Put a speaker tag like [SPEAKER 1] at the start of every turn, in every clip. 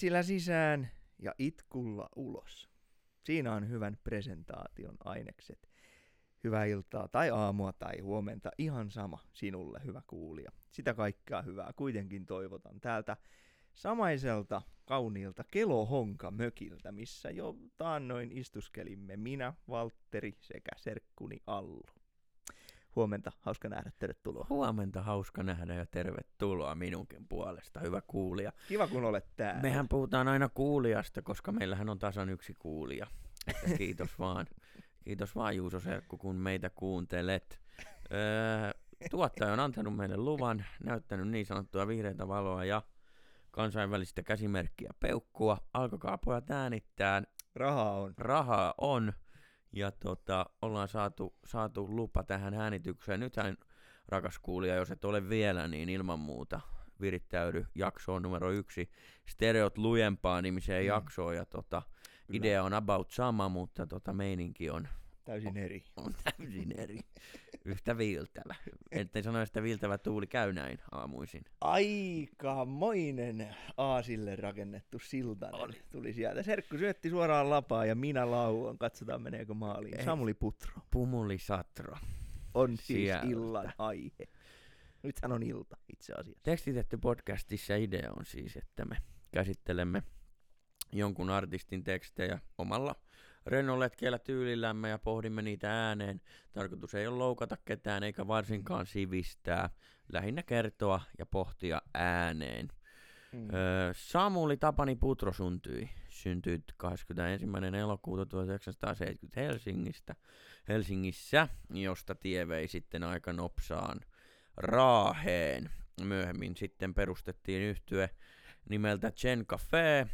[SPEAKER 1] Vitsillä sisään ja itkulla ulos. Siinä on hyvän presentaation ainekset. Hyvää iltaa tai aamua tai huomenta, ihan sama sinulle, hyvä kuulija. Sitä kaikkea hyvää kuitenkin toivotan täältä samaiselta kauniilta Kelohonka mökiltä, missä jo taannoin istuskelimme minä, Valtteri sekä serkkuni Allu. Huomenta, hauska nähdä, tervetuloa.
[SPEAKER 2] Huomenta, hauska nähdä ja tervetuloa minunkin puolesta, hyvä kuulija.
[SPEAKER 1] Kiva kun olet täällä.
[SPEAKER 2] Mehän puhutaan aina kuulijasta, koska meillähän on tasan yksi kuulija. Että kiitos vaan. Kiitos vaan Juuso Serkku, kun meitä kuuntelet. Öö, tuottaja on antanut meille luvan, näyttänyt niin sanottua vihreitä valoa ja kansainvälistä käsimerkkiä peukkua. Alkakaa pojat äänittää.
[SPEAKER 1] Rahaa on.
[SPEAKER 2] Rahaa on. Ja tota, ollaan saatu, saatu lupa tähän äänitykseen. Nythän, rakas kuulija, jos et ole vielä, niin ilman muuta virittäydy jaksoon numero yksi. Stereot lujempaa nimiseen mm. jaksoon. Ja tota, idea on about sama, mutta tota, meininki on
[SPEAKER 1] Täysin eri.
[SPEAKER 2] on täysin eri. Yhtä viiltävä. Ettei sano, että viiltävä tuuli käy näin aamuisin.
[SPEAKER 1] Aikamoinen aasille rakennettu siltanen tuli sieltä. Serkku syötti suoraan lapaa ja minä lauon. Katsotaan meneekö maaliin.
[SPEAKER 2] Ei.
[SPEAKER 1] Samuli Putro
[SPEAKER 2] Pumuli Satro.
[SPEAKER 1] on siis
[SPEAKER 2] Sieltä.
[SPEAKER 1] illan aihe. Nythän on ilta itse asiassa.
[SPEAKER 2] Tekstitetty podcastissa idea on siis, että me käsittelemme jonkun artistin tekstejä omalla rennoletkeellä tyylillämme ja pohdimme niitä ääneen. Tarkoitus ei ole loukata ketään eikä varsinkaan sivistää, lähinnä kertoa ja pohtia ääneen.
[SPEAKER 1] Mm.
[SPEAKER 2] Öö, Samuli Tapani Putro syntyi, syntyi 21. elokuuta 1970 Helsingistä, Helsingissä, josta tie vei sitten aika nopsaan Raaheen. Myöhemmin sitten perustettiin yhtye nimeltä Chen Cafe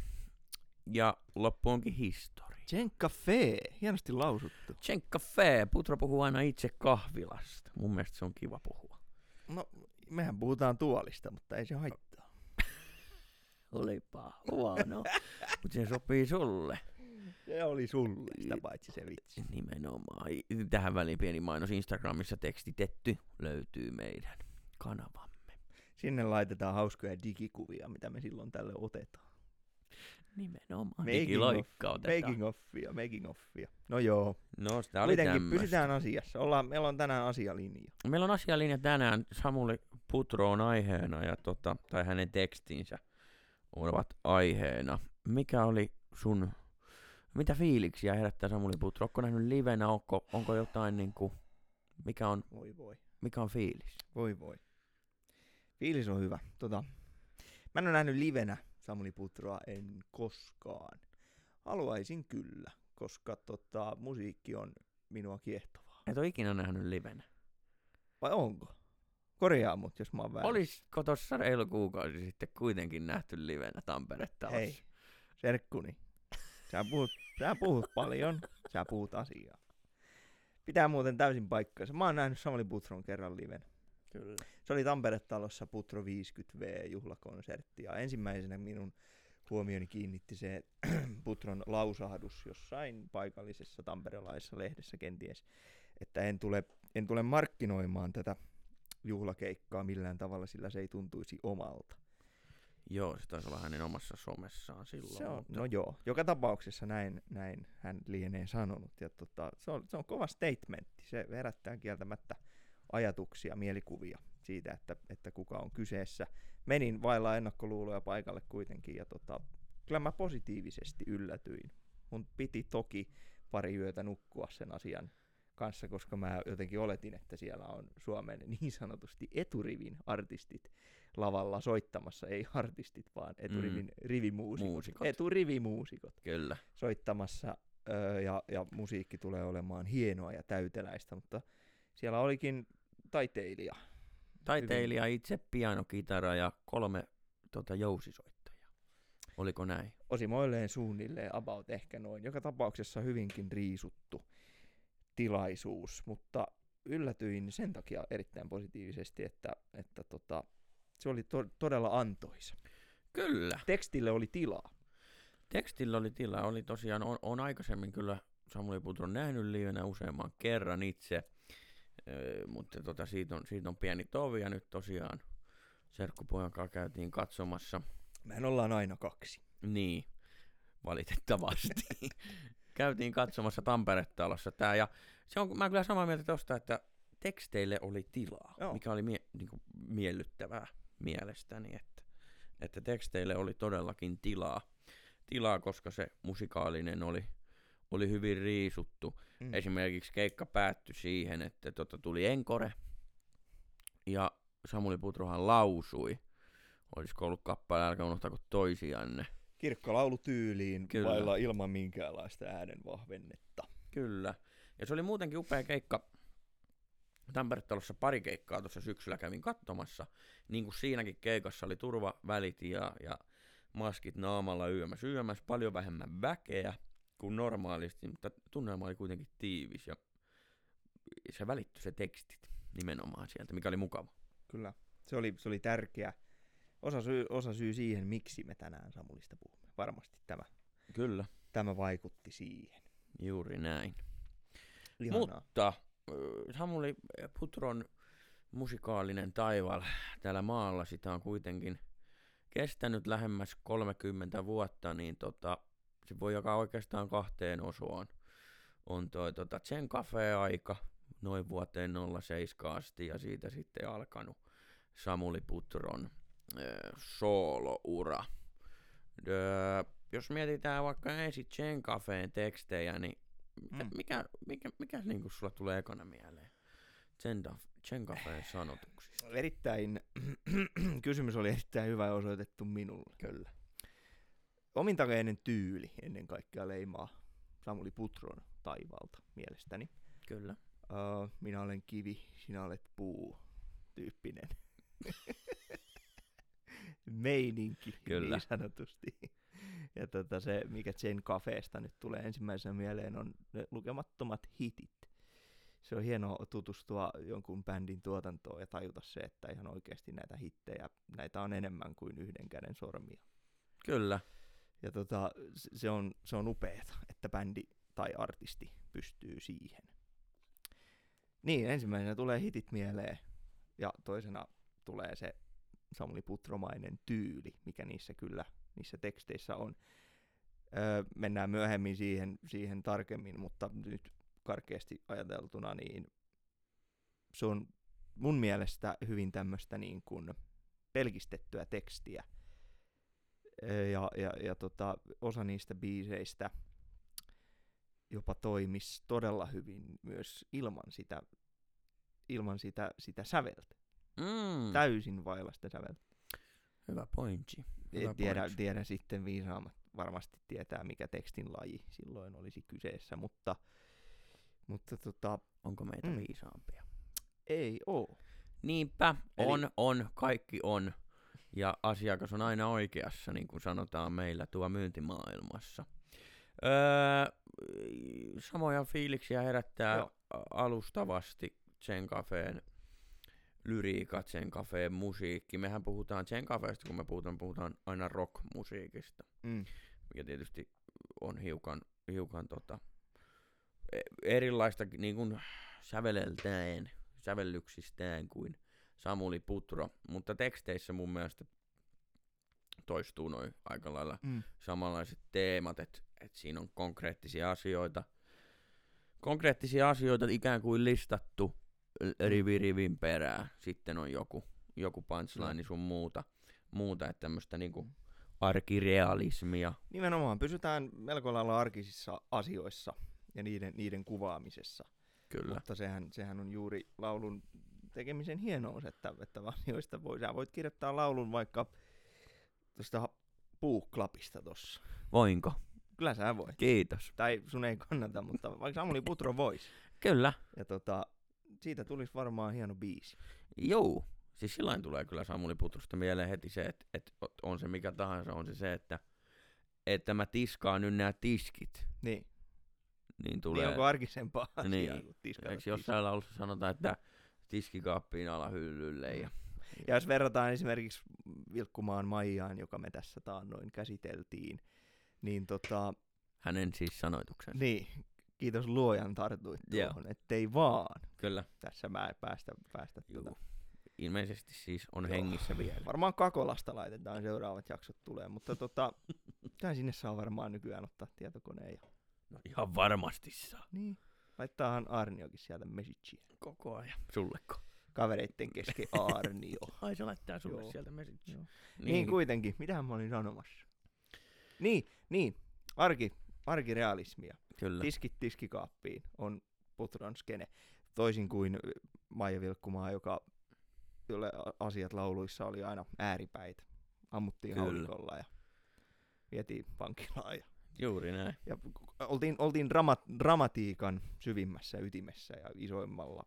[SPEAKER 2] ja loppuunkin historia.
[SPEAKER 1] Jen Cafe, hienosti lausuttu.
[SPEAKER 2] Chen Cafe, Putro puhuu aina itse kahvilasta. Mun mielestä se on kiva puhua.
[SPEAKER 1] No, mehän puhutaan tuolista, mutta ei se haittaa.
[SPEAKER 2] Olipa huono, mutta se sopii sulle.
[SPEAKER 1] Se oli sulle, sitä paitsi se vitsi.
[SPEAKER 2] Nimenomaan. Tähän väliin pieni mainos Instagramissa tekstitetty löytyy meidän kanavamme.
[SPEAKER 1] Sinne laitetaan hauskoja digikuvia, mitä me silloin tälle otetaan.
[SPEAKER 2] Nimenomaan.
[SPEAKER 1] Making
[SPEAKER 2] Digiloikka
[SPEAKER 1] of,
[SPEAKER 2] otetaan.
[SPEAKER 1] making offia, making offia. No joo,
[SPEAKER 2] No sitä oli tämmöstä.
[SPEAKER 1] pysytään asiassa. Ollaan, meillä on tänään asialinja.
[SPEAKER 2] Meillä on asialinja tänään. Samuli Putro on aiheena, ja tota, tai hänen tekstinsä ovat aiheena. Mikä oli sun, mitä fiiliksiä herättää Samuli Putro? Onko nähnyt livenä, onko, onko jotain niinku, mikä on,
[SPEAKER 1] Voi voi,
[SPEAKER 2] mikä on fiilis?
[SPEAKER 1] voi voi. Fiilis on hyvä. Tota, mä en ole nähnyt livenä Samuli Putroa, en koskaan. Haluaisin kyllä, koska tota, musiikki on minua kiehtovaa.
[SPEAKER 2] Et ole ikinä nähnyt livenä.
[SPEAKER 1] Vai onko? Korjaa mut, jos mä oon väärässä.
[SPEAKER 2] Olisiko tuossa reilu kuukausi sitten kuitenkin nähty livenä Tampere-talossa?
[SPEAKER 1] Hei, serkkuni. Sä puhut, sä puhut paljon, sä puhut asiaa. Pitää muuten täysin paikkansa. Mä oon nähnyt Samuli Putron kerran liven.
[SPEAKER 2] Kyllä.
[SPEAKER 1] Se oli Tampere-talossa Putro 50V-juhlakonsertti. Ja ensimmäisenä minun huomioni kiinnitti se Putron lausahdus jossain paikallisessa tamperelaisessa lehdessä kenties, että en tule, en tule markkinoimaan tätä juhlakeikkaa millään tavalla, sillä se ei tuntuisi omalta.
[SPEAKER 2] Joo, se taisi olla hänen omassa somessaan silloin.
[SPEAKER 1] Se on,
[SPEAKER 2] mutta
[SPEAKER 1] no joo, joka tapauksessa näin, näin hän lienee sanonut. Ja tota, se, on, se on kova statementti. Se herättää kieltämättä ajatuksia, mielikuvia siitä, että, että kuka on kyseessä. Menin vailla ennakkoluuloja paikalle kuitenkin ja tota, kyllä mä positiivisesti yllätyin. Mun piti toki pari yötä nukkua sen asian kanssa, koska mä jotenkin oletin, että siellä on Suomen niin sanotusti eturivin artistit lavalla soittamassa, ei artistit, vaan eturivin mm. rivimuusikot,
[SPEAKER 2] Muusikot.
[SPEAKER 1] eturivimuusikot
[SPEAKER 2] Kyllä.
[SPEAKER 1] soittamassa öö, ja, ja musiikki tulee olemaan hienoa ja täyteläistä, mutta siellä olikin taiteilija.
[SPEAKER 2] Taiteilija itse, piano, kitara ja kolme tota, jousisoittajaa. Oliko näin?
[SPEAKER 1] Osimoilleen suunnilleen about ehkä noin. Joka tapauksessa hyvinkin riisuttu tilaisuus, mutta yllätyin sen takia erittäin positiivisesti, että, että tota, se oli to- todella antoisa.
[SPEAKER 2] Kyllä.
[SPEAKER 1] Tekstille oli tilaa.
[SPEAKER 2] Tekstillä oli tila. Oli tosiaan, on, on aikaisemmin kyllä Samuli Putron nähnyt livenä useamman kerran itse, mutta tota, siitä, on, siitä on pieni tovi ja nyt tosiaan Serkkupojan kanssa käytiin katsomassa.
[SPEAKER 1] Mehän ollaan aina kaksi.
[SPEAKER 2] Niin, valitettavasti. Käytiin katsomassa Tampere-talossa tää, ja se on, mä oon kyllä samaa mieltä tosta, että teksteille oli tilaa,
[SPEAKER 1] Joo.
[SPEAKER 2] mikä oli mie- niinku miellyttävää mielestäni, että, että teksteille oli todellakin tilaa, tilaa, koska se musikaalinen oli, oli hyvin riisuttu.
[SPEAKER 1] Mm.
[SPEAKER 2] Esimerkiksi keikka päättyi siihen, että tota, tuli enkore, ja Samuli Putrohan lausui, olisiko ollut kappale, älkää unohtako toisianne.
[SPEAKER 1] Kirkkolaulutyyliin
[SPEAKER 2] Kyllä.
[SPEAKER 1] vailla ilman minkäänlaista äänen vahvennetta.
[SPEAKER 2] Kyllä. Ja se oli muutenkin upea keikka. Tampere-talossa pari keikkaa tuossa syksyllä kävin katsomassa. Niin kuin siinäkin keikassa oli turvavälit ja, ja maskit naamalla yömäs yömäs. Paljon vähemmän väkeä kuin normaalisti, mutta tunnelma oli kuitenkin tiivis ja se välittyi se tekstit nimenomaan sieltä, mikä oli mukava.
[SPEAKER 1] Kyllä. Se oli, se oli tärkeä osa syy, osa syy siihen, miksi me tänään Samulista puhumme. Varmasti tämä,
[SPEAKER 2] Kyllä,
[SPEAKER 1] tämä vaikutti siihen.
[SPEAKER 2] juuri näin.
[SPEAKER 1] Ihanaa.
[SPEAKER 2] Mutta Samuli Putron musikaalinen taival täällä maalla, sitä on kuitenkin kestänyt lähemmäs 30 vuotta, niin tota, se voi jakaa oikeastaan kahteen osuaan. On toi tota Zen Cafe-aika noin vuoteen 07 asti ja siitä sitten alkanut Samuli Putron ö, sooloura. Ö, jos mietitään vaikka ensin Zen Cafeen tekstejä, niin mikä,
[SPEAKER 1] Mm.
[SPEAKER 2] mikä, mikä, mikä niin kuin sulla tulee ekana mieleen? Zen Cafeen sanotuksista.
[SPEAKER 1] Erittäin, kysymys oli erittäin hyvä osoitettu minulle.
[SPEAKER 2] Kyllä.
[SPEAKER 1] Omintakeinen tyyli ennen kaikkea leimaa Samuli Putron taivalta mielestäni.
[SPEAKER 2] Kyllä.
[SPEAKER 1] Uh, minä olen kivi, sinä olet puu tyyppinen meininki
[SPEAKER 2] Kyllä.
[SPEAKER 1] niin sanotusti. Ja tota se, mikä Zen Cafeesta nyt tulee ensimmäisenä mieleen, on ne lukemattomat hitit. Se on hienoa tutustua jonkun bändin tuotantoon ja tajuta se, että ihan oikeasti näitä hittejä, näitä on enemmän kuin yhden käden sormia.
[SPEAKER 2] Kyllä.
[SPEAKER 1] Ja tota, se on, se on upeeta, että bändi tai artisti pystyy siihen. Niin, ensimmäisenä tulee hitit mieleen ja toisena tulee se Samuli Putromainen tyyli, mikä niissä kyllä, niissä teksteissä on. Öö, mennään myöhemmin siihen, siihen tarkemmin, mutta nyt karkeasti ajateltuna, niin se on mun mielestä hyvin tämmöistä niin kuin pelkistettyä tekstiä. Ja, ja, ja tota, osa niistä biiseistä jopa toimisi todella hyvin myös ilman sitä, ilman sitä, sitä säveltä.
[SPEAKER 2] Mm.
[SPEAKER 1] Täysin vailla sitä säveltä.
[SPEAKER 2] Hyvä pointti. Hyvä
[SPEAKER 1] tiedä,
[SPEAKER 2] pointti.
[SPEAKER 1] tiedä sitten viisaammat varmasti tietää, mikä tekstin laji silloin olisi kyseessä, mutta, mutta tota,
[SPEAKER 2] Onko meitä
[SPEAKER 1] mm.
[SPEAKER 2] viisaampia?
[SPEAKER 1] ei oo.
[SPEAKER 2] Niinpä,
[SPEAKER 1] Eli-
[SPEAKER 2] on, on, kaikki on. Ja asiakas on aina oikeassa, niin kuin sanotaan meillä tuo myyntimaailmassa. Öö, samoja fiiliksiä herättää
[SPEAKER 1] Joo.
[SPEAKER 2] alustavasti Zen Cafeen lyriikat, Zen Cafeen musiikki. Mehän puhutaan Zen Cafeesta, kun me puhutaan, puhutaan aina rockmusiikista,
[SPEAKER 1] Mm.
[SPEAKER 2] mikä tietysti on hiukan, hiukan tota, e- erilaista niin kuin säveleltään, sävellyksistään kuin Samuli Putro, mutta teksteissä mun mielestä toistuu noin aika lailla
[SPEAKER 1] Mm.
[SPEAKER 2] samanlaiset teemat, että et siinä on konkreettisia asioita, konkreettisia asioita ikään kuin listattu l- rivi rivin perään. Sitten on joku, joku punchline sun muuta, muuta että tämmöistä niinku arkirealismia.
[SPEAKER 1] Nimenomaan, pysytään melko lailla arkisissa asioissa ja niiden, niiden kuvaamisessa.
[SPEAKER 2] Kyllä.
[SPEAKER 1] Mutta sehän, sehän on juuri laulun tekemisen hienous, että, että asioista voi, sä voit kirjoittaa laulun vaikka tuosta puuklapista tossa.
[SPEAKER 2] Voinko?
[SPEAKER 1] Kyllä sä voit.
[SPEAKER 2] Kiitos.
[SPEAKER 1] Tai sun ei kannata, mutta vaikka Samuli Putro vois.
[SPEAKER 2] Kyllä.
[SPEAKER 1] Ja tota, siitä tulisi varmaan hieno biisi.
[SPEAKER 2] Joo. Siis silloin tulee kyllä Samuli Putrusta mieleen heti se, että, että on se mikä tahansa, on se se, että, että mä tiskaan nyt nämä tiskit.
[SPEAKER 1] Niin,
[SPEAKER 2] Niin
[SPEAKER 1] tulee.
[SPEAKER 2] tulee.
[SPEAKER 1] niin onko arkisempaa asiaa
[SPEAKER 2] Niin.
[SPEAKER 1] kuin tiskata
[SPEAKER 2] Eikö jossain laulussa sanotaan, että tiskikaappiin alahyllylle ja
[SPEAKER 1] Ja jos verrataan esimerkiksi Vilkkumaan Maijaan, joka me tässä taannoin käsiteltiin, niin tota,
[SPEAKER 2] hänen siis sanoituksensa.
[SPEAKER 1] niin, kiitos luojan tartuit
[SPEAKER 2] Joo.
[SPEAKER 1] tuohon, ettei vaan
[SPEAKER 2] Kyllä.
[SPEAKER 1] tässä mä päästä, päästä
[SPEAKER 2] Juu.
[SPEAKER 1] tota.
[SPEAKER 2] ilmeisesti siis on
[SPEAKER 1] Joo.
[SPEAKER 2] hengissä vielä.
[SPEAKER 1] Varmaan Kakolasta laitetaan seuraavat jaksot tulee, mutta tota, kyllä sinne saa varmaan nykyään ottaa tietokoneen. Ja...
[SPEAKER 2] No ihan varmasti saa.
[SPEAKER 1] Niin. Laittaahan Arniokin sieltä messagea.
[SPEAKER 2] Koko ajan. Sulleko?
[SPEAKER 1] Kavereitten kesken Arnio.
[SPEAKER 2] Ai se laittaa sulle
[SPEAKER 1] Joo.
[SPEAKER 2] sieltä message.
[SPEAKER 1] Joo. niin. niin kuitenkin, mitähän mä olin sanomassa? Niin, niin. Arki, arkirealismia.
[SPEAKER 2] Kyllä.
[SPEAKER 1] Tiskit tiskikaappiin on Putron skene. Toisin kuin Maija Vilkkumaa, joka, jolle asiat lauluissa oli aina ääripäitä. Ammuttiin
[SPEAKER 2] Kyllä.
[SPEAKER 1] haulikolla ja vietiin vankilaan. Ja,
[SPEAKER 2] Juuri näin.
[SPEAKER 1] ja oltiin, oltiin drama, dramatiikan syvimmässä ytimessä ja isoimmalla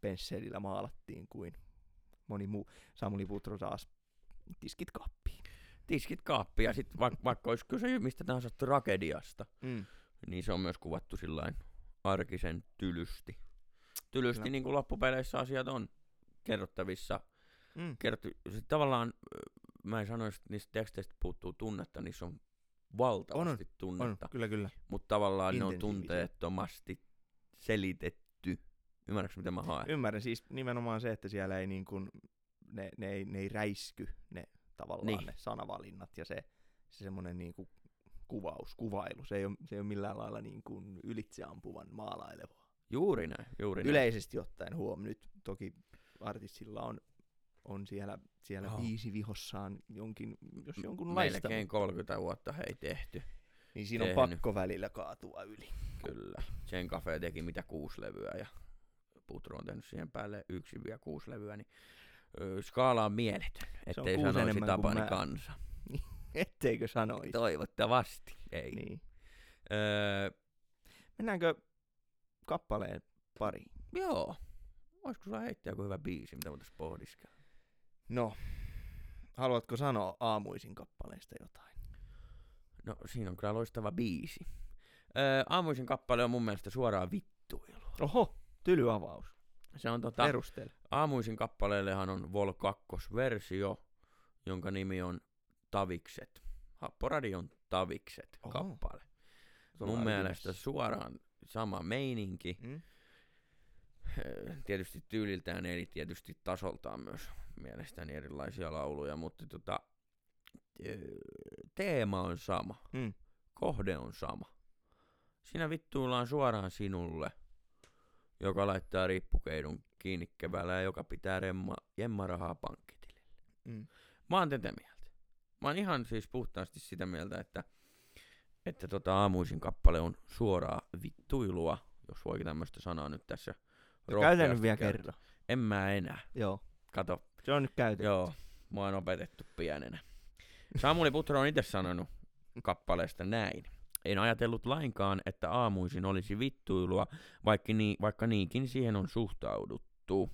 [SPEAKER 1] pensselillä maalattiin kuin moni muu. Samuli Putro taas tiskit kaappiin.
[SPEAKER 2] Tiskit kaappi ja sitten vaikka, vaikka olisi kyse mistä tahansa tragediasta,
[SPEAKER 1] Mm.
[SPEAKER 2] niin se on myös kuvattu sillain arkisen tylysti. Tylysti
[SPEAKER 1] Kyllä.
[SPEAKER 2] niin kuin loppupeleissä asiat on kerrottavissa.
[SPEAKER 1] Mm.
[SPEAKER 2] Kerrottu, sit tavallaan, mä en sanoisi, että niistä teksteistä puuttuu tunnetta, niissä on valtavasti
[SPEAKER 1] On,
[SPEAKER 2] tunnetta.
[SPEAKER 1] kyllä, kyllä.
[SPEAKER 2] Mutta tavallaan ne on tunteettomasti selitetty. Ymmärrätkö mitä mä haen?
[SPEAKER 1] Ymmärrän siis nimenomaan se, että siellä ei niin kuin, ne, ne, ei, ne ei räisky ne tavallaan
[SPEAKER 2] niin.
[SPEAKER 1] ne sanavalinnat ja se, se semmoinen niin kuin kuvaus, kuvailu. Se ei ole, se ei ole millään lailla niin kuin ylitseampuvan maalailevaa.
[SPEAKER 2] Juuri näin, juuri näin.
[SPEAKER 1] Yleisesti ottaen huom. Nyt toki artistilla on, on siellä, siellä oh. viisi vihossaan jonkin, jos jonkunlaista,
[SPEAKER 2] Melkein 30 vuotta hei tehty.
[SPEAKER 1] niin siinä on
[SPEAKER 2] tehnyt.
[SPEAKER 1] pakko välillä kaatua yli.
[SPEAKER 2] Kyllä. Sen Cafe teki mitä kuusi levyä ja Putro on tehnyt siihen päälle yksi ja kuusi levyä, niin ö, skaala on mieletön,
[SPEAKER 1] on
[SPEAKER 2] ettei
[SPEAKER 1] kuusi
[SPEAKER 2] sanoisi tapani
[SPEAKER 1] mä.
[SPEAKER 2] kansa.
[SPEAKER 1] Etteikö sanoisi?
[SPEAKER 2] Toivottavasti ei.
[SPEAKER 1] Niin.
[SPEAKER 2] Öö,
[SPEAKER 1] Mennäänkö kappaleen pariin?
[SPEAKER 2] joo. Olisiko sulla heittää joku hyvä biisi, mitä voitaisiin pohdiskella?
[SPEAKER 1] No, haluatko sanoa aamuisin kappaleesta jotain?
[SPEAKER 2] No, siinä on kyllä loistava biisi. Öö, aamuisin kappale on mun mielestä suoraan vittuilua.
[SPEAKER 1] Oho, tyly avaus.
[SPEAKER 2] Se on tota,
[SPEAKER 1] Perustele.
[SPEAKER 2] aamuisin kappaleellehan on Vol 2-versio, jonka nimi on Tavikset. Happoradion Tavikset
[SPEAKER 1] Oho.
[SPEAKER 2] kappale.
[SPEAKER 1] Tuolla
[SPEAKER 2] Mun mielestä suoraan sama meininki.
[SPEAKER 1] Mm?
[SPEAKER 2] Tietysti tyyliltään eli tietysti tasoltaan myös mielestäni erilaisia lauluja, mutta tota, teema on sama.
[SPEAKER 1] Mm.
[SPEAKER 2] Kohde on sama. Siinä vittuillaan suoraan sinulle, joka laittaa riippukeidun kiinni keväällä ja joka pitää remma, jemmarahaa pankkitilille.
[SPEAKER 1] Mm.
[SPEAKER 2] Mä oon tätä mieltä. Mä oon ihan siis puhtaasti sitä mieltä, että, että tota aamuisin kappale on suoraa vittuilua, jos voi tämmöistä sanaa nyt tässä
[SPEAKER 1] Käytä nyt vielä kerran.
[SPEAKER 2] En mä enää.
[SPEAKER 1] Joo,
[SPEAKER 2] Kato,
[SPEAKER 1] se on nyt käytetty.
[SPEAKER 2] joo, mua on opetettu pienenä. Samuli Putro on itse sanonut kappaleesta näin. En ajatellut lainkaan, että aamuisin olisi vittuilua, vaikka, niin, vaikka niinkin siihen on suhtauduttu.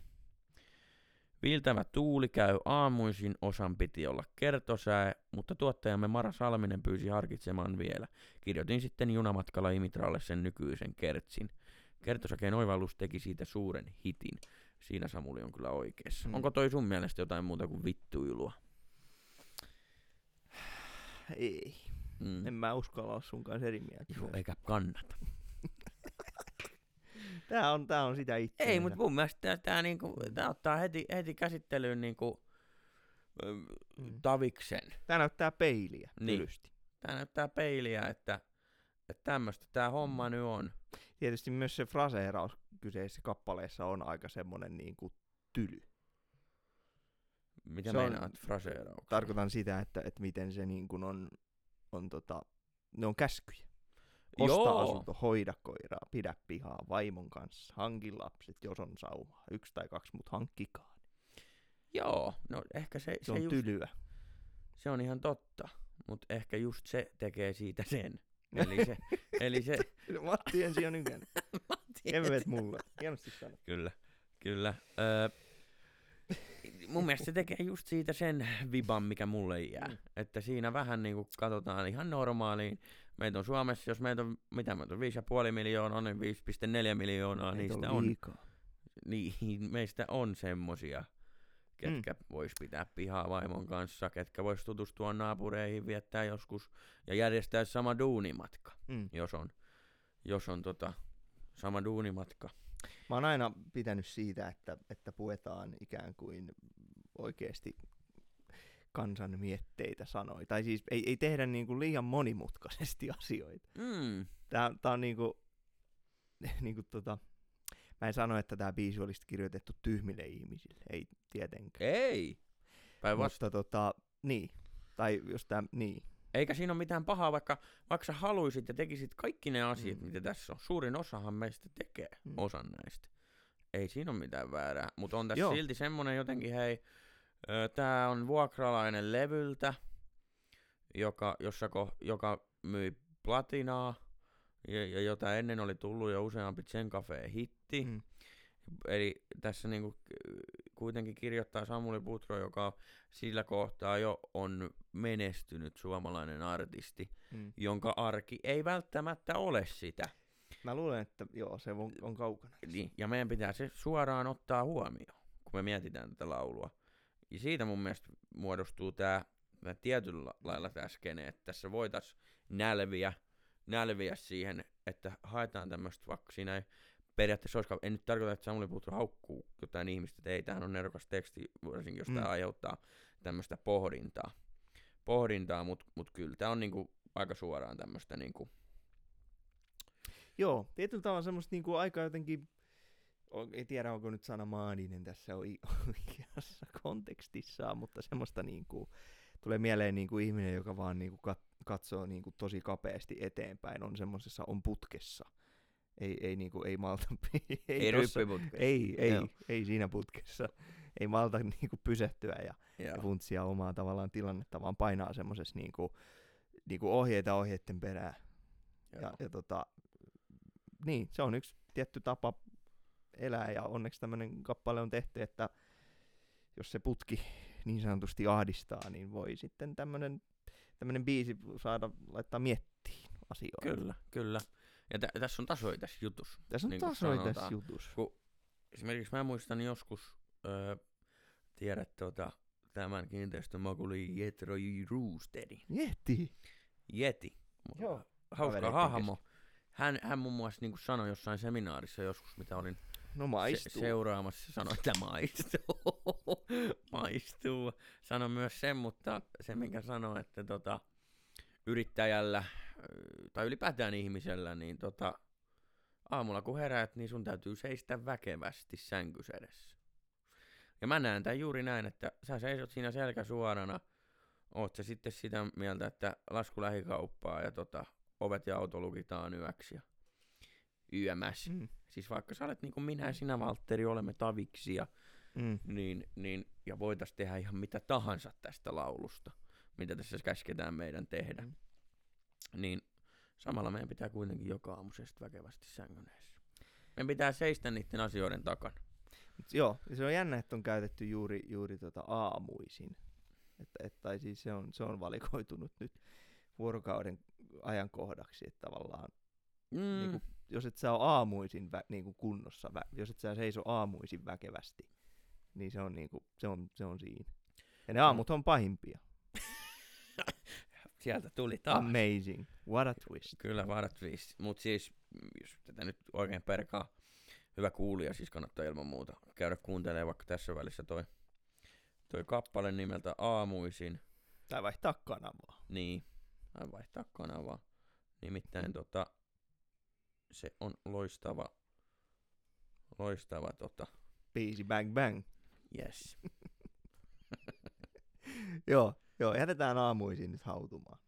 [SPEAKER 2] Viiltävä tuuli käy aamuisin, osan piti olla kertosää, mutta tuottajamme Mara Salminen pyysi harkitsemaan vielä. Kirjoitin sitten junamatkalla Imitralle sen nykyisen kertsin. Kertosäkeen oivallus teki siitä suuren hitin. Siinä Samuli on kyllä oikeassa.
[SPEAKER 1] Mm.
[SPEAKER 2] Onko toi sun mielestä jotain muuta kuin vittuilua?
[SPEAKER 1] Ei,
[SPEAKER 2] Mm.
[SPEAKER 1] en mä uskalla olla sun kanssa eri mieltä.
[SPEAKER 2] Joo, eikä kannata.
[SPEAKER 1] Tää on, tää on sitä itse.
[SPEAKER 2] Ei, mutta mun mielestä tää, tää, niinku, tää ottaa heti, heti käsittelyyn niinku,
[SPEAKER 1] Mm.
[SPEAKER 2] taviksen.
[SPEAKER 1] Tää näyttää peiliä
[SPEAKER 2] Niin.
[SPEAKER 1] tylysti.
[SPEAKER 2] Tää näyttää peiliä, että, että tämmöstä tää homma nyt on.
[SPEAKER 1] Tietysti myös se fraseeraus kyseisessä kappaleessa on aika semmonen niin kuin tyly.
[SPEAKER 2] Mitä
[SPEAKER 1] Se on-
[SPEAKER 2] meinaat fraseerauksella?
[SPEAKER 1] Tarkoitan sitä, että, että miten se niin kuin on, on tota, ne on käskyjä. Osta
[SPEAKER 2] Joo.
[SPEAKER 1] asunto, hoida koiraa, pidä pihaa vaimon kanssa, hanki lapset, jos on saumaa. Yksi tai kaksi, mutta hankkikaa.
[SPEAKER 2] Joo, no ehkä se,
[SPEAKER 1] Se,
[SPEAKER 2] se,
[SPEAKER 1] on
[SPEAKER 2] just,
[SPEAKER 1] tylyä.
[SPEAKER 2] se on ihan totta, mutta ehkä just se tekee siitä sen. Eli se, eli se,
[SPEAKER 1] Matti ensi on yhden. Kevyet mulle. Hienosti sanottu.
[SPEAKER 2] Kyllä, kyllä. Öö, mun mielestä se tekee just siitä sen viban, mikä mulle jää.
[SPEAKER 1] Mm.
[SPEAKER 2] Että siinä vähän niinku katsotaan ihan normaaliin. Meitä on Suomessa, jos meitä on, mitä meitä on, 5,5 miljoonaa, niin 5,4 miljoonaa,
[SPEAKER 1] Meitä
[SPEAKER 2] niistä
[SPEAKER 1] on
[SPEAKER 2] on,
[SPEAKER 1] liikaa.
[SPEAKER 2] niin, meistä on semmosia, ketkä mm. vois pitää pihaa vaimon kanssa, ketkä vois tutustua naapureihin, viettää joskus ja järjestää sama duunimatka
[SPEAKER 1] Mm.
[SPEAKER 2] jos on, jos on tota, sama duunimatka.
[SPEAKER 1] Mä oon aina pitänyt siitä, että, että puetaan ikään kuin oikeasti kansan mietteitä sanoja. Tai siis ei, ei tehdä niin kuin liian monimutkaisesti asioita.
[SPEAKER 2] Mm.
[SPEAKER 1] Tää, tää on niinku, niinku tota, mä en sano, että tämä biisi olisi kirjoitettu tyhmille ihmisille, ei tietenkään.
[SPEAKER 2] Ei. Päinvastoin.
[SPEAKER 1] Mutta tota, niin. Tai jos tää, niin.
[SPEAKER 2] Eikä siinä ole mitään pahaa, vaikka, vaikka sä haluisit ja tekisit kaikki ne asiat,
[SPEAKER 1] Mm.
[SPEAKER 2] mitä tässä on. Suurin osahan meistä tekee
[SPEAKER 1] Mm.
[SPEAKER 2] osan näistä. Ei siinä ole mitään väärää, mutta on tässä
[SPEAKER 1] Joo.
[SPEAKER 2] silti semmonen jotenkin, hei, ö, tää on vuokralainen levyltä, joka, jossa ko, joka myi platinaa, ja, ja jota ennen oli tullut jo useampi Zen Cafe hitti.
[SPEAKER 1] Mm.
[SPEAKER 2] Eli tässä niinku äh, kuitenkin kirjoittaa Samuli Putro, joka sillä kohtaa jo on menestynyt suomalainen artisti,
[SPEAKER 1] Mm.
[SPEAKER 2] jonka arki ei välttämättä ole sitä.
[SPEAKER 1] Mä luulen, että joo, se on, on kaukana.
[SPEAKER 2] Niin, ja meidän pitää se suoraan ottaa huomioon, kun me mietitään tätä laulua. Ja siitä mun mielestä muodostuu tämä tietyllä lailla tämä skene, että tässä voitaisiin nälviä, nälviä siihen, että haetaan tämmöistä, vaikka siinä ei periaatteessa olisikaan, en nyt tarkoita, että Samuli Putro haukkuu jotain ihmistä, että ei, tämähän on nerokas teksti, varsinkin jos
[SPEAKER 1] Mm.
[SPEAKER 2] tämä aiheuttaa tämmöistä pohdintaa. Pohdintaa, mutta mut kyllä tämä on niinku aika suoraan tämmöistä niinku,
[SPEAKER 1] Joo, tietyllä tavalla semmoista niinku aika jotenkin, o- ei tiedä onko nyt sana maaninen tässä oi- oikeassa kontekstissaan, mutta semmoista niinku, tulee mieleen niinku ihminen, joka vaan niinku kat- katsoo niinku tosi kapeasti eteenpäin, on semmoisessa, on putkessa. Ei, ei, niinku, ei malta, ei,
[SPEAKER 2] ei
[SPEAKER 1] tossa- ei, ei,
[SPEAKER 2] Joo.
[SPEAKER 1] ei siinä putkessa. Ei malta niinku pysähtyä ja, ja funtsia omaa tavallaan tilannetta, vaan painaa semmoisessa niinku, niinku ohjeita ohjeiden perään. Ja,
[SPEAKER 2] Joo.
[SPEAKER 1] ja tota, niin, se on yksi tietty tapa elää ja onneksi tämmöinen kappale on tehty, että jos se putki niin sanotusti ahdistaa, niin voi sitten tämmöinen tämmönen biisi saada laittaa miettiin asioita.
[SPEAKER 2] Kyllä, kyllä. Ja tä- tässä on tasoja tässä jutussa.
[SPEAKER 1] Tässä on
[SPEAKER 2] niin
[SPEAKER 1] tasoja tässä jutussa.
[SPEAKER 2] Esimerkiksi mä muistan joskus, öö, tiedät tota, tämän kiinteistön makuli Jetro J. Roosteri.
[SPEAKER 1] Miettii.
[SPEAKER 2] Jeti.
[SPEAKER 1] Joo.
[SPEAKER 2] Hauska hahmo. Hän, hän muun muassa niin sanoi jossain seminaarissa joskus, mitä olin
[SPEAKER 1] No
[SPEAKER 2] se,
[SPEAKER 1] maistuu.
[SPEAKER 2] seuraamassa, sanoi, että maistuu. maistuu. Sano myös sen, mutta se minkä sanoi, että tota, yrittäjällä tai ylipäätään ihmisellä, niin tota, aamulla kun heräät, niin sun täytyy seistä väkevästi sänkys edessä. Ja mä näen tämän juuri näin, että sä seisot siinä selkä suorana, oot sä sitten sitä mieltä, että lasku lähikauppaa ja tota, ovet ja auto lukitaan yöksi ja yömässä.
[SPEAKER 1] Mm.
[SPEAKER 2] Siis vaikka sä olet niin kuin minä ja sinä, Valtteri, olemme taviksia,
[SPEAKER 1] Mm.
[SPEAKER 2] niin, niin, ja voitaisiin tehdä ihan mitä tahansa tästä laulusta, mitä tässä käsketään meidän tehdä.
[SPEAKER 1] Mm.
[SPEAKER 2] Niin samalla meidän pitää kuitenkin joka aamu seistä väkevästi sängyn edessä. Meidän pitää seistä niiden asioiden takana.
[SPEAKER 1] Mut joo, se on jännä, että on käytetty juuri, juuri tota aamuisin. Että, et, tai siis se on, se on valikoitunut nyt vuorokauden ajankohdaksi, että tavallaan
[SPEAKER 2] Mm,
[SPEAKER 1] niinku, jos et sä ole aamuisin vä, niinku kunnossa, vä, jos et sä seiso aamuisin väkevästi, niin se on, niinku, se on, se on siinä. Ja ne aamut on pahimpia.
[SPEAKER 2] sieltä tuli taas.
[SPEAKER 1] Amazing. What a twist.
[SPEAKER 2] Kyllä, varat viisi. Mutta siis, jos tätä nyt oikein perkaa, hyvä kuulija, siis kannattaa ilman muuta käydä kuuntelemaan vaikka tässä välissä toi, toi kappale nimeltä Aamuisin.
[SPEAKER 1] Tai vaihtaa kanavaa.
[SPEAKER 2] Niin, tai vaihtaa kanavaa. Nimittäin tota, se on loistava, loistava tota,
[SPEAKER 1] Biisi bang bang.
[SPEAKER 2] yes.
[SPEAKER 1] joo, joo, jätetään aamuisin nyt hautumaan.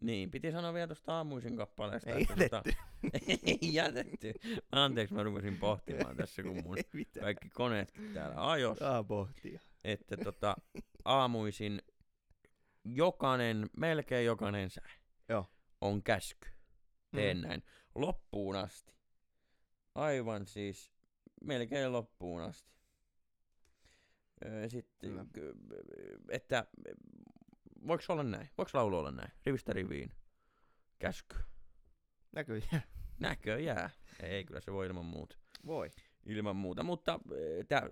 [SPEAKER 2] Niin, piti sanoa vielä tuosta aamuisin kappaleesta.
[SPEAKER 1] Ei
[SPEAKER 2] että
[SPEAKER 1] jätetty.
[SPEAKER 2] ei jätetty. Anteeksi, mä rupesin pohtimaan tässä, kun mun kaikki koneetkin täällä ajos.
[SPEAKER 1] Saa pohtia.
[SPEAKER 2] että tota, aamuisin jokainen, melkein jokainen sä
[SPEAKER 1] Joo.
[SPEAKER 2] on käsky. Teen
[SPEAKER 1] Mm.
[SPEAKER 2] näin loppuun asti. Aivan siis melkein loppuun asti. Sitten, ky- että voiko olla näin? Voiko laulu olla näin? Rivistä riviin. Käsky.
[SPEAKER 1] Näköjään.
[SPEAKER 2] Näköjään. Ei, kyllä se voi ilman muuta.
[SPEAKER 1] Voi.
[SPEAKER 2] Ilman muuta, mutta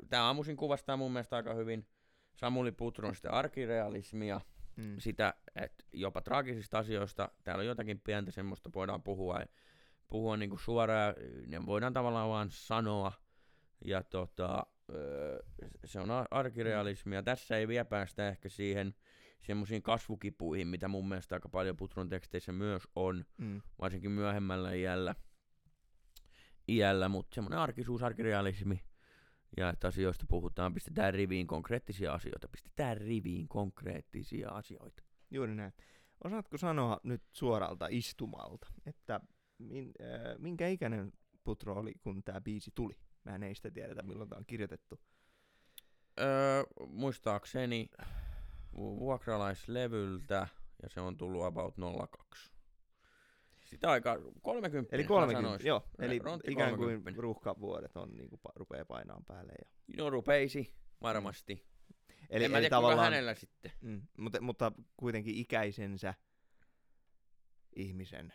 [SPEAKER 2] tämä aamuisin kuvastaa mun mielestä aika hyvin Samuli Putron sitä arkirealismia,
[SPEAKER 1] Mm.
[SPEAKER 2] sitä, että jopa traagisista asioista, täällä on jotakin pientä semmoista, voidaan puhua, puhua niinku suoraan, ja ne voidaan tavallaan vaan sanoa, Ja tota, se on ar- arkirealismia. Tässä ei vielä päästä ehkä siihen semmoisiin kasvukipuihin, mitä mun mielestä aika paljon Putron teksteissä myös on,
[SPEAKER 1] Mm.
[SPEAKER 2] varsinkin myöhemmällä iällä, iällä mutta semmoinen arkisuus, arkirealismi, ja että asioista puhutaan, pistetään riviin konkreettisia asioita, pistetään riviin konkreettisia asioita.
[SPEAKER 1] Juuri näin. Osaatko sanoa nyt suoralta istumalta, että min, äh, minkä ikäinen Putro oli, kun tämä biisi tuli? Mä ei sitä tiedetä, milloin tämä on kirjoitettu.
[SPEAKER 2] Öö, muistaakseni vuokralaislevyltä, ja se on tullut about 02. Sitä aikaa 30.
[SPEAKER 1] Eli
[SPEAKER 2] mä
[SPEAKER 1] 30,
[SPEAKER 2] sanoisin.
[SPEAKER 1] joo. Eli
[SPEAKER 2] Rontti
[SPEAKER 1] ikään kuin
[SPEAKER 2] 30.
[SPEAKER 1] ruuhkavuodet on niinku pa- rupeaa painaan päälle. Ja...
[SPEAKER 2] No rupeisi, varmasti.
[SPEAKER 1] Eli,
[SPEAKER 2] en mä
[SPEAKER 1] eli
[SPEAKER 2] tiedä, kuinka hänellä sitten.
[SPEAKER 1] Mm, mutta, mutta kuitenkin ikäisensä ihmisen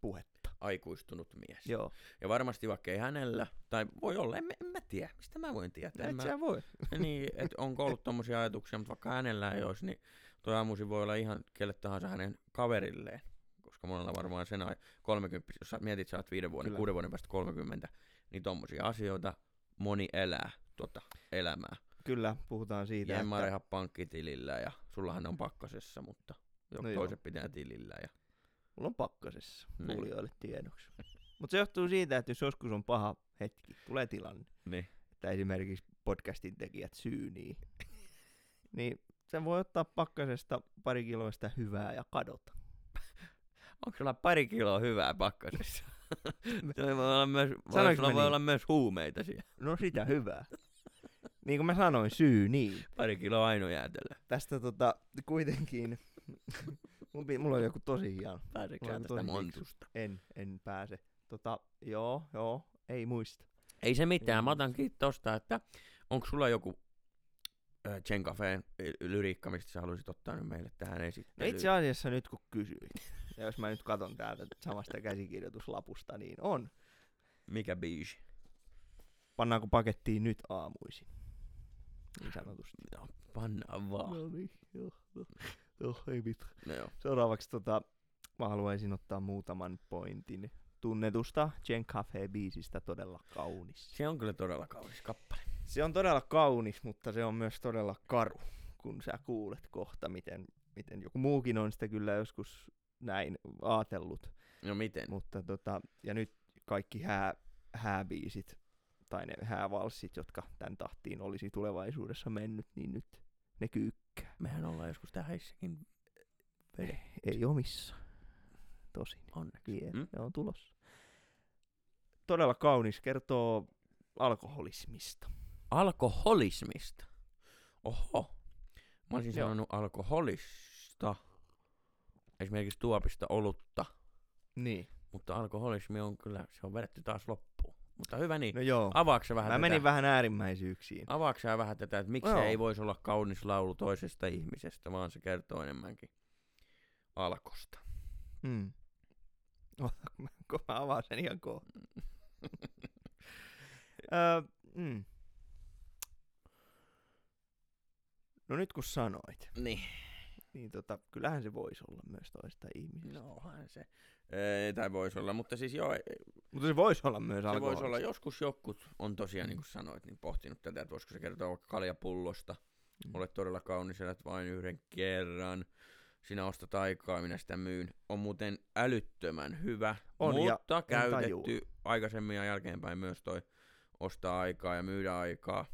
[SPEAKER 1] puhetta.
[SPEAKER 2] Aikuistunut mies.
[SPEAKER 1] Joo.
[SPEAKER 2] Ja varmasti vaikka ei hänellä, tai voi olla, en, en mä tiedä, mistä mä voin tietää. En
[SPEAKER 1] Et
[SPEAKER 2] mä,
[SPEAKER 1] sä voi.
[SPEAKER 2] niin, että on ollut tommosia ajatuksia, mutta vaikka hänellä ei olisi, niin toi aamusi voi olla ihan kelle tahansa hänen kaverilleen. Koska monella varmaan sen ai- 30, jos sä mietit, sä oot viiden vuoden,
[SPEAKER 1] Kyllä.
[SPEAKER 2] kuuden vuoden päästä 30, niin tommosia asioita moni elää tota elämää.
[SPEAKER 1] Kyllä, puhutaan siitä,
[SPEAKER 2] Ja
[SPEAKER 1] että...
[SPEAKER 2] pankkitilillä ja sullahan on pakkasessa, mutta jo,
[SPEAKER 1] No
[SPEAKER 2] no
[SPEAKER 1] joo.
[SPEAKER 2] toiset pitää tilillä. Ja,
[SPEAKER 1] Mulla on pakkasessa
[SPEAKER 2] Niin.
[SPEAKER 1] kuulijoille tiedoksi. Mutta se johtuu siitä, että jos joskus on paha hetki, tulee tilanne,
[SPEAKER 2] niin.
[SPEAKER 1] että esimerkiksi podcastin tekijät syynii, niin sen voi ottaa pakkasesta pari kiloista hyvää ja kadota.
[SPEAKER 2] Onko sulla pari kiloa hyvää pakkasessa? Toi voi olla myös, voi, sulla voi
[SPEAKER 1] niin?
[SPEAKER 2] olla myös huumeita siellä.
[SPEAKER 1] No sitä hyvää. niin kuin mä sanoin, syy niin.
[SPEAKER 2] Pari kiloa aino jäätelöä.
[SPEAKER 1] Tästä tota, kuitenkin, mulla, on joku tosi hieno. On
[SPEAKER 2] tästä montusta?
[SPEAKER 1] En, en pääse. Tota, joo, joo, ei muista.
[SPEAKER 2] Ei se mitään,
[SPEAKER 1] Ei
[SPEAKER 2] mä otan kiinni tosta, että onko sulla joku äh, Chen Cafeen lyriikka, mistä sä haluaisit ottaa nyt meille tähän
[SPEAKER 1] No
[SPEAKER 2] esittelyyn?
[SPEAKER 1] itse asiassa nyt kun kysyit, ja jos mä nyt katon täältä samasta käsikirjoituslapusta, niin on.
[SPEAKER 2] Mikä biisi?
[SPEAKER 1] Pannaanko pakettiin nyt aamuisin? Niin sanotusti.
[SPEAKER 2] No, pannaan vaan.
[SPEAKER 1] No niin, joo, no, joo, ei mitään.
[SPEAKER 2] No joo.
[SPEAKER 1] Seuraavaksi tota, mä haluaisin ottaa muutaman pointin tunnetusta Jen Cafe-biisistä todella kaunis.
[SPEAKER 2] Se on kyllä todella kaunis kappale.
[SPEAKER 1] Se on todella kaunis, mutta se on myös todella karu, kun sä kuulet kohta, miten, miten joku muukin on sitä kyllä joskus näin aatellut.
[SPEAKER 2] No miten?
[SPEAKER 1] Mutta tota, ja nyt kaikki hää, hääbiisit tai ne häävalssit, jotka tämän tahtiin olisi tulevaisuudessa mennyt, niin nyt ne kyykkää.
[SPEAKER 2] Mehän ollaan joskus tähäissäkin
[SPEAKER 1] Ei omissa, tosin.
[SPEAKER 2] onneksi.
[SPEAKER 1] Vielä,
[SPEAKER 2] Mm?
[SPEAKER 1] ne on tulossa. Todella kaunis, kertoo alkoholismista.
[SPEAKER 2] Alkoholismista. Oho. Mä olisin
[SPEAKER 1] Joo.
[SPEAKER 2] sanonut alkoholista. Esimerkiksi tuopista olutta.
[SPEAKER 1] Niin.
[SPEAKER 2] Mutta alkoholismi on kyllä, se on vedetty taas loppuun. Mutta hyvä niin.
[SPEAKER 1] No joo.
[SPEAKER 2] Avaatko sä vähän
[SPEAKER 1] Mä
[SPEAKER 2] tätä?
[SPEAKER 1] menin vähän äärimmäisyyksiin.
[SPEAKER 2] Avaatko sä vähän tätä, että miksi se ei voisi olla kaunis laulu toisesta ihmisestä, vaan se kertoo enemmänkin alkosta.
[SPEAKER 1] Mm. Mä, kun mä avaan sen ihan kohta. öö, mm. No nyt kun sanoit,
[SPEAKER 2] niin.
[SPEAKER 1] niin tota, kyllähän se voisi olla myös toista ihmisestä.
[SPEAKER 2] No onhan se. Ei, tai voisi olla, mutta siis joo,
[SPEAKER 1] Mutta se voisi olla myös
[SPEAKER 2] se voisi olla joskus jokut on tosiaan, niin kuin sanoit, niin pohtinut tätä, että voisiko se kertoa vaikka kaljapullosta.
[SPEAKER 1] Mm.
[SPEAKER 2] Olet todella kaunis, elät vain yhden kerran. Sinä ostat aikaa, minä sitä myyn. On muuten älyttömän hyvä,
[SPEAKER 1] On, ja
[SPEAKER 2] mutta
[SPEAKER 1] en
[SPEAKER 2] käytetty aikaisemmin ja jälkeenpäin myös toi ostaa aikaa ja myydä aikaa.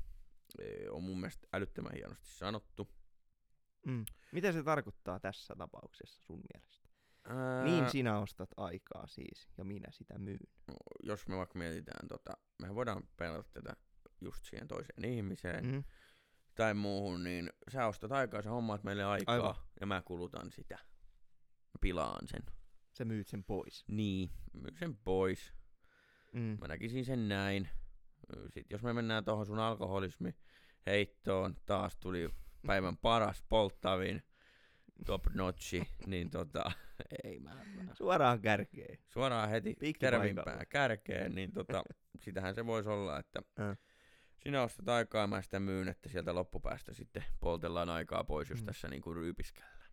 [SPEAKER 2] On mun mielestä älyttömän hienosti sanottu.
[SPEAKER 1] Mm. Mitä se tarkoittaa tässä tapauksessa sun mielestä?
[SPEAKER 2] Ää,
[SPEAKER 1] Niin sinä ostat aikaa siis, ja minä sitä myyn.
[SPEAKER 2] jos me vaikka mietitään, tota, mehän voidaan pelata tätä just siihen toiseen ihmiseen
[SPEAKER 1] Mm.
[SPEAKER 2] tai muuhun, niin sä ostat aikaa, sä hommaat meille aikaa
[SPEAKER 1] Aivan.
[SPEAKER 2] ja mä kulutan sitä. Mä pilaan sen.
[SPEAKER 1] Sä myyt sen pois.
[SPEAKER 2] Niin, myy sen pois.
[SPEAKER 1] Mm.
[SPEAKER 2] Mä näkisin sen näin. Sitten jos me mennään tuohon sun alkoholismi heittoon, taas tuli päivän paras polttavin top notchi, niin tota, ei mä, mä
[SPEAKER 1] Suoraan kärkeen.
[SPEAKER 2] suoraan heti tervimpään kärkeen, niin tota, sitähän se voisi olla, että
[SPEAKER 1] Äh.
[SPEAKER 2] sinä ostat aikaa ja mä sitä myyn, että sieltä loppupäästä sitten poltellaan aikaa pois, jos
[SPEAKER 1] Mm.
[SPEAKER 2] tässä niinku ryypiskellään.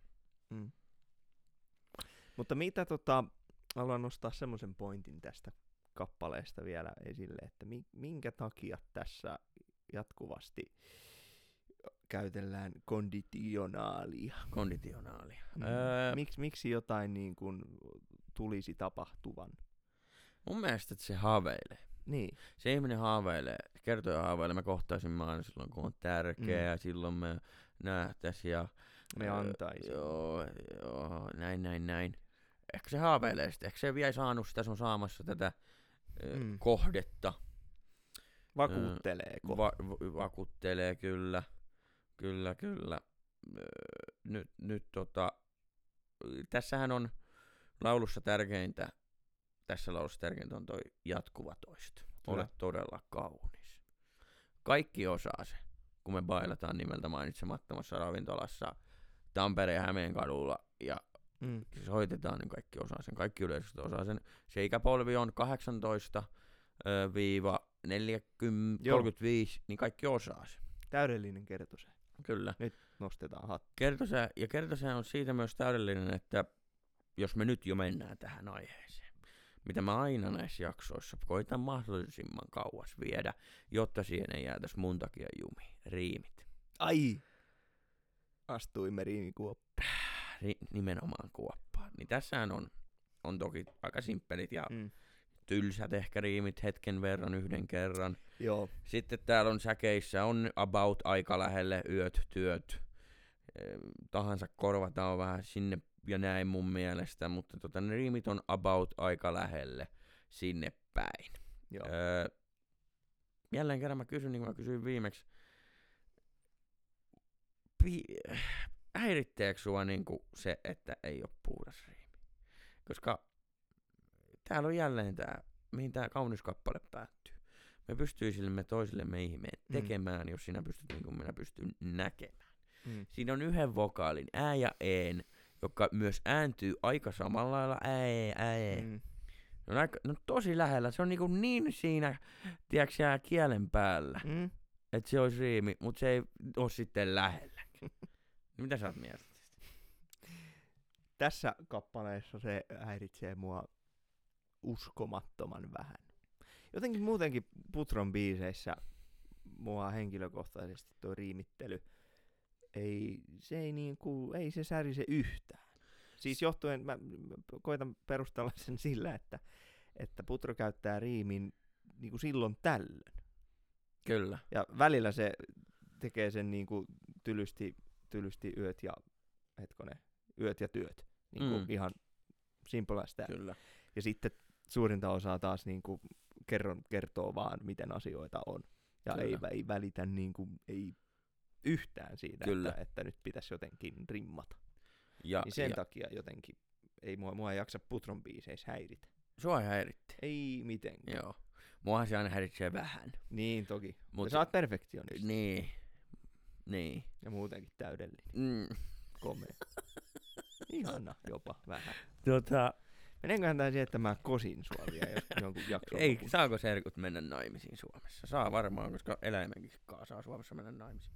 [SPEAKER 1] Mm. Mutta mitä tota, haluan nostaa semmoisen pointin tästä kappaleesta vielä esille, että mi- minkä takia tässä jatkuvasti käytellään konditionaalia.
[SPEAKER 2] Konditionaalia.
[SPEAKER 1] Mm.
[SPEAKER 2] Öö,
[SPEAKER 1] Miks, miksi jotain niin kuin tulisi tapahtuvan?
[SPEAKER 2] mun mielestä että se haaveilee.
[SPEAKER 1] Niin,
[SPEAKER 2] Se ihminen haaveilee, kertoo ja haaveilee, me kohtaisimme aina silloin kun on tärkeää, mm. ja silloin me nähtäisiin ja
[SPEAKER 1] me
[SPEAKER 2] Öö,
[SPEAKER 1] antaisi.
[SPEAKER 2] Joo, joo, näin, näin, näin. Ehkä se haaveilee sitä, ehkä se vielä ei saanut sitä, se on saamassa tätä mm. Kohdetta.
[SPEAKER 1] Vakuutteleeko?
[SPEAKER 2] Va- va- vakuttelee kyllä, kyllä, kyllä. Öö, Nyt, nyt tota, tässähän on laulussa tärkeintä, tässä laulussa tärkeintä on toi jatkuva toisto.
[SPEAKER 1] Kyllä.
[SPEAKER 2] Olet todella kaunis. Kaikki osaa se, kun me bailataan nimeltä mainitsemattomassa ravintolassa Tampereen ja Hämeen kadulla ja
[SPEAKER 1] mm.
[SPEAKER 2] soitetaan, niin kaikki osaa sen. Kaikki yleisöstä osaa sen. Se ikäpolvi on 18 ö, viiva 40,
[SPEAKER 1] Joo.
[SPEAKER 2] 35, niin kaikki osaa sen.
[SPEAKER 1] Täydellinen kertose.
[SPEAKER 2] Kyllä.
[SPEAKER 1] Nostetaan hattu.
[SPEAKER 2] Kertosä, ja kertosä on siitä myös täydellinen, että jos me nyt jo mennään tähän aiheeseen, mitä mä aina näissä jaksoissa koitan mahdollisimman kauas viedä, jotta siihen ei jäätäisi mun takia jumiin. Riimit.
[SPEAKER 1] Ai! Astuimme riimikuoppaan.
[SPEAKER 2] Ri- nimenomaan kuoppaan. Niin tässähän on, on toki aika simppelit ja
[SPEAKER 1] Mm.
[SPEAKER 2] Tylsät ehkä riimit hetken verran, yhden kerran.
[SPEAKER 1] Joo.
[SPEAKER 2] Sitten täällä on säkeissä, on about aika lähelle yöt, työt. Eh, Tahansa korvataan vähän sinne ja näin mun mielestä, mutta tota, ne riimit on about aika lähelle sinne päin.
[SPEAKER 1] Joo.
[SPEAKER 2] Öö, jälleen kerran mä kysyn, niin kuin mä kysyin viimeksi. Pi- häiritteekö sua niinku se, että ei ole puhdas riimi? Koska täällä on jälleen tää, mihin tää kaunis kappale päättyy. Me pystyisimme toisillemme ihmeen
[SPEAKER 1] Mm.
[SPEAKER 2] tekemään, jos sinä pystyt niin kuin minä pystyn näkemään.
[SPEAKER 1] Mm.
[SPEAKER 2] Siinä on yhden vokaalin, ää ja een, joka myös ääntyy aika samalla lailla ää, ää.
[SPEAKER 1] Mm.
[SPEAKER 2] Ne on, aika, ne on tosi lähellä. Se on niinku niin siinä, tiedätkö kielen päällä,
[SPEAKER 1] Mm.
[SPEAKER 2] että se olisi riimi, mutta se ei ole sitten lähellä. Mitä sä oot mieltä?
[SPEAKER 1] Tässä kappaleessa se häiritsee mua uskomattoman vähän. Jotenkin muutenkin Putron biiseissä mua henkilökohtaisesti tuo riimittely ei, se ei niinku, ei se särise yhtään. Siis johtuen, mä, mä koitan perustella sen sillä, että, että Putro käyttää riimin niinku silloin tällöin.
[SPEAKER 2] Kyllä.
[SPEAKER 1] Ja välillä se tekee sen niinku tylysti, tylysti yöt ja, hetkone, yöt ja työt. Niinku
[SPEAKER 2] Mm.
[SPEAKER 1] ihan simple as that.
[SPEAKER 2] Kyllä.
[SPEAKER 1] Ja sitten suurinta osaa taas niinku kerron, kertoo vaan, miten asioita on. Ja ei,
[SPEAKER 2] Kyllä.
[SPEAKER 1] ei välitä niinku, ei yhtään siitä,
[SPEAKER 2] Kyllä.
[SPEAKER 1] että, että nyt pitäisi jotenkin rimmata.
[SPEAKER 2] Ja,
[SPEAKER 1] Niin sen
[SPEAKER 2] ja
[SPEAKER 1] takia jotenkin, ei mua, mua ei jaksa Putron biiseissä häiritä.
[SPEAKER 2] sua häiritti.
[SPEAKER 1] Ei mitenkään.
[SPEAKER 2] Joo. Muahan se aina häiritsee vähän.
[SPEAKER 1] Niin toki. Mutta
[SPEAKER 2] Mut,
[SPEAKER 1] sä oot perfektionisti.
[SPEAKER 2] niin. Niin.
[SPEAKER 1] Ja muutenkin täydellinen.
[SPEAKER 2] Mm.
[SPEAKER 1] Komea. Ihana jopa vähän.
[SPEAKER 2] Tota,
[SPEAKER 1] Menenköhän tää siihen, että mä kosin sua vielä jos jonkun jakson
[SPEAKER 2] ei,
[SPEAKER 1] lopussa?
[SPEAKER 2] saako serkut mennä naimisiin Suomessa? Saa varmaan, koska eläimenkin kaa saa Suomessa mennä naimisiin.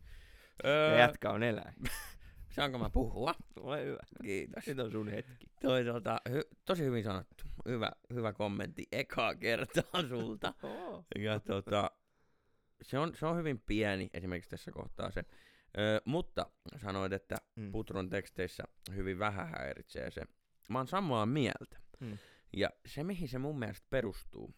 [SPEAKER 1] Ja
[SPEAKER 2] Öö,
[SPEAKER 1] jätkä on eläin.
[SPEAKER 2] saanko mä puhua?
[SPEAKER 1] Ole hyvä.
[SPEAKER 2] Kiitos.
[SPEAKER 1] Nyt on sun hetki.
[SPEAKER 2] Toi, tota, hy, tosi hyvin sanottu. Hyvä, hyvä kommentti ekaa kertaa sulta.
[SPEAKER 1] Oo.
[SPEAKER 2] Ja tota, se on, se on hyvin pieni esimerkiksi tässä kohtaa se. Ö, mutta sanoit, että
[SPEAKER 1] Mm.
[SPEAKER 2] Putron teksteissä hyvin vähän häiritsee se. Mä oon samaa mieltä.
[SPEAKER 1] Mm.
[SPEAKER 2] Ja se, mihin se mun mielestä perustuu,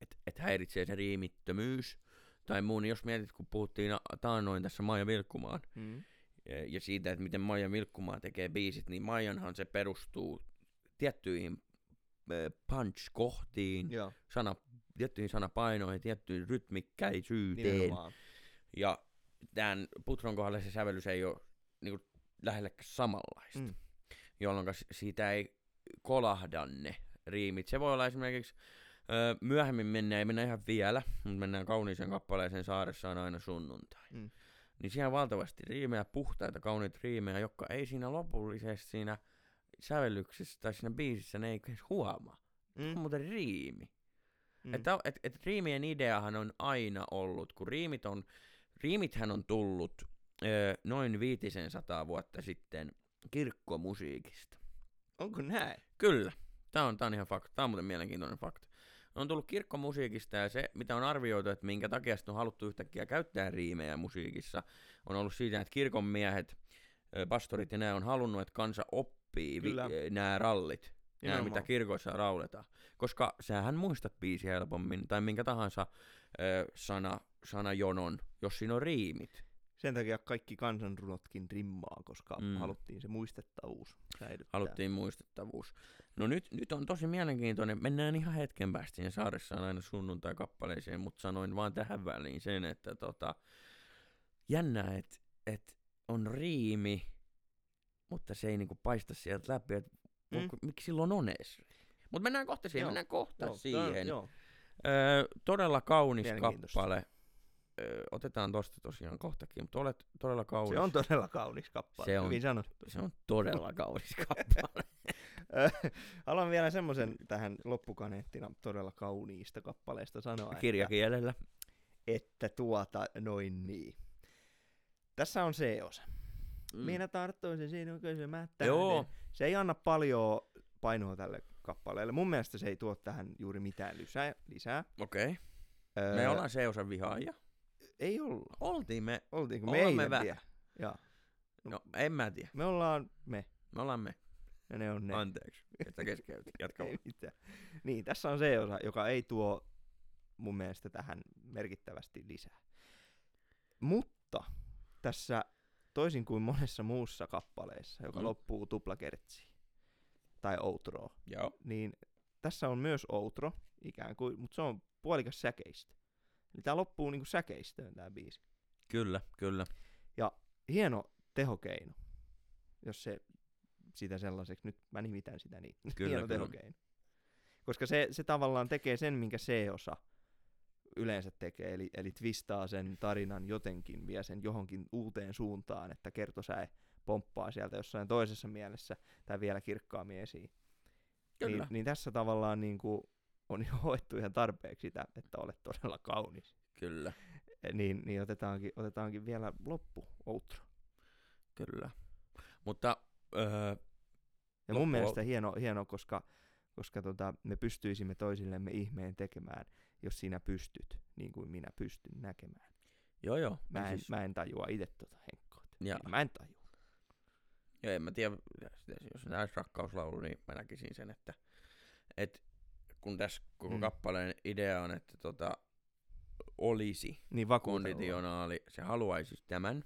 [SPEAKER 2] että et häiritsee se riimittömyys tai muu, niin jos mietit, kun puhuttiin taannoin tässä Maija Vilkkumaan,
[SPEAKER 1] Mm.
[SPEAKER 2] ja, ja siitä, että miten Maija Vilkkumaa tekee biisit, niin Maijanhan se perustuu tiettyihin punch-kohtiin,
[SPEAKER 1] Joo,
[SPEAKER 2] sana, tiettyihin sanapainoihin, tiettyihin rytmikkäisyyteen.
[SPEAKER 1] nimenomaan.
[SPEAKER 2] Ja tämän Putron kohdalla se sävellys ei ole niin lähellekään samanlaista. Mm. jolloin siitä ei kolahda ne riimit. Se voi olla esimerkiksi ö, myöhemmin mennään, ei mennä ihan vielä, mutta mennään kauniiseen kappaleeseen Saaressa on aina sunnuntai.
[SPEAKER 1] Mm.
[SPEAKER 2] Niin siellä on valtavasti riimejä, puhtaita, kauniita riimejä, jotka ei siinä lopullisesti siinä sävellyksessä tai siinä biisissä ne ei edes huomaa. Se on
[SPEAKER 1] Mm.
[SPEAKER 2] muuten riimi.
[SPEAKER 1] Mm.
[SPEAKER 2] Mm. Että et, et riimien ideahan on aina ollut, kun riimit on, riimithän on tullut ö, noin viitisen sataa vuotta sitten kirkkomusiikista.
[SPEAKER 1] Onko näin?
[SPEAKER 2] Kyllä, tämä on, tää on ihan fakta. Tämä on muuten mielenkiintoinen fakta. on tullut kirkkomusiikista ja se, mitä on arvioitu, että minkä takia on haluttu yhtäkkiä käyttää riimejä musiikissa, on ollut siitä, että kirkon miehet, pastorit ja nämä on halunnut, että kansa oppii vi- nämä rallit, nämä mitä kirkoissa rauletaan. Koska sähän muistat biisiä helpommin, tai minkä tahansa ö, sana, sanajonon, jos siinä on riimit.
[SPEAKER 1] Sen takia kaikki kansanrunotkin rimmaa, koska
[SPEAKER 2] Mm.
[SPEAKER 1] haluttiin se muistettavuus säilyttää.
[SPEAKER 2] Haluttiin muistettavuus. No nyt, nyt on tosi mielenkiintoinen. Mennään ihan hetken päästä siinä saaressa on aina sunnuntai-kappaleeseen, mutta sanoin vaan tähän väliin sen, että tota, jännää, että et on riimi, mutta se ei niinku paista sieltä läpi, että
[SPEAKER 1] Mm.
[SPEAKER 2] miksi silloin on edes Mutta mennään kohta siihen,
[SPEAKER 1] Joo,
[SPEAKER 2] mennään kohta
[SPEAKER 1] Joo,
[SPEAKER 2] siihen.
[SPEAKER 1] Joo,
[SPEAKER 2] Öö, todella kaunis kappale. Otetaan tosta tosiaan kohtakin, mutta olet todella kaunis.
[SPEAKER 1] Se on todella kaunis kappale.
[SPEAKER 2] Se on-
[SPEAKER 1] Hyvin sanottu.
[SPEAKER 2] se on todella kaunis kappale.
[SPEAKER 1] Haluan vielä semmoisen tähän loppukaneettina todella kauniista kappaleesta sanoa, että,
[SPEAKER 2] Kirjakielellä.
[SPEAKER 1] että tuota noin niin. Tässä on C-osa. Mm. Minä tarttuisin sinun kysymättä.
[SPEAKER 2] Joo.
[SPEAKER 1] Se ei anna paljon painoa tälle kappaleelle. Mun mielestä se ei tuo tähän juuri mitään lisää. lisää.
[SPEAKER 2] Okei.
[SPEAKER 1] Öö,
[SPEAKER 2] Me ollaan C-osan vihaajia.
[SPEAKER 1] Ei olla.
[SPEAKER 2] Oltiin me. Ollaan
[SPEAKER 1] Ei
[SPEAKER 2] me
[SPEAKER 1] me
[SPEAKER 2] vähän.
[SPEAKER 1] vielä. Joo.
[SPEAKER 2] No, en mä tiedä.
[SPEAKER 1] Me ollaan me.
[SPEAKER 2] Me ollaan me.
[SPEAKER 1] Ja ne on ne.
[SPEAKER 2] Anteeksi, että keskeytin. Jatka
[SPEAKER 1] ei
[SPEAKER 2] vaan.
[SPEAKER 1] mitään. Niin, tässä on se osa, joka ei tuo mun mielestä tähän merkittävästi lisää. Mutta tässä toisin kuin monessa muussa kappaleessa, joka
[SPEAKER 2] Mm.
[SPEAKER 1] mm. loppuu tuplakertsiin tai outroon,
[SPEAKER 2] Joo.
[SPEAKER 1] niin tässä on myös outro ikään kuin, mutta se on puolikas säkeistä. Eli tää loppuu niinku säkeistöön tää biisi.
[SPEAKER 2] Kyllä, kyllä.
[SPEAKER 1] Hieno tehokeino, jos se sitä sellaiseksi, nyt mä nimitän sitä niin,
[SPEAKER 2] Kyllä,
[SPEAKER 1] hieno
[SPEAKER 2] kyllä.
[SPEAKER 1] tehokeino. Koska se, se tavallaan tekee sen, minkä C-osa yleensä tekee, eli, eli twistaa sen tarinan jotenkin, vie sen johonkin uuteen suuntaan, että kertosäe pomppaa sieltä jossain toisessa mielessä tai vielä kirkkaammin esiin.
[SPEAKER 2] Kyllä.
[SPEAKER 1] Niin, niin tässä tavallaan niin kuin on jo hoettu ihan tarpeeksi sitä, että olet todella kaunis.
[SPEAKER 2] Kyllä,
[SPEAKER 1] Niin, niin otetaankin, otetaankin vielä loppu, outro.
[SPEAKER 2] kyllä. Mutta öö,
[SPEAKER 1] Ja mun mielestä hieno, hieno koska, koska tota, me pystyisimme toisillemme ihmeen tekemään, jos sinä pystyt, niin kuin minä pystyn näkemään.
[SPEAKER 2] joo joo.
[SPEAKER 1] Mä
[SPEAKER 2] ja
[SPEAKER 1] en,
[SPEAKER 2] siis,
[SPEAKER 1] mä en tajua itse tota henkkoa.
[SPEAKER 2] Ja.
[SPEAKER 1] Mä en tajua.
[SPEAKER 2] ja en mä tiedä, jos näis rakkauslaulu, niin mä näkisin sen, että et, kun tässä koko
[SPEAKER 1] Mm.
[SPEAKER 2] kappaleen idea on, että tota, olisi
[SPEAKER 1] Niin
[SPEAKER 2] konditionaali, se haluaisi tämän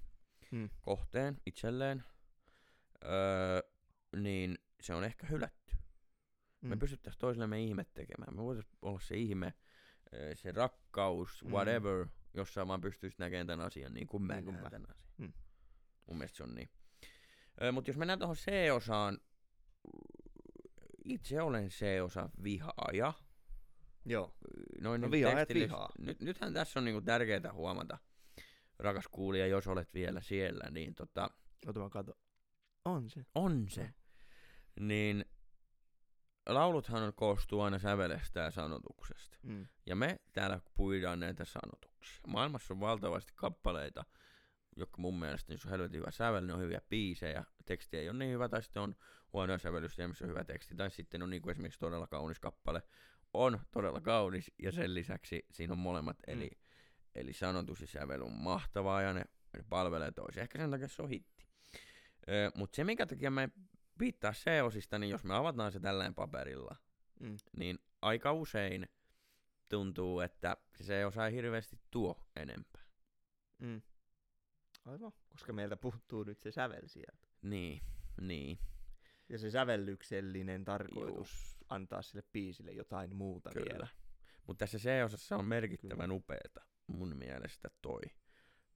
[SPEAKER 1] Mm.
[SPEAKER 2] kohteen itselleen, öö, niin se on ehkä hylätty. Mm. Me
[SPEAKER 1] Mm.
[SPEAKER 2] pystyttäisiin toisillemme ihme tekemään. Me voitaisiin olla se ihme, öö, se rakkaus,
[SPEAKER 1] Mm.
[SPEAKER 2] whatever, jos sä vaan pystyisit näkemään tämän asian niin kuin mä
[SPEAKER 1] Niin
[SPEAKER 2] näen
[SPEAKER 1] mä.
[SPEAKER 2] tämän asian.
[SPEAKER 1] Mm.
[SPEAKER 2] Mun mielestä se on niin. Öö, Mutta jos mennään tuohon C-osaan, itse olen C-osa vihaaja.
[SPEAKER 1] Joo.
[SPEAKER 2] Noin
[SPEAKER 1] No vihaajat
[SPEAKER 2] tekstillis-
[SPEAKER 1] vihaa.
[SPEAKER 2] Nyt, nythän tässä on niinku tärkeää huomata, rakas kuulija, jos olet vielä siellä, niin tota,
[SPEAKER 1] Ota mä kato. On se.
[SPEAKER 2] on se. Niin lauluthan on koostuu aina sävelestä ja sanotuksesta.
[SPEAKER 1] Mm.
[SPEAKER 2] Ja me täällä puidaan näitä sanotuksia. Maailmassa on valtavasti kappaleita, jotka mun mielestä niissä on helvetin hyvä sävel, ne on hyviä biisejä, teksti ei ole niin hyvä, tai sitten on huonoa sävellystä, ja missä on hyvä teksti, tai sitten on niin kuin esimerkiksi todella kaunis kappale, on todella kaunis, ja sen lisäksi siinä on molemmat,
[SPEAKER 1] Mm.
[SPEAKER 2] eli, eli sanotus ja sävel on mahtavaa, ja ne, ne palvelee toisia. Ehkä sen takia se on hitti. Mutta se, minkä takia mä en viittaa C-osista, niin jos me avataan se tällainen paperilla,
[SPEAKER 1] Mm.
[SPEAKER 2] niin aika usein tuntuu, että se ei osaa hirveästi tuo enempää.
[SPEAKER 1] Mm. Aivan. Koska meiltä puuttuu nyt se sävel sieltä.
[SPEAKER 2] Niin, niin,
[SPEAKER 1] Ja se sävellyksellinen tarkoitus antaa sille biisille jotain muuta
[SPEAKER 2] kyllä.
[SPEAKER 1] vielä.
[SPEAKER 2] Mutta tässä C-osassa on merkittävän upeeta mun mielestä toi.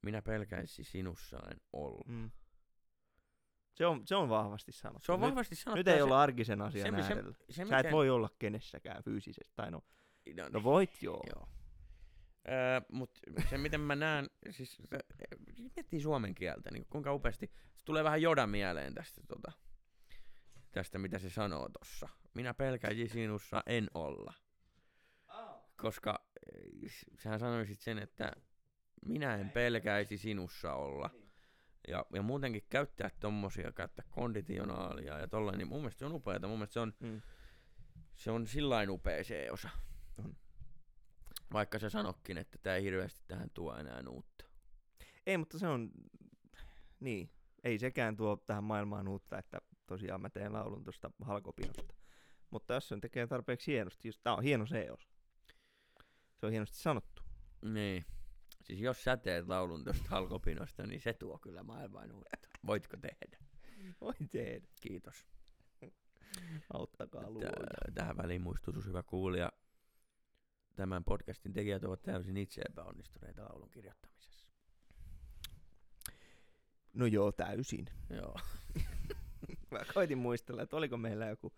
[SPEAKER 2] Minä pelkäisin sinussa en olla.
[SPEAKER 1] Mm. Se, on, se on vahvasti sanottu.
[SPEAKER 2] Se on
[SPEAKER 1] nyt,
[SPEAKER 2] vahvasti sanottu.
[SPEAKER 1] nyt
[SPEAKER 2] ja
[SPEAKER 1] ei
[SPEAKER 2] se,
[SPEAKER 1] olla arkisen asian
[SPEAKER 2] se- se-
[SPEAKER 1] äärellä.
[SPEAKER 2] se,
[SPEAKER 1] Sä
[SPEAKER 2] miten,
[SPEAKER 1] et voi olla kenessäkään fyysisesti. Tai no,
[SPEAKER 2] No,
[SPEAKER 1] no voit joo.
[SPEAKER 2] Joo. Öö, Mutta se, miten mä näen, siis se- miettii suomen kieltä, niin kuinka upeasti, se tulee vähän joda mieleen tästä, tota, tästä mitä se sanoo tossa. Minä pelkäisin sinussa en olla. Koska eh, sähän sanoisit sen, että minä en pelkäisi sinussa olla. Ja, ja muutenkin käyttää tommosia, käyttää konditionaalia ja tollain, niin mun mielestä se on upeeta. Mun mielestä se on,
[SPEAKER 1] Mm.
[SPEAKER 2] se on sillain upea se osa. Vaikka se sanokin, että tämä ei hirveästi tähän tuo enää uutta.
[SPEAKER 1] Ei, mutta se on, niin, ei sekään tuo tähän maailmaan uutta, että tosiaan mä teen laulun tuosta halkopinosta. Mutta jos sen tekee tarpeeksi hienosti, just tää on hieno seos. Se on hienosti sanottu.
[SPEAKER 2] Niin. Siis jos sä teet laulun tuosta halkopinosta, niin se tuo kyllä maailmaan uutta. Voitko tehdä?
[SPEAKER 1] Voi tehdä.
[SPEAKER 2] Kiitos.
[SPEAKER 1] Auttakaa luoja.
[SPEAKER 2] Tähän väliin muistutus, hyvä kuulija. Tämän podcastin tekijät ovat täysin itse epäonnistuneita laulun kirjoittamisessa.
[SPEAKER 1] No joo, täysin.
[SPEAKER 2] Joo.
[SPEAKER 1] Mä koitin muistella, että oliko meillä joku,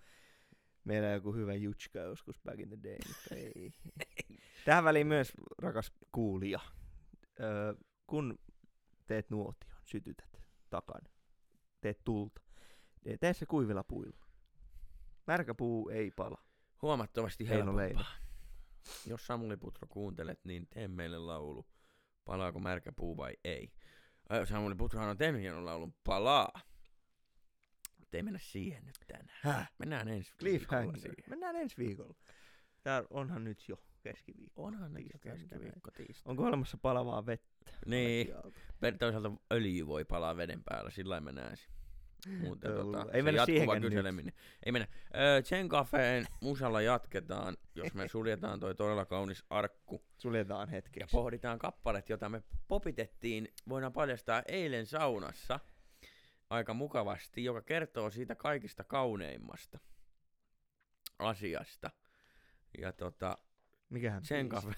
[SPEAKER 1] meillä joku hyvä jutska joskus back in the day, mutta ei. Tähän väliin myös, rakas kuulija, öö, kun teet nuotion, sytytät takan, teet tulta, niin tee se kuivilla puilla. Märkä puu ei pala.
[SPEAKER 2] Huomattavasti helpompaa. Jos Samuli Putro kuuntelet, niin tee meille laulu. Palaako märkä puu vai ei? Samuli Putrohan on tehnyt hienon laulun. Palaa. Mutta ei mennä siihen nyt tänään.
[SPEAKER 1] Häh?
[SPEAKER 2] Mennään ensi viikolla
[SPEAKER 1] Cliffhanger.
[SPEAKER 2] siihen.
[SPEAKER 1] Mennään ensi viikolla. Tää onhan nyt jo keskiviikko.
[SPEAKER 2] Onhan nyt jo keskiviikko tiistai.
[SPEAKER 1] Onko olemassa palavaa vettä?
[SPEAKER 2] Niin, per- toisaalta öljy voi palaa veden päällä, sillä lailla mä näen sen. Muuten
[SPEAKER 1] Joo,
[SPEAKER 2] tota,
[SPEAKER 1] ei mennä
[SPEAKER 2] jatkuva
[SPEAKER 1] siihenkään nyt.
[SPEAKER 2] kyseleminen. Ei mennä. Öö, Chen Cafeen musalla jatketaan, jos me suljetaan toi todella kaunis arkku.
[SPEAKER 1] Suljetaan
[SPEAKER 2] Ja
[SPEAKER 1] hetkeksi.
[SPEAKER 2] pohditaan kappalet, jota me popitettiin, voidaan paljastaa eilen saunassa aika mukavasti, joka kertoo siitä kaikista kauneimmasta asiasta. Ja tota,
[SPEAKER 1] Mikähän biisi?
[SPEAKER 2] Cafe,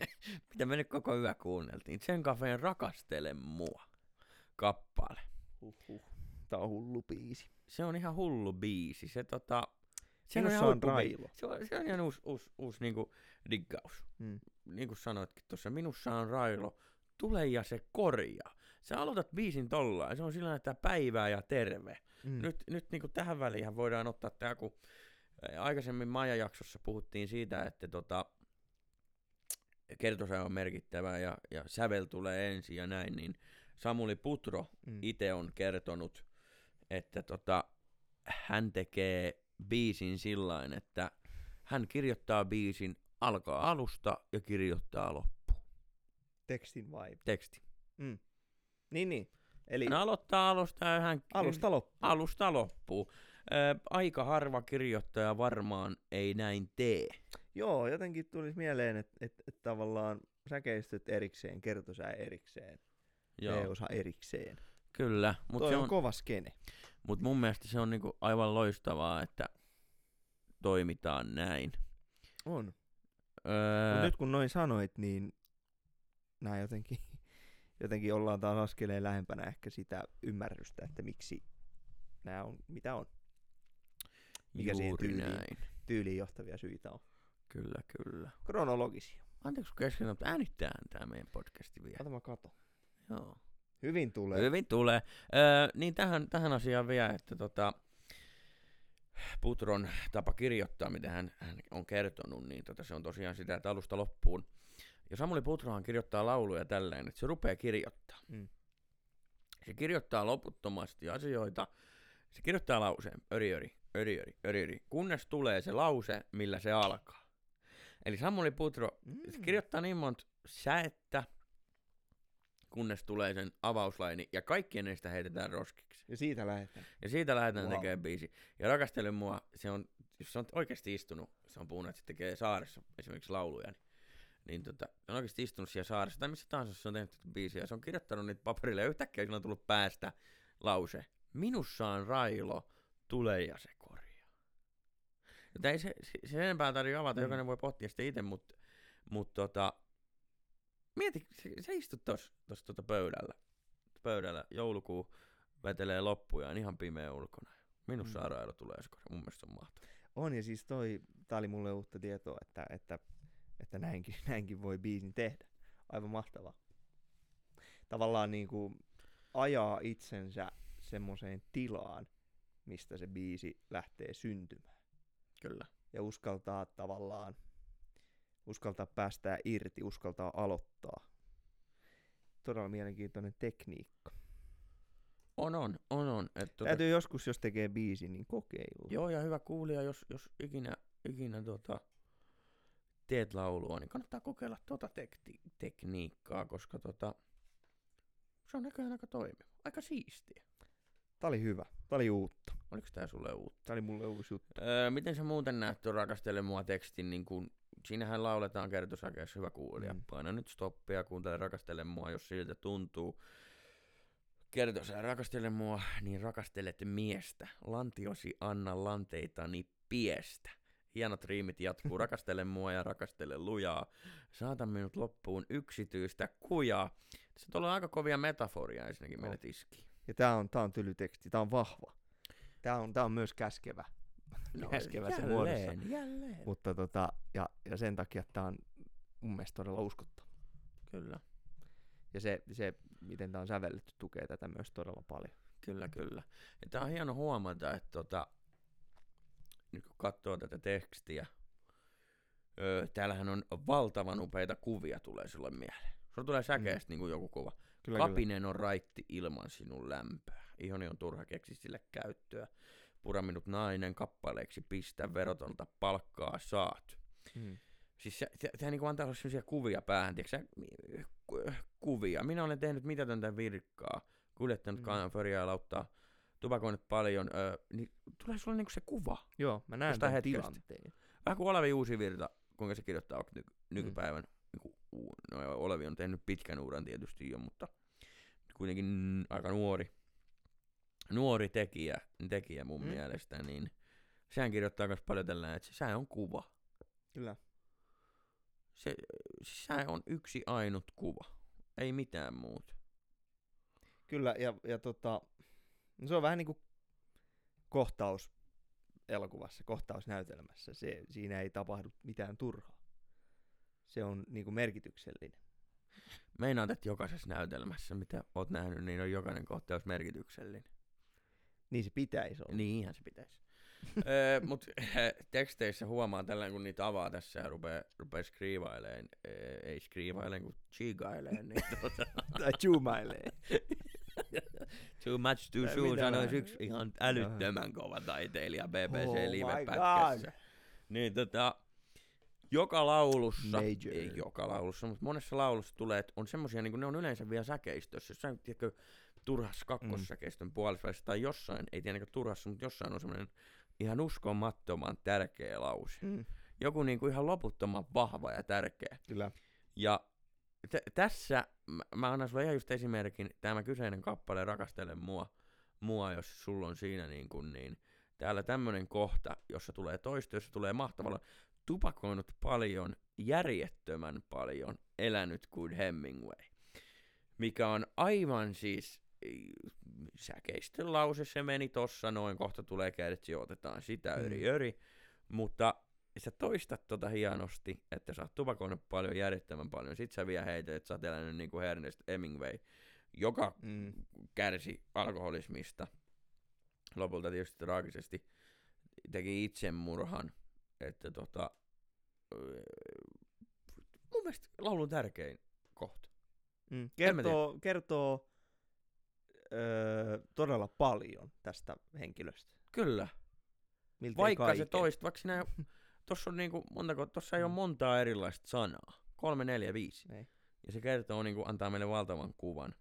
[SPEAKER 2] mitä me nyt koko yö kuunneltiin, Chen Cafeen Rakastele mua kappale.
[SPEAKER 1] Huhhuh. Tää on hullu biisi.
[SPEAKER 2] Se on ihan hullu biisi. Se tota, se
[SPEAKER 1] Minussa
[SPEAKER 2] ihan
[SPEAKER 1] on Railo.
[SPEAKER 2] Se on, se on ihan uusi, uusi, uusi niinku diggaus.
[SPEAKER 1] Mm.
[SPEAKER 2] niin kuin sanoitkin tuossa, minussa on Railo, tule ja se korjaa. Sä aloitat biisin tollaan, se on sillä että päivää ja terve.
[SPEAKER 1] Mm.
[SPEAKER 2] Nyt, nyt niin kuin tähän väliin voidaan ottaa tämä, kun aikaisemmin Maja-jaksossa puhuttiin siitä, että tota, kertosäe on merkittävä ja, ja sävel tulee ensin ja näin, niin Samuli Putro
[SPEAKER 1] Mm.
[SPEAKER 2] itse on kertonut, että tota, hän tekee biisin sillain, että hän kirjoittaa biisin alkaa alusta ja kirjoittaa loppuun.
[SPEAKER 1] Tekstin vibe.
[SPEAKER 2] Teksti.
[SPEAKER 1] Mm. Niin, niin. Eli
[SPEAKER 2] Hän aloittaa alusta hän
[SPEAKER 1] alusta loppuun.
[SPEAKER 2] alusta loppuu. Ö, aika harva kirjoittaja varmaan ei näin tee.
[SPEAKER 1] Joo, jotenkin tulisi mieleen, että et, et tavallaan säkeistöt erikseen, kertosää erikseen,
[SPEAKER 2] Joo,
[SPEAKER 1] osa erikseen.
[SPEAKER 2] kyllä.
[SPEAKER 1] Mutta
[SPEAKER 2] Mutta
[SPEAKER 1] Toi on,
[SPEAKER 2] on,
[SPEAKER 1] kova skene.
[SPEAKER 2] mut mun mielestä se on niinku aivan loistavaa, että toimitaan näin.
[SPEAKER 1] On.
[SPEAKER 2] Öö,
[SPEAKER 1] Mut nyt kun noin sanoit, niin nää jotenkin, jotenkin ollaan taas askeleen lähempänä ehkä sitä ymmärrystä, että miksi nämä on, mitä on. mikä siihen
[SPEAKER 2] juuri
[SPEAKER 1] tyyliin-
[SPEAKER 2] näin.
[SPEAKER 1] Tyyliin johtavia syitä on.
[SPEAKER 2] Kyllä, kyllä.
[SPEAKER 1] Kronologisia.
[SPEAKER 2] Anteeksi kun kesken, mutta äänittää tämä meidän podcasti vielä.
[SPEAKER 1] Ota mä kato.
[SPEAKER 2] Joo.
[SPEAKER 1] Hyvin tulee.
[SPEAKER 2] Hyvin tulee. Öö, niin tähän, tähän asiaan vielä, että tota, Putron tapa kirjoittaa, mitä hän, hän on kertonut, niin tota, se on tosiaan sitä, että alusta loppuun. Ja Samuli Putrohan kirjoittaa lauluja tälleen, että se rupeaa kirjoittaa.
[SPEAKER 1] Mm.
[SPEAKER 2] Se kirjoittaa loputtomasti asioita. Se kirjoittaa lauseen, öri, öri, öri, öri, öri, öri, kunnes tulee se lause, millä se alkaa. Eli Samuli Putro se
[SPEAKER 1] Mm.
[SPEAKER 2] kirjoittaa niin monta säettä, kunnes tulee sen avauslaini, ja kaikkien niistä heitetään roskiksi.
[SPEAKER 1] Ja siitä lähdetään.
[SPEAKER 2] Ja siitä lähdetään
[SPEAKER 1] Wow.
[SPEAKER 2] tekemään biisi. Ja rakastele mua, se on, jos se on oikeasti istunut, se on puhunut, että se tekee saaressa esimerkiksi lauluja, niin, niin tota, on oikeasti istunut siellä saaressa, tai missä tahansa se on tehnyt biisiä, ja se on kirjoittanut niitä paperille, ja yhtäkkiä sillä on tullut päästä lause, minussa on Railo, tule ja se korjaa. Joten ei se, se, se enempää tarvitse avata,
[SPEAKER 1] Mm.
[SPEAKER 2] jokainen voi pohtia sitä itse, mutta mut tota, mieti, se, se istut tuossa tos, tota pöydällä, pöydällä, joulukuu vetelee loppuun ja on ihan pimeä ulkona. Minussa
[SPEAKER 1] Mm.
[SPEAKER 2] mm. Railo tulee se korjaa. Mun mielestä se on mahtavaa.
[SPEAKER 1] On, ja siis toi, tää oli mulle uutta tietoa, että, että, että näinkin, näinkin voi biisin tehdä. Aivan mahtavaa. Tavallaan niinku ajaa itsensä semmoiseen tilaan, mistä se biisi lähtee syntymään.
[SPEAKER 2] Kyllä.
[SPEAKER 1] Ja uskaltaa tavallaan, uskaltaa päästää irti, uskaltaa aloittaa. Todella mielenkiintoinen tekniikka.
[SPEAKER 2] On, on, on, on. Et, tota,
[SPEAKER 1] Täytyy joskus, jos tekee biisin, niin kokeilla.
[SPEAKER 2] Joo, ja hyvä kuulija, jos, jos ikinä, ikinä tota, teet laulua, niin kannattaa kokeilla tota tek- tekniikkaa, koska tota, se on näköjään aika toimiva. Aika siistiä.
[SPEAKER 1] Tää oli hyvä. Tää oli uutta.
[SPEAKER 2] Oliko tää sulle uutta?
[SPEAKER 1] Tää oli mulle uusi juttu.
[SPEAKER 2] Öö, miten sä muuten näet tuon Rakastele mua tekstin, niin kun, siinähän lauletaan kertosäkeessä hyvä kuulija. Mm.
[SPEAKER 1] Mm.
[SPEAKER 2] Paina nyt stoppia, kuuntele Rakastele mua, jos siltä tuntuu. Kertosä rakastele mua, niin rakastelet miestä. Lantiosi anna lanteitani piestä. Hienot riimit jatkuu. Rakastele mua ja rakastele lujaa. Saata minut loppuun yksityistä kujaa. Se tulee aika kovia metaforia ensinnäkin meille
[SPEAKER 1] On.
[SPEAKER 2] tiskiin.
[SPEAKER 1] Ja tää on, tää on tylyteksti. Tää on vahva. Tää on, tää on myös käskevä. käskevä se muodossa.
[SPEAKER 2] jälleen, jälleen.
[SPEAKER 1] Mutta tota, ja, ja sen takia tää on mun mielestä todella uskottava.
[SPEAKER 2] Kyllä.
[SPEAKER 1] Ja se, se miten tää on sävelletty, tukee tätä myös todella paljon.
[SPEAKER 2] Kyllä, kyllä. Ja tää on hieno huomata, että tota, nyt kun katsoo tätä tekstiä, öö, täällähän on valtavan upeita kuvia tulee sulle mieleen. Sulla tulee säkeästi mm. niin kuin joku kuva.
[SPEAKER 1] Kyllä,
[SPEAKER 2] Kapinen on raitti ilman sinun lämpöä. Ihoni on turha keksi sille käyttöä. Pura minut nainen kappaleeksi pistä verotonta palkkaa saat.
[SPEAKER 1] kyllä. Mm.
[SPEAKER 2] Siis niin antaa sellaisia kuvia päähän, tiedätkö sä, ku- kuvia. Minä olen tehnyt mitätöntä virkkaa, kuljettanut
[SPEAKER 1] Mm.
[SPEAKER 2] mm. kananföriä ja lauttaa, tupakoinut paljon, ö, niin tulee sulle niinku se kuva.
[SPEAKER 1] Joo, mä näen tämän
[SPEAKER 2] hetkestä.
[SPEAKER 1] tilanteen.
[SPEAKER 2] Vähän kuin Olevi Uusivirta, kuinka se kirjoittaa vaikka nyky,
[SPEAKER 1] Mm.
[SPEAKER 2] nykypäivän, niinku, uu- no joo, Olevi on tehnyt pitkän uran tietysti jo, mutta kuitenkin mm, aika nuori, nuori tekijä, tekijä mun
[SPEAKER 1] Mm.
[SPEAKER 2] mm. mielestä, niin sehän kirjoittaa myös paljon tällä, että se sää on kuva.
[SPEAKER 1] Kyllä.
[SPEAKER 2] Se, se on yksi ainut kuva, ei mitään muuta.
[SPEAKER 1] Kyllä, ja, ja tota, no se on vähän niin kuin kohtaus elokuvassa, kohtausnäytelmässä. Se, siinä ei tapahdu mitään turhaa. Se on niin kuin merkityksellinen.
[SPEAKER 2] Meinaat, että jokaisessa näytelmässä, mitä oot nähnyt, niin on jokainen kohtaus merkityksellinen.
[SPEAKER 1] Niin se pitäisi olla.
[SPEAKER 2] Niinhän se pitäisi. öö, Mutta teksteissä huomaa tällä, kun niitä avaa tässä ja rupeaa, rupeaa skriivaileen, öö, ei skriivaileen, kun chigaileen, niin tota,
[SPEAKER 1] Tai zoomailee.
[SPEAKER 2] too much too soon
[SPEAKER 1] mä-
[SPEAKER 2] yksi ihan älyttömän kova taiteilija BBC
[SPEAKER 1] Oh
[SPEAKER 2] live-pätkässä. Niin tota, joka laulussa,
[SPEAKER 1] Major.
[SPEAKER 2] ei joka laulussa, mutta monessa laulussa tulee, että on semmosia, niin ne on yleensä vielä säkeistössä, jossain, tiedätkö, turhassa kakkossäkeistön mm. puolivälissä tai jossain, ei tiedäkö turhassa, mutta jossain on semmoinen ihan uskomattoman tärkeä lause.
[SPEAKER 1] Mm,
[SPEAKER 2] Joku niin kuin ihan loputtoman vahva ja tärkeä.
[SPEAKER 1] kyllä.
[SPEAKER 2] Ja t- tässä, mä, mä annan sulle ihan just esimerkin, tämä kyseinen kappale Rakastele mua, mua jos sulla on siinä niin kuin niin, täällä tämmönen kohta, jossa tulee toisto, jossa tulee mahtavalla, tupakoinut paljon, järjettömän paljon, elänyt kuin Hemingway. Mikä on aivan siis, ei, säkeistön lause, se meni tossa noin, kohta tulee kertsi, otetaan sitä
[SPEAKER 1] Mm.
[SPEAKER 2] öri öri, mutta sä toistat tota hienosti, että sä oot tupakoinut paljon, järjettömän paljon, sit sä vielä heität, että sä oot elänyt niin kuin Ernest Hemingway, joka
[SPEAKER 1] Mm,
[SPEAKER 2] kärsi alkoholismista, lopulta tietysti traagisesti teki itsemurhan, että tota, mun mielestä laulun tärkein kohta.
[SPEAKER 1] mm. Kertoo, kertoo öö, todella paljon tästä henkilöstä.
[SPEAKER 2] Kyllä,
[SPEAKER 1] Miltei
[SPEAKER 2] vaikka se toista, vaikka siinä ei, tossa on niinku montako, tossa ei ole
[SPEAKER 1] Mm.
[SPEAKER 2] montaa erilaista sanaa, kolme, neljä, viisi.
[SPEAKER 1] Ei.
[SPEAKER 2] Ja se kertoo, niinku, antaa meille valtavan kuvan.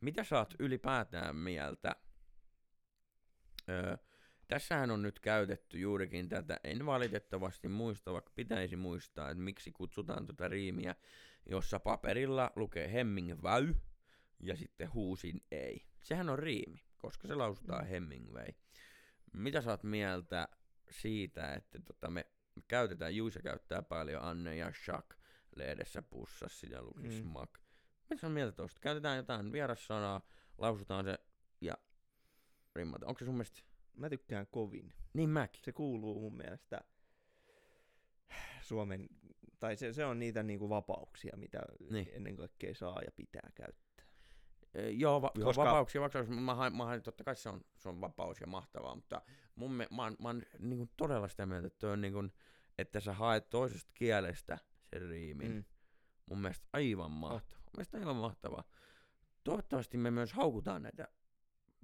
[SPEAKER 2] Mitä sä oot ylipäätään mieltä? Öö, tässähän on nyt käytetty juurikin tätä, en valitettavasti muista, vaikka pitäisi muistaa, että miksi kutsutaan tätä riimiä, jossa paperilla lukee Hemingway ja sitten huusin ei. Sehän on riimi, koska se lausutaan
[SPEAKER 1] Mm.
[SPEAKER 2] Hemingway. Mitä oot mieltä siitä, että tota me käytetään, Juisa käyttää paljon Anne ja Shak lehdessä pussassa ja luki
[SPEAKER 1] Mm.
[SPEAKER 2] smak. Mitä oot mieltä tosta? Käytetään jotain vierassanaa, lausutaan se ja rimmataan. Onko se sun mielestä
[SPEAKER 1] Mä tykkään kovin.
[SPEAKER 2] niin mäkin?
[SPEAKER 1] Se kuuluu mun mielestä Suomen, tai se, se on niitä niinku vapauksia, mitä
[SPEAKER 2] Niin.
[SPEAKER 1] ennen kaikkea saa ja pitää käyttää.
[SPEAKER 2] Ö, Joo, va-
[SPEAKER 1] Koska-
[SPEAKER 2] vapauksia, vapauksia. Mä, haen, mä haen, totta kai se on, se on vapaus ja mahtavaa, mutta mun me, mä oon, mä oon niin kuin todella sitä mieltä, että, on niin kuin, että sä haet toisesta kielestä sen riimin. Mm. Mun mielestä aivan mahtavaa. Mun mielestä aivan mahtavaa. Toivottavasti me myös haukutaan näitä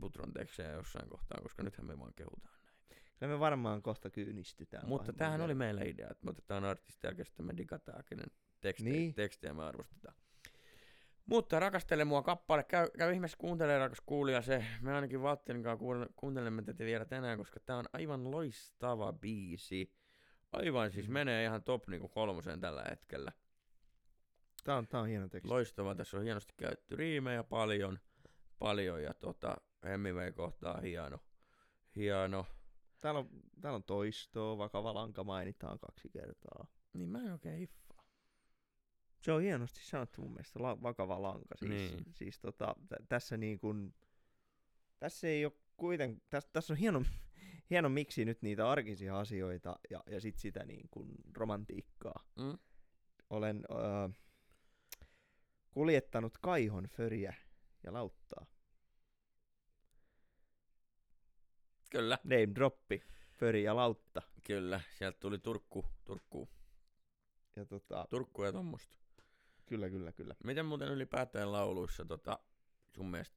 [SPEAKER 2] putron tekstejä jossain kohtaa, koska nythän me vaan kehutaan näitä.
[SPEAKER 1] me varmaan kohta kyynistytään.
[SPEAKER 2] Mutta tämähän oli meillä idea, että me otetaan artisteja, kestä me digataan, kenen tekstejä,
[SPEAKER 1] niin.
[SPEAKER 2] tekstejä me arvostetaan. Mutta rakastele mua kappale, käy, käy ihmeessä kuuntelemaan rakas kuulija se. Me ainakin Valtterin kanssa kuuntelemme tätä vielä tänään, koska tää on aivan loistava biisi. Aivan siis
[SPEAKER 1] Mm.
[SPEAKER 2] menee ihan top niinku kolmoseen tällä hetkellä.
[SPEAKER 1] Tää on, tää on hieno teksti.
[SPEAKER 2] Loistava, tässä on hienosti käytetty riimejä paljon, paljon ja tota, Hemingway kohtaa hieno, hieno.
[SPEAKER 1] Täällä on, täällä on toistoa, vakava lanka mainitaan kaksi kertaa.
[SPEAKER 2] Niin mä en oikein hiffaa.
[SPEAKER 1] Se on hienosti sanottu mun mielestä, la, vakava lanka. Siis,
[SPEAKER 2] Niin.
[SPEAKER 1] siis tota, t- tässä niin kuin, tässä ei ole kuiten, tässä, tässä on hieno, hieno miksi nyt niitä arkisia asioita ja, ja sit sitä niin kuin romantiikkaa.
[SPEAKER 2] Mm?
[SPEAKER 1] Olen öö, kuljettanut kaihon föriä ja lauttaa.
[SPEAKER 2] Kyllä,
[SPEAKER 1] Name droppi, föri ja lautta.
[SPEAKER 2] kyllä. Sieltä tuli Turkku, Turkku,
[SPEAKER 1] Ja tota,
[SPEAKER 2] Turkku ja tommosta.
[SPEAKER 1] Kyllä, kyllä, kyllä.
[SPEAKER 2] Miten muuten ylipäätään lauluissa tota, sun mielestä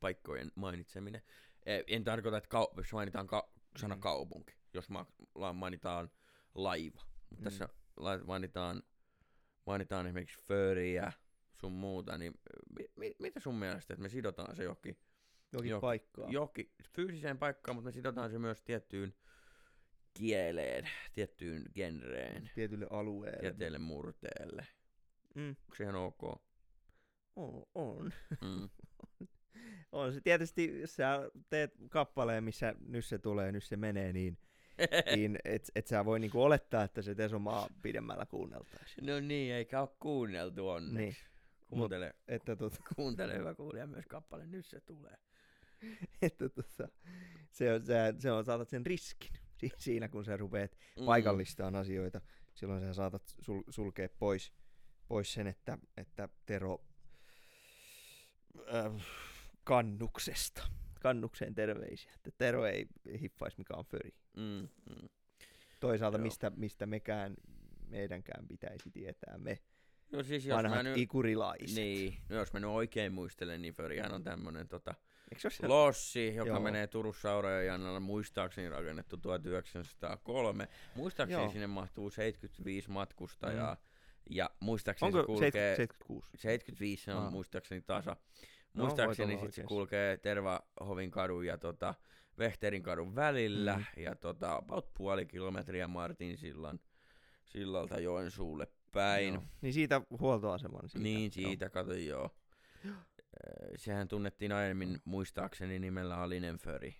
[SPEAKER 2] paikkojen mainitseminen? Eh, En tarkoita, että kau- jos mainitaan ka- sana
[SPEAKER 1] Mm.
[SPEAKER 2] kaupunki, jos ma- mainitaan laiva. Mutta
[SPEAKER 1] Mm.
[SPEAKER 2] tässä la- mainitaan, mainitaan esimerkiksi föriä, sun muuta, niin mi- mi- mitä sun mielestä, että me sidotaan se johonkin,
[SPEAKER 1] Jokin
[SPEAKER 2] Joo,
[SPEAKER 1] paikkaa.
[SPEAKER 2] johonkin fyysiseen paikkaan, mutta me sidotaan se myös tiettyyn kieleen, tiettyyn genreen,
[SPEAKER 1] Tietylle alueelle.
[SPEAKER 2] tieteelle murteelle.
[SPEAKER 1] Mm.
[SPEAKER 2] Onko se ihan ok?
[SPEAKER 1] On, on.
[SPEAKER 2] Mm.
[SPEAKER 1] on se tietysti, jos sä teet kappaleen, missä nyt se tulee, nyt se menee, niin, niin et, et sä voi niinku olettaa, että se Tesomaa pidemmällä kuunneltaisiin.
[SPEAKER 2] No niin, eikä ole kuunneltu onneksi.
[SPEAKER 1] Niin.
[SPEAKER 2] Kuuntele,
[SPEAKER 1] Että, tota,
[SPEAKER 2] kuuntele hyvä kuulija myös kappale, nyt se tulee.
[SPEAKER 1] että tota, se, on, sä, se on, saatat sen riskin si- siinä, kun sä rupeat
[SPEAKER 2] Mm.
[SPEAKER 1] paikallistaan asioita. Silloin sä saatat sul, sulkea pois, pois sen, että, että Tero äh, kannuksesta. Kannukseen terveisiä. Että Tero ei hiffaisi mikä on föri.
[SPEAKER 2] Mm, mm.
[SPEAKER 1] Toisaalta
[SPEAKER 2] Joo.
[SPEAKER 1] mistä, mistä mekään, meidänkään pitäisi tietää, me
[SPEAKER 2] No siis jos
[SPEAKER 1] vanhat
[SPEAKER 2] mä nyt...
[SPEAKER 1] ikurilaiset.
[SPEAKER 2] Niin, no jos mä nyt oikein muistelen, niin Förihän on tämmönen tota,
[SPEAKER 1] se
[SPEAKER 2] lossi, joka
[SPEAKER 1] Joo.
[SPEAKER 2] menee Turussa Aurajoen jannalla, muistaakseni rakennettu 1903. Muistaakseni
[SPEAKER 1] Joo.
[SPEAKER 2] sinne mahtuu 75 matkustajaa, ja muistaakseni
[SPEAKER 1] Onko
[SPEAKER 2] se kulkee...
[SPEAKER 1] 70, 76?
[SPEAKER 2] 75 se on
[SPEAKER 1] Aa.
[SPEAKER 2] muistaakseni tasa.
[SPEAKER 1] No,
[SPEAKER 2] Muistaakseni sit se kulkee Tervahovin kadun ja tota, Vehterin kadun välillä
[SPEAKER 1] Mm.
[SPEAKER 2] ja tota, about puoli kilometriä Martin sillan, sillalta Joensuulle päin.
[SPEAKER 1] Joo. Niin siitä huoltoaseman. Siitä.
[SPEAKER 2] Niin, siitä kato joo. Sehän tunnettiin aiemmin muistaakseni nimellä Alinen Föri.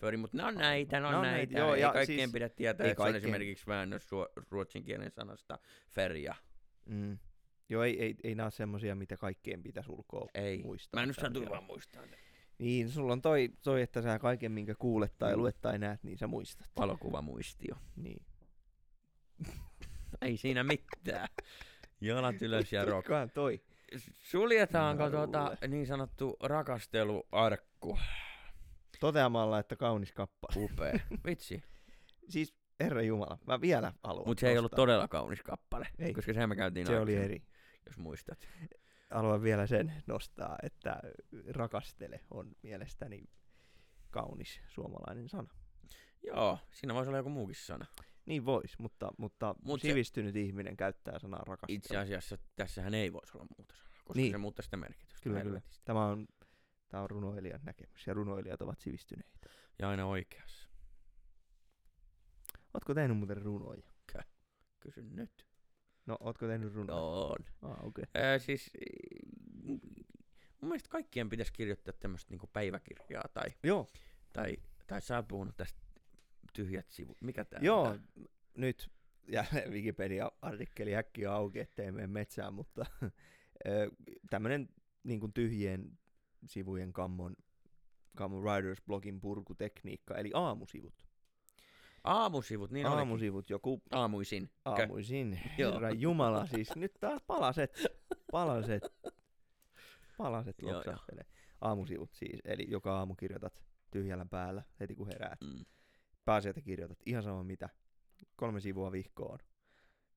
[SPEAKER 2] Föri, mutta ne on näitä, ne on
[SPEAKER 1] Ne on
[SPEAKER 2] näitä.
[SPEAKER 1] näitä, joo,
[SPEAKER 2] ei
[SPEAKER 1] ja
[SPEAKER 2] kaikkien
[SPEAKER 1] siis-
[SPEAKER 2] pidä tietää, että se on esimerkiksi väännös ruotsin kielen sanasta feria.
[SPEAKER 1] Mm. Joo, ei, ei, ei nämä ole semmosia, mitä kaikkien pitäisi ulkoa
[SPEAKER 2] Ei,
[SPEAKER 1] muistaa.
[SPEAKER 2] mä en nyt saa
[SPEAKER 1] Tämmösiä.
[SPEAKER 2] turvaa muistaa.
[SPEAKER 1] Niin, sulla on toi, toi, että sä kaiken, minkä kuulet tai
[SPEAKER 2] Mm.
[SPEAKER 1] luet tai näet, niin sä muistat.
[SPEAKER 2] Valokuvamuistio.
[SPEAKER 1] Niin.
[SPEAKER 2] Ei siinä mitään. Jalat ylös ja rock.
[SPEAKER 1] Toi.
[SPEAKER 2] Suljetaanko tuota niin sanottu rakasteluarkku?
[SPEAKER 1] Toteamalla, että kaunis kappale.
[SPEAKER 2] Upea. Vitsi.
[SPEAKER 1] Siis, herra Jumala, mä vielä haluan
[SPEAKER 2] Mutta se ei ollut
[SPEAKER 1] nostaa.
[SPEAKER 2] todella kaunis kappale.
[SPEAKER 1] Ei.
[SPEAKER 2] Koska sehän me käytiin
[SPEAKER 1] Se oli eri.
[SPEAKER 2] Jos muistat.
[SPEAKER 1] Haluan vielä sen nostaa, että rakastele on mielestäni kaunis suomalainen sana.
[SPEAKER 2] Joo, siinä voisi olla joku muukin sana.
[SPEAKER 1] Niin vois, mutta, mutta
[SPEAKER 2] Mut se-
[SPEAKER 1] sivistynyt ihminen käyttää sanaa rakastelu.
[SPEAKER 2] Itse asiassa tässähän ei voisi olla muuta sanaa, koska
[SPEAKER 1] Niin.
[SPEAKER 2] se muuttaa sitä merkitystä.
[SPEAKER 1] Kyllä, kyllä. Tämä on, tämä on runoilijan näkemys, ja runoilijat ovat sivistyneitä.
[SPEAKER 2] Ja aina oikeassa.
[SPEAKER 1] Ootko tehnyt muuten runoja?
[SPEAKER 2] Kysy nyt.
[SPEAKER 1] No, ootko tehnyt runoja?
[SPEAKER 2] No on.
[SPEAKER 1] Ah, okei.
[SPEAKER 2] Ää, siis mm, mun mielestä kaikkien pitäisi kirjoittaa tämmöistä niinku päiväkirjaa tai,
[SPEAKER 1] Joo,
[SPEAKER 2] tai, tai sä oot puhunut tästä tyhjät sivut. Mikä tää
[SPEAKER 1] joo.
[SPEAKER 2] on? tää?
[SPEAKER 1] Nyt jälleen Wikipedia-artikkeli äkkiä auki, ettei mene metsään, mutta ö, tämmönen niin kuin tyhjien sivujen kammon, kammon Riders-blogin purkutekniikka, eli aamusivut.
[SPEAKER 2] Aamusivut, niin olikin.
[SPEAKER 1] Aamusivut, joku
[SPEAKER 2] Aamuisin.
[SPEAKER 1] Aamuisin.
[SPEAKER 2] Joo.
[SPEAKER 1] Herra Jumala, siis nyt taas palaset, palaset, palaset loksahtelee. Aamusivut siis, eli joka aamu kirjoitat tyhjällä päällä heti kun heräät.
[SPEAKER 2] Mm.
[SPEAKER 1] Pääasiat kirjoitat ihan sama mitä, kolme sivua vihkoon.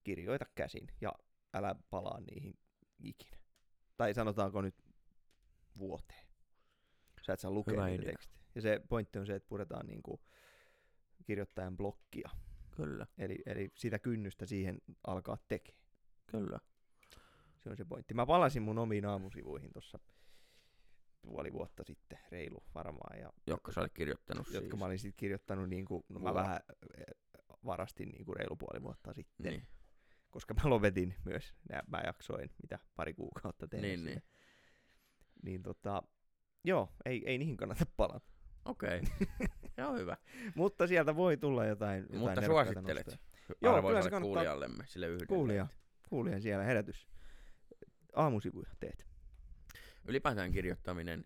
[SPEAKER 1] Kirjoita käsin ja älä palaa niihin ikinä. Tai sanotaanko nyt vuoteen. Sä et saa lukea
[SPEAKER 2] Hyvä
[SPEAKER 1] niitä
[SPEAKER 2] idea.
[SPEAKER 1] tekstejä. Ja se pointti on se, että puretaan niinku kirjoittajan blokkia.
[SPEAKER 2] Kyllä,
[SPEAKER 1] Eli, eli sitä kynnystä siihen alkaa tekemään.
[SPEAKER 2] kyllä.
[SPEAKER 1] Se on se pointti. Mä palasin mun omiin aamusivuihin tuossa puoli vuotta sitten, reilu varmaan. Ja,
[SPEAKER 2] Jotka sä olit kirjoittanut
[SPEAKER 1] jotka
[SPEAKER 2] siis.
[SPEAKER 1] mä olin sitten kirjoittanut, niin kuin, no mä vähän eh, varastin niin kuin reilu puoli vuotta sitten,
[SPEAKER 2] Niin.
[SPEAKER 1] koska mä lopetin myös, nää, mä jaksoin mitä pari kuukautta tehdä
[SPEAKER 2] Niin,
[SPEAKER 1] sitä.
[SPEAKER 2] niin.
[SPEAKER 1] niin tota, joo, ei, ei niihin kannata palata.
[SPEAKER 2] Okei, joo hyvä.
[SPEAKER 1] Mutta sieltä voi tulla jotain, jotain
[SPEAKER 2] Mutta suosittelet
[SPEAKER 1] nostoja.
[SPEAKER 2] Joo,
[SPEAKER 1] kyllä se kannattaa-
[SPEAKER 2] kuulijallemme, sille yhdelle.
[SPEAKER 1] Kuulija.
[SPEAKER 2] että
[SPEAKER 1] Kuulija siellä herätys. Aamusivuja teet.
[SPEAKER 2] Ylipäätään kirjoittaminen,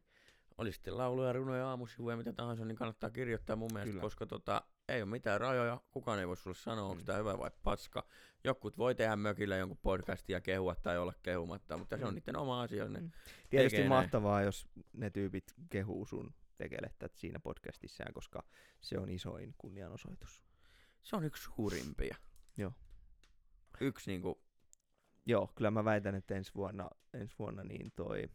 [SPEAKER 2] oli sitten lauluja, runoja, aamusivuja, mitä tahansa, niin kannattaa kirjoittaa mun mielestä,
[SPEAKER 1] Kyllä.
[SPEAKER 2] koska tota, ei ole mitään rajoja, kukaan ei voi sulle sanoa, onko
[SPEAKER 1] Mm.
[SPEAKER 2] tämä hyvä vai paska. Jokut voi tehdä mökillä jonkun podcastin ja kehua tai olla kehumatta, mutta se on
[SPEAKER 1] Mm.
[SPEAKER 2] niiden oma asia. Ne.
[SPEAKER 1] Mm. Tietysti
[SPEAKER 2] tekee näin.
[SPEAKER 1] mahtavaa, jos ne tyypit kehuu sun tekelettä siinä podcastissaan, koska se on isoin kunnianosoitus.
[SPEAKER 2] Se on yksi suurimpia.
[SPEAKER 1] Joo.
[SPEAKER 2] Yksi niinku,
[SPEAKER 1] Joo, kyllä mä väitän, että ensi vuonna, ensi vuonna niin toi,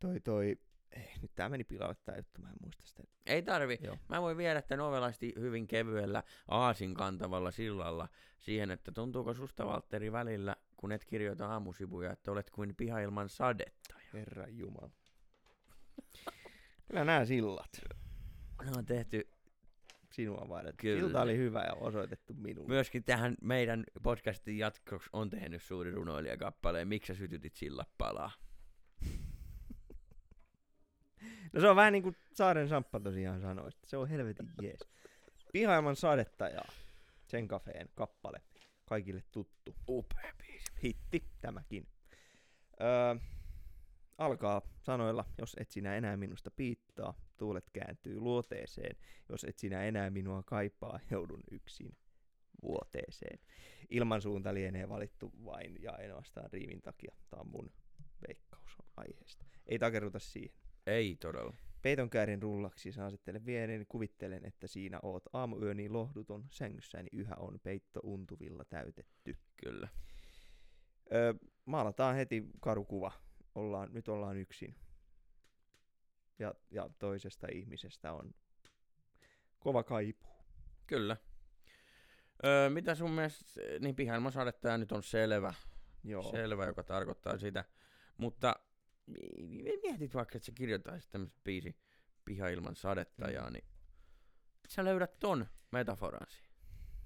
[SPEAKER 1] toi, toi, ei, nyt tää meni pilalle tää juttu, mä en muista sitä.
[SPEAKER 2] ei tarvi.
[SPEAKER 1] Joo.
[SPEAKER 2] Mä voin viedä tämän ovelasti hyvin kevyellä aasin kantavalla sillalla siihen, että tuntuuko susta Valtteri välillä, kun et kirjoita aamusivuja, että olet kuin piha ilman sadetta.
[SPEAKER 1] Herran Jumala. Kyllä nämä sillat
[SPEAKER 2] Ne on tehty
[SPEAKER 1] sinua varten.
[SPEAKER 2] Kyllä.
[SPEAKER 1] Silta oli hyvä ja osoitettu minulle.
[SPEAKER 2] myöskin tähän meidän podcastin jatkoksi on tehnyt suuri runoilijakappaleen Miksi sä sytytit sillä palaa?
[SPEAKER 1] No se on vähän niin kuin Saaren Samppa tosiaan sanoi, että se on helvetin jees. Pihailman sadetta ja sen kafeen kappale. Kaikille tuttu.
[SPEAKER 2] Upea biisi.
[SPEAKER 1] Hitti tämäkin. Öö, alkaa sanoilla, jos et sinä enää minusta piittaa, tuulet kääntyy luoteeseen. Jos et sinä enää minua kaipaa, joudun yksin vuoteeseen. Ilmansuunta lienee valittu vain ja ainoastaan riimin takia. Tämä on mun veikkaus aiheesta. Ei takerruta siihen.
[SPEAKER 2] Ei todella.
[SPEAKER 1] Peiton käärin rullaksi sä asettelen viereeni, kuvittelen, että siinä oot aamuyöni lohduton, sängyssäni yhä on peitto untuvilla täytetty.
[SPEAKER 2] Kyllä.
[SPEAKER 1] Öö, maalataan heti karukuva. Ollaan, nyt ollaan yksin. Ja, ja toisesta ihmisestä on kova kaipuu.
[SPEAKER 2] Kyllä. Öö, mitä sun mielestä, niin pihailman sadetta nyt on selvä.
[SPEAKER 1] Joo.
[SPEAKER 2] Selvä, joka tarkoittaa sitä. Mutta mi- mi- mietit vaikka, että sä kirjoittaisit tämmöistä biisi piha ilman sadetta,
[SPEAKER 1] Mm.
[SPEAKER 2] ja, niin sä löydät ton metaforan siihen.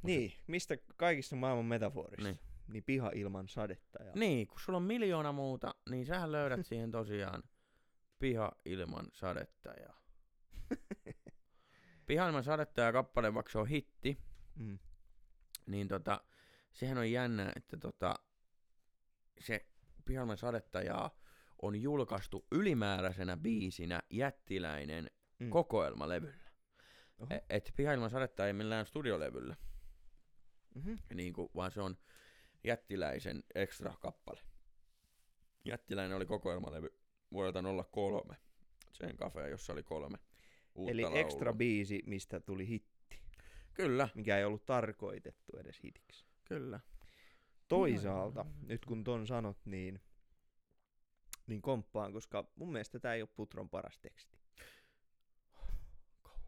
[SPEAKER 1] Niin, mistä kaikista maailman metaforista?
[SPEAKER 2] Niin.
[SPEAKER 1] Niin. piha ilman sadetta. Ja...
[SPEAKER 2] Niin, kun sulla on miljoona muuta, niin sähän löydät siihen tosiaan piha ilman sadetta. Ja... piha ilman sadetta ja kappale, vaikka se on hitti,
[SPEAKER 1] Mm.
[SPEAKER 2] niin tota, sehän on jännä, että tota, se piha ilman sadetta ja on julkaistu ylimääräisenä biisinä jättiläinen
[SPEAKER 1] Mm.
[SPEAKER 2] kokoelmalevyllä.
[SPEAKER 1] Oho.
[SPEAKER 2] E- Et piha ilman sadetta ei millään studiolevyllä,
[SPEAKER 1] Mm-hmm.
[SPEAKER 2] niin kuin, vaan se on jättiläisen extra kappale. Jättiläinen oli kokoelmalevy vuodelta 03. Sen Cafe, jossa oli kolme uutta
[SPEAKER 1] Eli
[SPEAKER 2] laulua.
[SPEAKER 1] extra biisi, mistä tuli hitti,
[SPEAKER 2] Kyllä,
[SPEAKER 1] mikä ei ollut tarkoitettu edes hitiksi.
[SPEAKER 2] kyllä.
[SPEAKER 1] Toisaalta, nyt kun ton sanot, niin, niin komppaan, koska mun mielestä tämä ei ole Putron paras teksti.
[SPEAKER 2] Kauhean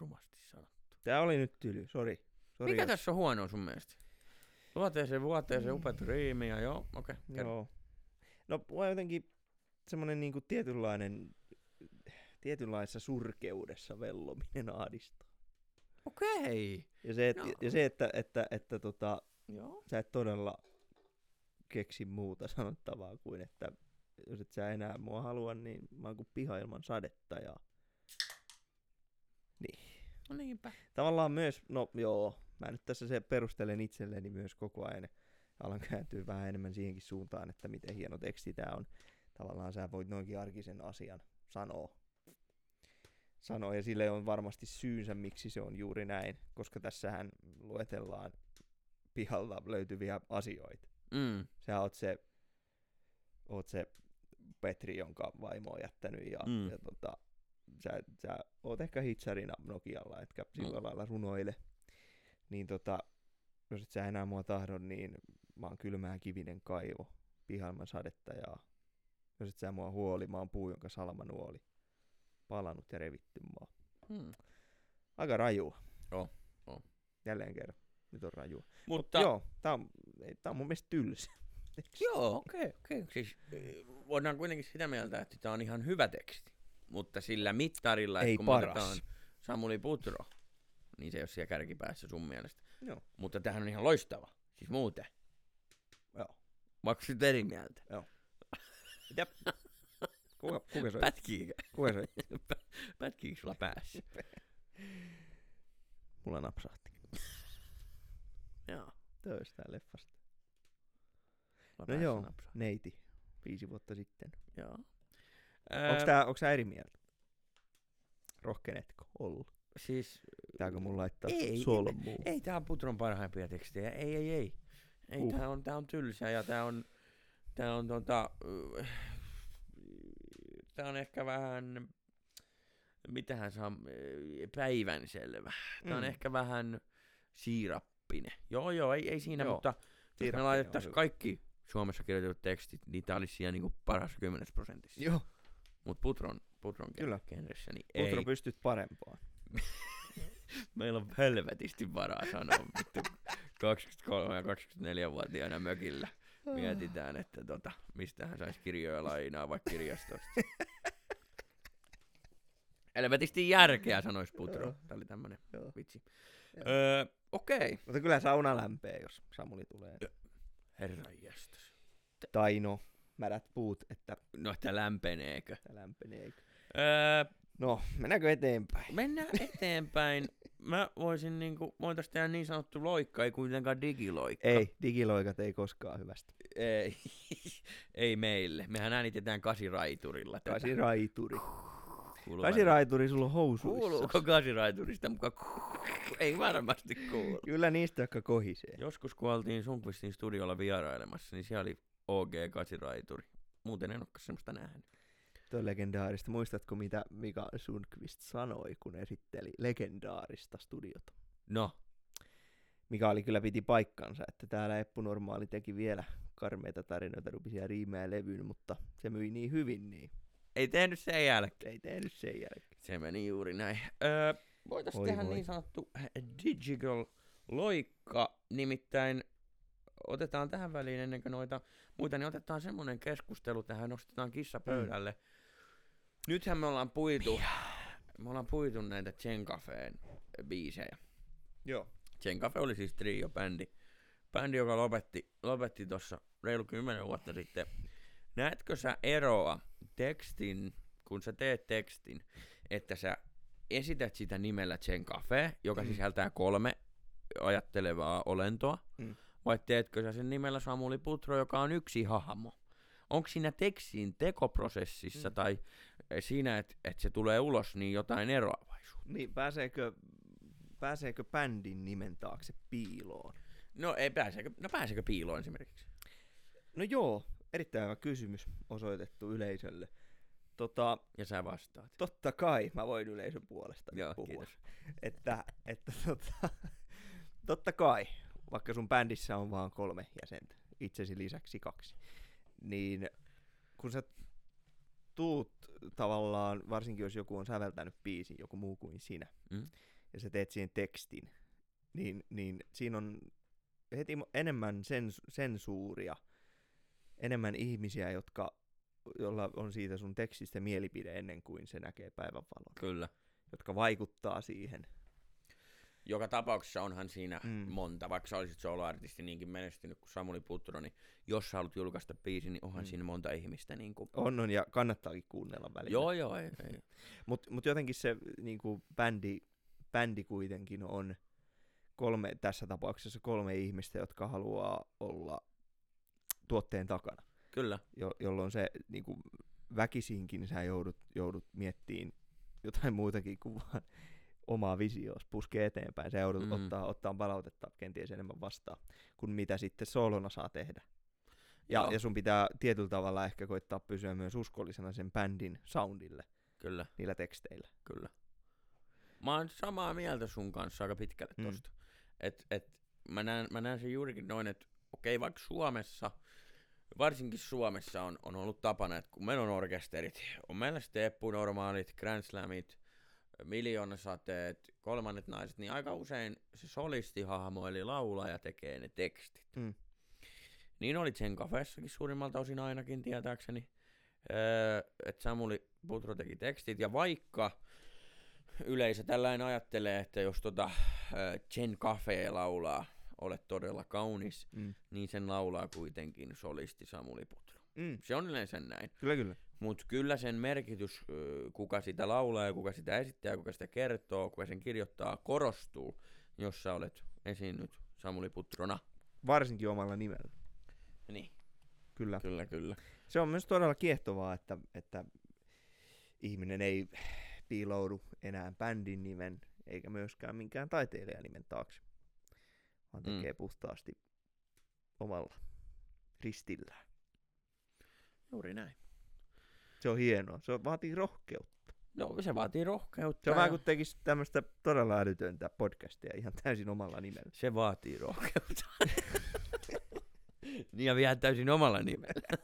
[SPEAKER 2] rumasti sanottu.
[SPEAKER 1] Tää oli nyt tyly, sori. sori
[SPEAKER 2] Mikä
[SPEAKER 1] jos-
[SPEAKER 2] tässä on huono sun mielestä? Luoteeseen vuoteeseen
[SPEAKER 1] Mm.
[SPEAKER 2] upeat riimiä, joo, okei. Okay,
[SPEAKER 1] Joo. No mua jotenkin semmonen niinku tietynlainen, tietynlaisessa surkeudessa vellominen ahdistaa.
[SPEAKER 2] Okei.
[SPEAKER 1] Ja se, et,
[SPEAKER 2] Joo.
[SPEAKER 1] ja se että, että, että tota,
[SPEAKER 2] Joo.
[SPEAKER 1] sä et todella keksi muuta sanottavaa kuin, että jos et sä enää mua halua, niin mä oon kuin piha ilman sadetta. Ja
[SPEAKER 2] No niinpä.
[SPEAKER 1] tavallaan myös, no joo, mä nyt tässä se perustelen itselleni myös koko ajan. Alan kääntyä vähän enemmän siihenkin suuntaan, että miten hieno teksti tää on. Tavallaan sä voit noinkin arkisen asian sanoa. Sanoa, ja sille on varmasti syynsä, miksi se on juuri näin, koska tässähän luetellaan pihalta löytyviä asioita.
[SPEAKER 2] Mm.
[SPEAKER 1] Sä oot se, oot se Petri, jonka vaimo on jättänyt ja,
[SPEAKER 2] mm.
[SPEAKER 1] ja tota, sä, sä oot ehkä hitsarina Nokialla, etkä sillä
[SPEAKER 2] Mm.
[SPEAKER 1] lailla runoile. Niin tota, jos et sä enää mua tahdo, niin mä oon kylmää kivinen kaivo, pihalman sadetta ja jos et sä mua huoli, mä oon puu, jonka salma nuoli. Palannut ja revitty maa.
[SPEAKER 2] Mm.
[SPEAKER 1] Aika rajua.
[SPEAKER 2] Oo, oo.
[SPEAKER 1] Jälleen kerran. Nyt on rajua.
[SPEAKER 2] Mutta
[SPEAKER 1] Mutta joo, tää on, ei, tää on mun mielestä tylsä.
[SPEAKER 2] Joo, okei, okay, okei. Okay. Siis eh, voidaan kuitenkin sitä mieltä, että tämä on ihan hyvä teksti. Mutta sillä mittarilla, että
[SPEAKER 1] Ei
[SPEAKER 2] kun
[SPEAKER 1] paras.
[SPEAKER 2] otetaan Samuli Putro, niin se ei ole siellä kärkipäässä sun mielestä.
[SPEAKER 1] Joo.
[SPEAKER 2] Mutta tämähän on ihan loistava. Siis muuten.
[SPEAKER 1] Joo.
[SPEAKER 2] Vaikka sit eri mieltä.
[SPEAKER 1] Mitä? Kuka, kuka soi?
[SPEAKER 2] Pätkiikö?
[SPEAKER 1] Kuka soi?
[SPEAKER 2] Pätkiikö sulla päässä?
[SPEAKER 1] Mulla napsahti.
[SPEAKER 2] Joo.
[SPEAKER 1] Töistä leffasta.
[SPEAKER 2] Sulla
[SPEAKER 1] No joo,
[SPEAKER 2] napsaa.
[SPEAKER 1] neiti. Viisi vuotta sitten.
[SPEAKER 2] Joo.
[SPEAKER 1] Onks tää, onks tää eri mieltä? Rohkenetko olla?
[SPEAKER 2] Siis
[SPEAKER 1] Pitääkö mun laittaa
[SPEAKER 2] Ei,
[SPEAKER 1] solmuun?
[SPEAKER 2] Ei, tää on Putron parhaimpia tekstejä. Ei, ei, ei. Ei,
[SPEAKER 1] Uh.
[SPEAKER 2] tää on, tää on tylsä ja tää on, tää on tota, tää on ehkä vähän, mitähän saa, päivänselvä. Tää on
[SPEAKER 1] Mm.
[SPEAKER 2] ehkä vähän siirappinen. Joo, joo, ei, ei siinä,
[SPEAKER 1] Joo,
[SPEAKER 2] mutta jos me laitettaisiin kaikki Suomessa kirjoitetut tekstit, niin tää olisi siellä niinku paras kymmenes prosentissa.
[SPEAKER 1] Joo,
[SPEAKER 2] Mut Putron, Putron
[SPEAKER 1] Kyllä.
[SPEAKER 2] genressä, niin
[SPEAKER 1] Putro
[SPEAKER 2] ei.
[SPEAKER 1] pystyt parempaan.
[SPEAKER 2] Meillä on helvetisti varaa sanoa vittu 23 ja 24-vuotiaana mökillä. Mietitään, että tota, mistä hän saisi kirjoja lainaa vaikka kirjastosta. Helvetisti järkeä, sanois Putro. Tää oli tämmönen
[SPEAKER 1] Joo.
[SPEAKER 2] vitsi. Öö, okei.
[SPEAKER 1] Mutta kyllä sauna lämpee, jos Samuli tulee.
[SPEAKER 2] Herran jästäs.
[SPEAKER 1] Tai no, märät puut, että
[SPEAKER 2] No, että lämpeneekö?
[SPEAKER 1] tää lämpeneekö.
[SPEAKER 2] Öö,
[SPEAKER 1] No, mennäänkö eteenpäin?
[SPEAKER 2] mennään eteenpäin. Mä voisin niinku, voitais tehdä niin sanottu loikka, ei kuitenkaan digiloikka.
[SPEAKER 1] Ei, digiloikat ei koskaan hyvästä.
[SPEAKER 2] Ei, ei meille. Mehän äänitetään kasiraiturilla. tätä.
[SPEAKER 1] Kasiraituri.
[SPEAKER 2] Kuuluu
[SPEAKER 1] Kasiraituri sulla on housuissa.
[SPEAKER 2] Kuuluuko kasiraiturista mukaan? Ei varmasti kuulu.
[SPEAKER 1] Kyllä niistä, jotka kohisee.
[SPEAKER 2] Joskus kun oltiin Sunkvistin studiolla vierailemassa, niin siellä oli OG kasiraituri. Muuten en olekaan semmoista nähnyt.
[SPEAKER 1] Tuo on legendaarista. Muistatko, mitä Mika Sundqvist sanoi, kun esitteli legendaarista studiota?
[SPEAKER 2] No,
[SPEAKER 1] Mikä oli kyllä piti paikkansa, että täällä Eppu Normaali teki vielä karmeita tarinoita, rupisia riimää levyyn, mutta se myi niin hyvin, niin
[SPEAKER 2] ei tehnyt sen jälkeen.
[SPEAKER 1] ei tehnyt sen jälkeen.
[SPEAKER 2] Se meni juuri näin. Öö, Voitaisiin
[SPEAKER 1] Voi
[SPEAKER 2] tehdä
[SPEAKER 1] voi.
[SPEAKER 2] niin sanottu digital loikka, nimittäin otetaan tähän väliin ennen kuin noita muita, niin otetaan semmoinen keskustelu tähän, nostetaan kissa pöydälle. Nythän me ollaan puitu, me ollaan puitu näitä Chen Cafeen biisejä.
[SPEAKER 1] Joo.
[SPEAKER 2] Chen Cafe oli siis trio-bändi, bändi, joka lopetti, lopetti tuossa reilu kymmenen vuotta sitten. Näetkö sä eroa tekstin, kun sä teet tekstin, että sä esität sitä nimellä Chen Cafe, joka
[SPEAKER 1] Mm.
[SPEAKER 2] sisältää kolme ajattelevaa olentoa,
[SPEAKER 1] Mm.
[SPEAKER 2] vai teetkö sä sen nimellä Samuli Putro, joka on yksi hahmo? Onko siinä tekstin tekoprosessissa
[SPEAKER 1] Mm.
[SPEAKER 2] tai siinä, että et se tulee ulos, niin jotain eroavaisuutta?
[SPEAKER 1] Niin, pääseekö, pääseekö bändin nimen taakse piiloon?
[SPEAKER 2] No ei pääsekö, no pääsekö piiloon esimerkiksi?
[SPEAKER 1] No joo, erittäin hyvä kysymys osoitettu yleisölle. Tota,
[SPEAKER 2] Ja sä vastaat.
[SPEAKER 1] totta kai mä voin yleisön puolesta
[SPEAKER 2] Joo,
[SPEAKER 1] puhua.
[SPEAKER 2] kiitos.
[SPEAKER 1] Että, että tota, totta kai, vaikka sun bändissä on vaan kolme jäsentä, itsesi lisäksi kaksi, niin kun sä tuut tavallaan, varsinkin jos joku on säveltänyt biisin, joku muu kuin sinä,
[SPEAKER 2] Mm.
[SPEAKER 1] ja sä teet siihen tekstin, niin, niin siinä on heti enemmän sens, sensuuria, enemmän ihmisiä, jotka, jolla on siitä sun tekstistä mielipide ennen kuin se näkee päivänvalon,
[SPEAKER 2] Kyllä.
[SPEAKER 1] jotka vaikuttaa siihen.
[SPEAKER 2] Joka tapauksessa onhan siinä
[SPEAKER 1] Mm.
[SPEAKER 2] monta, vaikka sä olisit soloartisti niinkin menestynyt kuin Samuli Putro, niin jos sä haluat julkaista biisin, niin onhan
[SPEAKER 1] Mm.
[SPEAKER 2] siinä monta ihmistä. Niin kuin...
[SPEAKER 1] On, on, ja kannattaakin kuunnella välillä.
[SPEAKER 2] Joo, joo, ei, ei.
[SPEAKER 1] Mutta mut jotenkin se niinku, bändi, bändi kuitenkin on kolme, tässä tapauksessa kolme ihmistä, jotka haluaa olla tuotteen takana,
[SPEAKER 2] Kyllä,
[SPEAKER 1] jo, jolloin se niinku, väkisinkin sä joudut, joudut miettiin jotain muutakin kuin vaan omaa visioos puskee eteenpäin. Sä joudut mm. Ottaa, ottaa palautetta kenties enemmän vastaan kuin mitä sitten solona saa tehdä. Ja,
[SPEAKER 2] Joo.
[SPEAKER 1] ja sun pitää tietyllä tavalla ehkä koittaa pysyä myös uskollisena sen bändin soundille
[SPEAKER 2] kyllä,
[SPEAKER 1] niillä teksteillä.
[SPEAKER 2] kyllä. Mä oon samaa mieltä sun kanssa aika pitkälle
[SPEAKER 1] Mm.
[SPEAKER 2] tosta. Et, et, mä, näen, mä näen sen juurikin noin, että okei, vaikka Suomessa, varsinkin Suomessa on, on ollut tapana, että kun meillä on orkesterit, on meillä sitten Eppu normaalit, Grand Slamit, miljoonasateet, kolmannet naiset, niin aika usein se solistihahmo eli laulaja tekee ne tekstit.
[SPEAKER 1] Mm.
[SPEAKER 2] Niin oli Zen Cafessakin suurimmalta osin ainakin tietääkseni, öö, että Samuli Putro teki tekstit, ja vaikka yleisö tällainen ajattelee, että jos tota Zen Cafe laulaa Olet todella kaunis,
[SPEAKER 1] Mm.
[SPEAKER 2] niin sen laulaa kuitenkin solisti Samuli Putro.
[SPEAKER 1] Mm.
[SPEAKER 2] Se on yleensä näin.
[SPEAKER 1] Kyllä, kyllä.
[SPEAKER 2] Mutta kyllä sen merkitys, kuka sitä laulaa ja kuka sitä esittää, kuka sitä kertoo, kuka sen kirjoittaa, korostuu, jos sä olet esiinnyt Samuli Putrona.
[SPEAKER 1] Varsinkin omalla nimellä.
[SPEAKER 2] Niin,
[SPEAKER 1] Kyllä.
[SPEAKER 2] kyllä, kyllä.
[SPEAKER 1] Se on myös todella kiehtovaa, että, että ihminen ei piiloudu enää bändin nimen eikä myöskään minkään taiteilijan nimen taakse, vaan
[SPEAKER 2] Mm.
[SPEAKER 1] tekee puhtaasti omalla ristillään.
[SPEAKER 2] Juuri näin.
[SPEAKER 1] Se on hienoa. Se on- vaatii rohkeutta.
[SPEAKER 2] No, se vaatii rohkeutta.
[SPEAKER 1] Se on
[SPEAKER 2] ja
[SPEAKER 1] vähän kuin tekisi tämmöistä todella älytöntä podcastia ihan täysin omalla nimellä.
[SPEAKER 2] Se vaatii rohkeutta. niin ja vielä täysin omalla nimellä.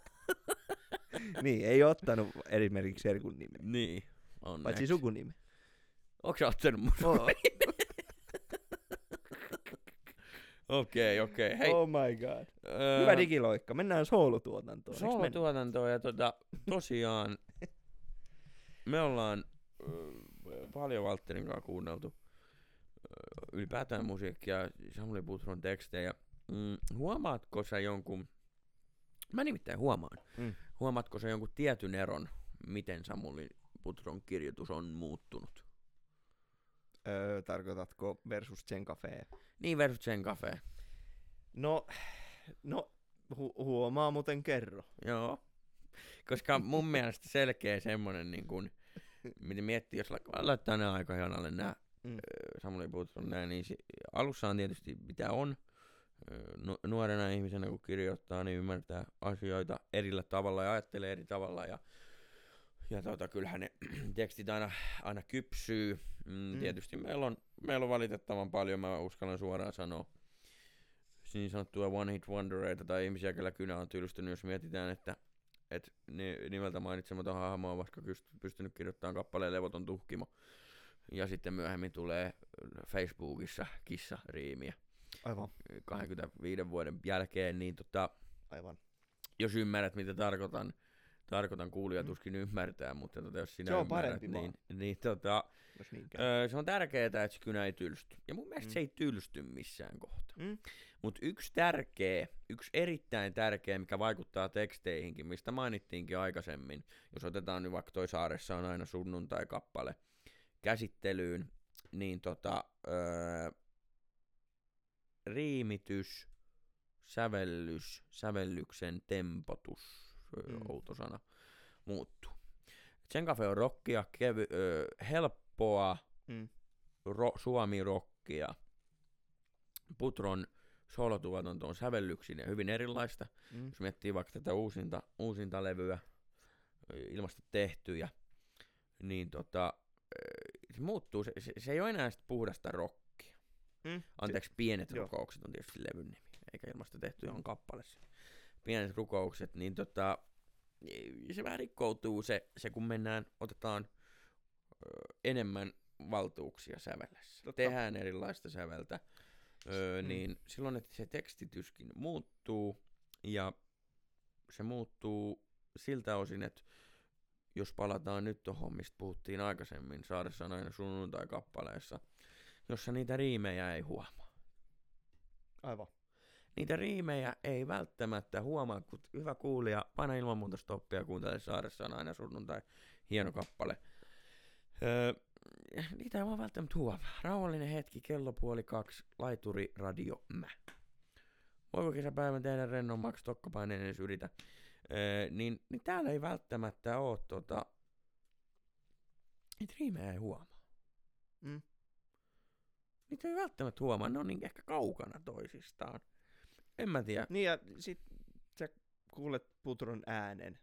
[SPEAKER 1] niin, ei ottanut esimerkiksi Erkun nimen,
[SPEAKER 2] niin, onneksi.
[SPEAKER 1] paitsi sukunimi.
[SPEAKER 2] Onko sä ottanut mun. Okei, okei. Hei,
[SPEAKER 1] Oh my god.
[SPEAKER 2] öö,
[SPEAKER 1] Hyvä digiloikka. Mennään soolotuotantoon. Eiks mennä?
[SPEAKER 2] Soolotuotantoa ja tota, tosiaan me ollaan ö, paljon Valtterin kanssa kuunneltu ö, ylipäätään musiikkia, Samuli Putron tekstejä. Mm, huomaatko sä jonkun, mä nimittäin huomaan,
[SPEAKER 1] Mm.
[SPEAKER 2] huomaatko sä jonkun tietyn eron, miten Samuli Putron kirjoitus on muuttunut?
[SPEAKER 1] Öö, tarkoitatko versus Zen Cafe?
[SPEAKER 2] Niin versus Zen Cafe.
[SPEAKER 1] No, no hu- huomaa muuten kerro.
[SPEAKER 2] Joo. Koska mun mielestä selkeä semmonen niin kun, miten miettii, jos la- laittaa ne aikajanalle nämä
[SPEAKER 1] Mm.
[SPEAKER 2] Samuli Putron näin, niin si- alussa on tietysti mitä on. Nu- nuorena ihmisenä kun kirjoittaa, niin ymmärtää asioita erillä tavalla ja ajattelee eri tavalla. Ja, ja tota, kyllähän ne tekstit aina, aina kypsyy. Mm,
[SPEAKER 1] Mm.
[SPEAKER 2] Tietysti meillä on, meillä on valitettavan paljon, mä uskallan suoraan sanoa, niin sanottuja one hit wondereita tai ihmisiä, kellä kynä on tylstynyt, jos mietitään, että et ni- nimeltä mainitsematon hahmo on vaikka pystynyt kirjoittamaan kappaleen levoton tuhkimo. Ja sitten myöhemmin tulee Facebookissa kissa-riimiä
[SPEAKER 1] Aivan,
[SPEAKER 2] 25 vuoden jälkeen, niin tota,
[SPEAKER 1] aivan.
[SPEAKER 2] jos ymmärrät mitä tarkoitan, tarkoitan kuulija
[SPEAKER 1] Mm.
[SPEAKER 2] tuskin ymmärtää, mutta tota, jos sinä
[SPEAKER 1] Se on
[SPEAKER 2] ymmärrät,
[SPEAKER 1] parempi vaan.
[SPEAKER 2] niin, niin tota, öö, se on tärkeää, että se kynä ei tylsty. Ja mun mielestä
[SPEAKER 1] Mm.
[SPEAKER 2] se ei tylsty missään kohtaa.
[SPEAKER 1] Mm.
[SPEAKER 2] Mutta yksi tärkeä, yksi erittäin tärkeä, mikä vaikuttaa teksteihinkin, mistä mainittiinkin aikaisemmin, jos otetaan nyt vaikka toi Saaressa on aina sunnuntai-kappale käsittelyyn, niin tota, öö, riimitys, sävellys, sävellyksen tempotus,
[SPEAKER 1] Mm.
[SPEAKER 2] outo sana, muuttuu. Sen kafe on rockia, kevy, öö, helppoa,
[SPEAKER 1] Mm.
[SPEAKER 2] ro, suomi-rockia. Putron soolotuotanto on sävellyksin ja hyvin erilaista.
[SPEAKER 1] Mm.
[SPEAKER 2] Jos miettii vaikka tätä uusinta, uusinta levyä, ö, ilmasta tehtyjä, niin tota, ö, se muuttuu. Se, se, se ei ole enää sitä puhdasta rockia.
[SPEAKER 1] Mm.
[SPEAKER 2] Anteeksi, pienet
[SPEAKER 1] joo.
[SPEAKER 2] rukoukset on tietysti levyn nimi, eikä ilmasta tehty johon kappale. se. Pienet rukoukset, niin tota, se vähän rikkoutuu se, se kun mennään, otetaan enemmän valtuuksia sävellessä.
[SPEAKER 1] Totta.
[SPEAKER 2] Tehdään erilaista säveltä, öö,
[SPEAKER 1] Mm.
[SPEAKER 2] niin silloin että se tekstityskin muuttuu ja se muuttuu siltä osin, että jos palataan nyt tuohon, mistä puhuttiin aikaisemmin, aina sunnuntai-kappaleessa, jossa niitä riimejä ei huomaa.
[SPEAKER 1] Aivan.
[SPEAKER 2] Niitä riimejä ei välttämättä huomaa, kun hyvä kuulija, paina ilman muuta stoppia, kuuntele Saaressa on aina sunnuntai, hieno kappale. Öö, niitä ei vaan välttämättä huomaa. Rauhallinen hetki, kello puoli kaksi, laituri, radio, mä. Voiko kesäpäivän tehdä rennommaksi, tokkapaineen edes yritä. Öö, niin, niin täällä ei välttämättä ole tota, niitä riimejä ei huomaa.
[SPEAKER 1] Mm.
[SPEAKER 2] Niitä ei välttämättä huomaa, ne on niin ehkä kaukana toisistaan. En mä tiedä.
[SPEAKER 1] Niin ja sit sä kuulet Putron äänen,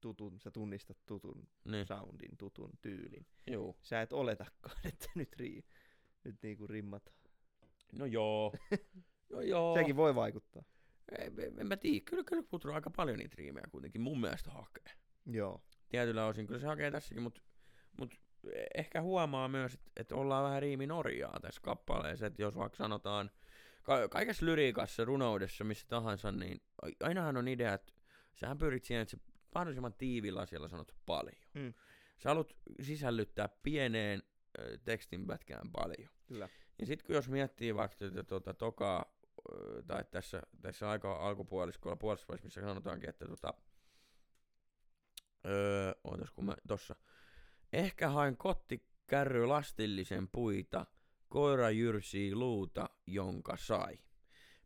[SPEAKER 1] tutun, sä tunnistat tutun
[SPEAKER 2] Niin.
[SPEAKER 1] soundin, tutun tyylin.
[SPEAKER 2] Juu.
[SPEAKER 1] Sä et oletakaan, että nyt, rii, nyt niinku rimmataan.
[SPEAKER 2] No joo. No joo.
[SPEAKER 1] Sekin voi vaikuttaa.
[SPEAKER 2] Ei, en, en mä tiedä. Kyllä, kyllä Putro aika paljon niitä riimejä kuitenkin mun mielestä hakee.
[SPEAKER 1] Joo.
[SPEAKER 2] Tietyllä osin kyllä se hakee tässäkin, mutta mut ehkä huomaa myös, että et ollaan vähän riimi Norjaa tässä kappaleessa, että jos vaikka sanotaan, ka- kaikessa lyriikassa, runoudessa, missä tahansa, niin ainahan on idea, että sähän pyrit siihen, että se mahdollisimman tiivillä asialla sanot paljon.
[SPEAKER 1] Mm.
[SPEAKER 2] Sä haluat sisällyttää pieneen ö, tekstinpätkään paljon.
[SPEAKER 1] Kyllä.
[SPEAKER 2] Ja sitten kun jos miettii vaikka tätä tuota, tokaa, tai tässä, tässä aika alkupuoliskolla puolessa missä sanotaankin, että tota, öö, ootas kun mä tossa, ehkä hain kotti kärry lastillisen puita, koira jyrsii luuta, jonka sai.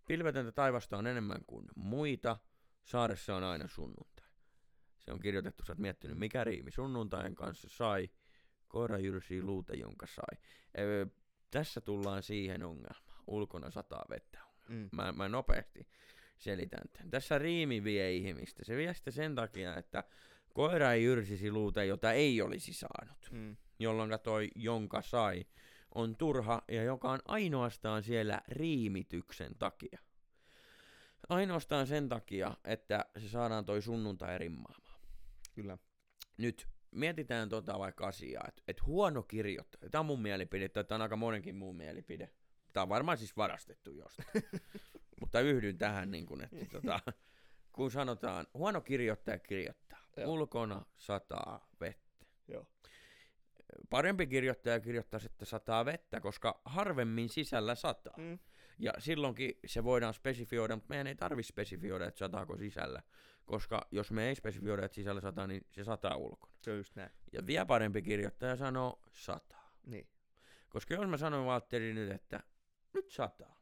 [SPEAKER 2] Pilvetöntä taivasta on enemmän kuin muita, saaressa on aina sunnuntai. Se on kirjoitettu, sä oot miettinyt, mikä riimi sunnuntain kanssa sai, koira jyrsii luuta, jonka sai. Öö, tässä tullaan siihen ongelmaan. Ulkona sataa vettä.
[SPEAKER 1] Mm.
[SPEAKER 2] Mä, mä nopeasti selitän tämän. Tässä riimi vie ihmistä. Se vie sitä sen takia, että koira ei jyrsisi luuta, jota ei olisi saanut.
[SPEAKER 1] Mm.
[SPEAKER 2] Jolloin toi, jonka sai, on turha ja joka on ainoastaan siellä riimityksen takia. Ainoastaan sen takia, että se saadaan toi sunnuntai rimmaamaan.
[SPEAKER 1] Kyllä.
[SPEAKER 2] Nyt mietitään tota vaikka asiaa, että et huono kirjoittaja, tämä on mun mielipide, tai tämä on aika monenkin muun mielipide. Tämä on varmaan siis varastettu jostain. Mutta yhdyn tähän, niin kun, että tota, kun sanotaan, huono kirjoittaja kirjoittaa,
[SPEAKER 1] Joo.
[SPEAKER 2] ulkona sataa vettä.
[SPEAKER 1] Joo.
[SPEAKER 2] Parempi kirjoittaja kirjoittaa, että sataa vettä, koska harvemmin sisällä sataa.
[SPEAKER 1] Mm.
[SPEAKER 2] Ja silloinkin se voidaan spesifioida, mutta meidän ei tarvitse spesifioida, että sataako sisällä. Koska jos me ei spesifioida, että sisällä sataa, niin se sataa ulkona.
[SPEAKER 1] Se on just näin.
[SPEAKER 2] Ja vielä parempi kirjoittaja sanoo sataa.
[SPEAKER 1] Niin.
[SPEAKER 2] Koska jos mä sanon Valtteri nyt, että nyt sataa,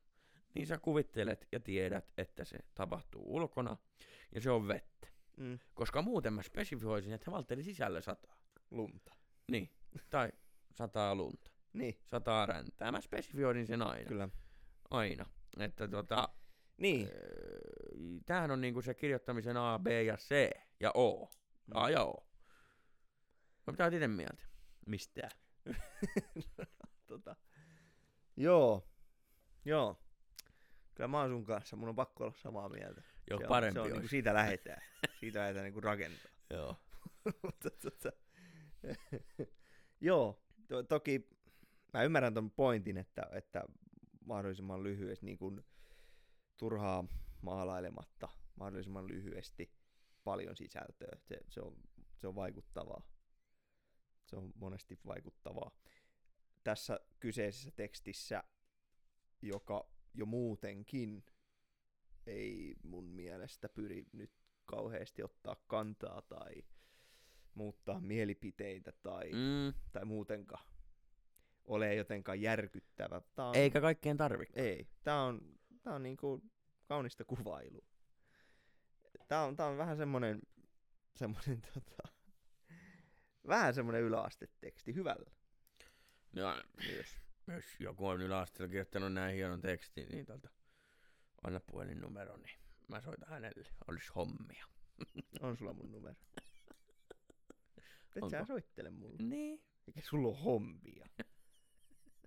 [SPEAKER 2] niin sä kuvittelet ja tiedät, että se tapahtuu ulkona ja se on vettä.
[SPEAKER 1] Mm.
[SPEAKER 2] Koska muuten mä spesifioisin, että Valtteri sisällä sataa.
[SPEAKER 1] Lunta.
[SPEAKER 2] Niin. Tai sataa lunta.
[SPEAKER 1] Niin.
[SPEAKER 2] Sataa räntää. Mä spesifioidin sen aina.
[SPEAKER 1] Kyllä.
[SPEAKER 2] Aina. Että tota,
[SPEAKER 1] Niin.
[SPEAKER 2] tämähän on niinku se kirjoittamisen A, B ja C ja O. A ja O. Mitä oot itse mieltä? Mistä?
[SPEAKER 1] tota. Joo. Joo. Kyllä mä oon sun kanssa. Mun on pakko olla samaa mieltä.
[SPEAKER 2] Joo,
[SPEAKER 1] se on,
[SPEAKER 2] parempi
[SPEAKER 1] se on,
[SPEAKER 2] olisi.
[SPEAKER 1] niinku, siitä lähetään. Siitä lähdetään niinku rakentaa.
[SPEAKER 2] Joo.
[SPEAKER 1] Mutta tota, Joo, to, toki mä ymmärrän ton pointin, että, että mahdollisimman lyhyesti, niin kuin turhaa maalailematta, mahdollisimman lyhyesti paljon sisältöä. Se, se, on, se on vaikuttavaa. Se on monesti vaikuttavaa. Tässä kyseisessä tekstissä, joka jo muutenkin ei mun mielestä pyri nyt kauheasti ottaa kantaa tai muuttaa mielipiteitä tai, mm. Tai muutenkaan ole jotenkaan järkyttävä. Tää on,
[SPEAKER 2] eikä kaikkeen tarvi.
[SPEAKER 1] ei. Tää on, tää on niinku kaunista kuvailua. Tää on, tää on vähän semmonen, semmonen tota, vähän semmonen yläasteteksti, hyvällä
[SPEAKER 2] Ja,
[SPEAKER 1] myös.
[SPEAKER 2] jos joku on yläasteella kirjoittanut näin hienon tekstin, niin tältä anna puhelinnumero, niin mä soitan hänelle. Olisi hommia.
[SPEAKER 1] On sulla mun numero. Et
[SPEAKER 2] Onko?
[SPEAKER 1] sä soittele mulle.
[SPEAKER 2] Niin.
[SPEAKER 1] Eikä sulla ole hommia.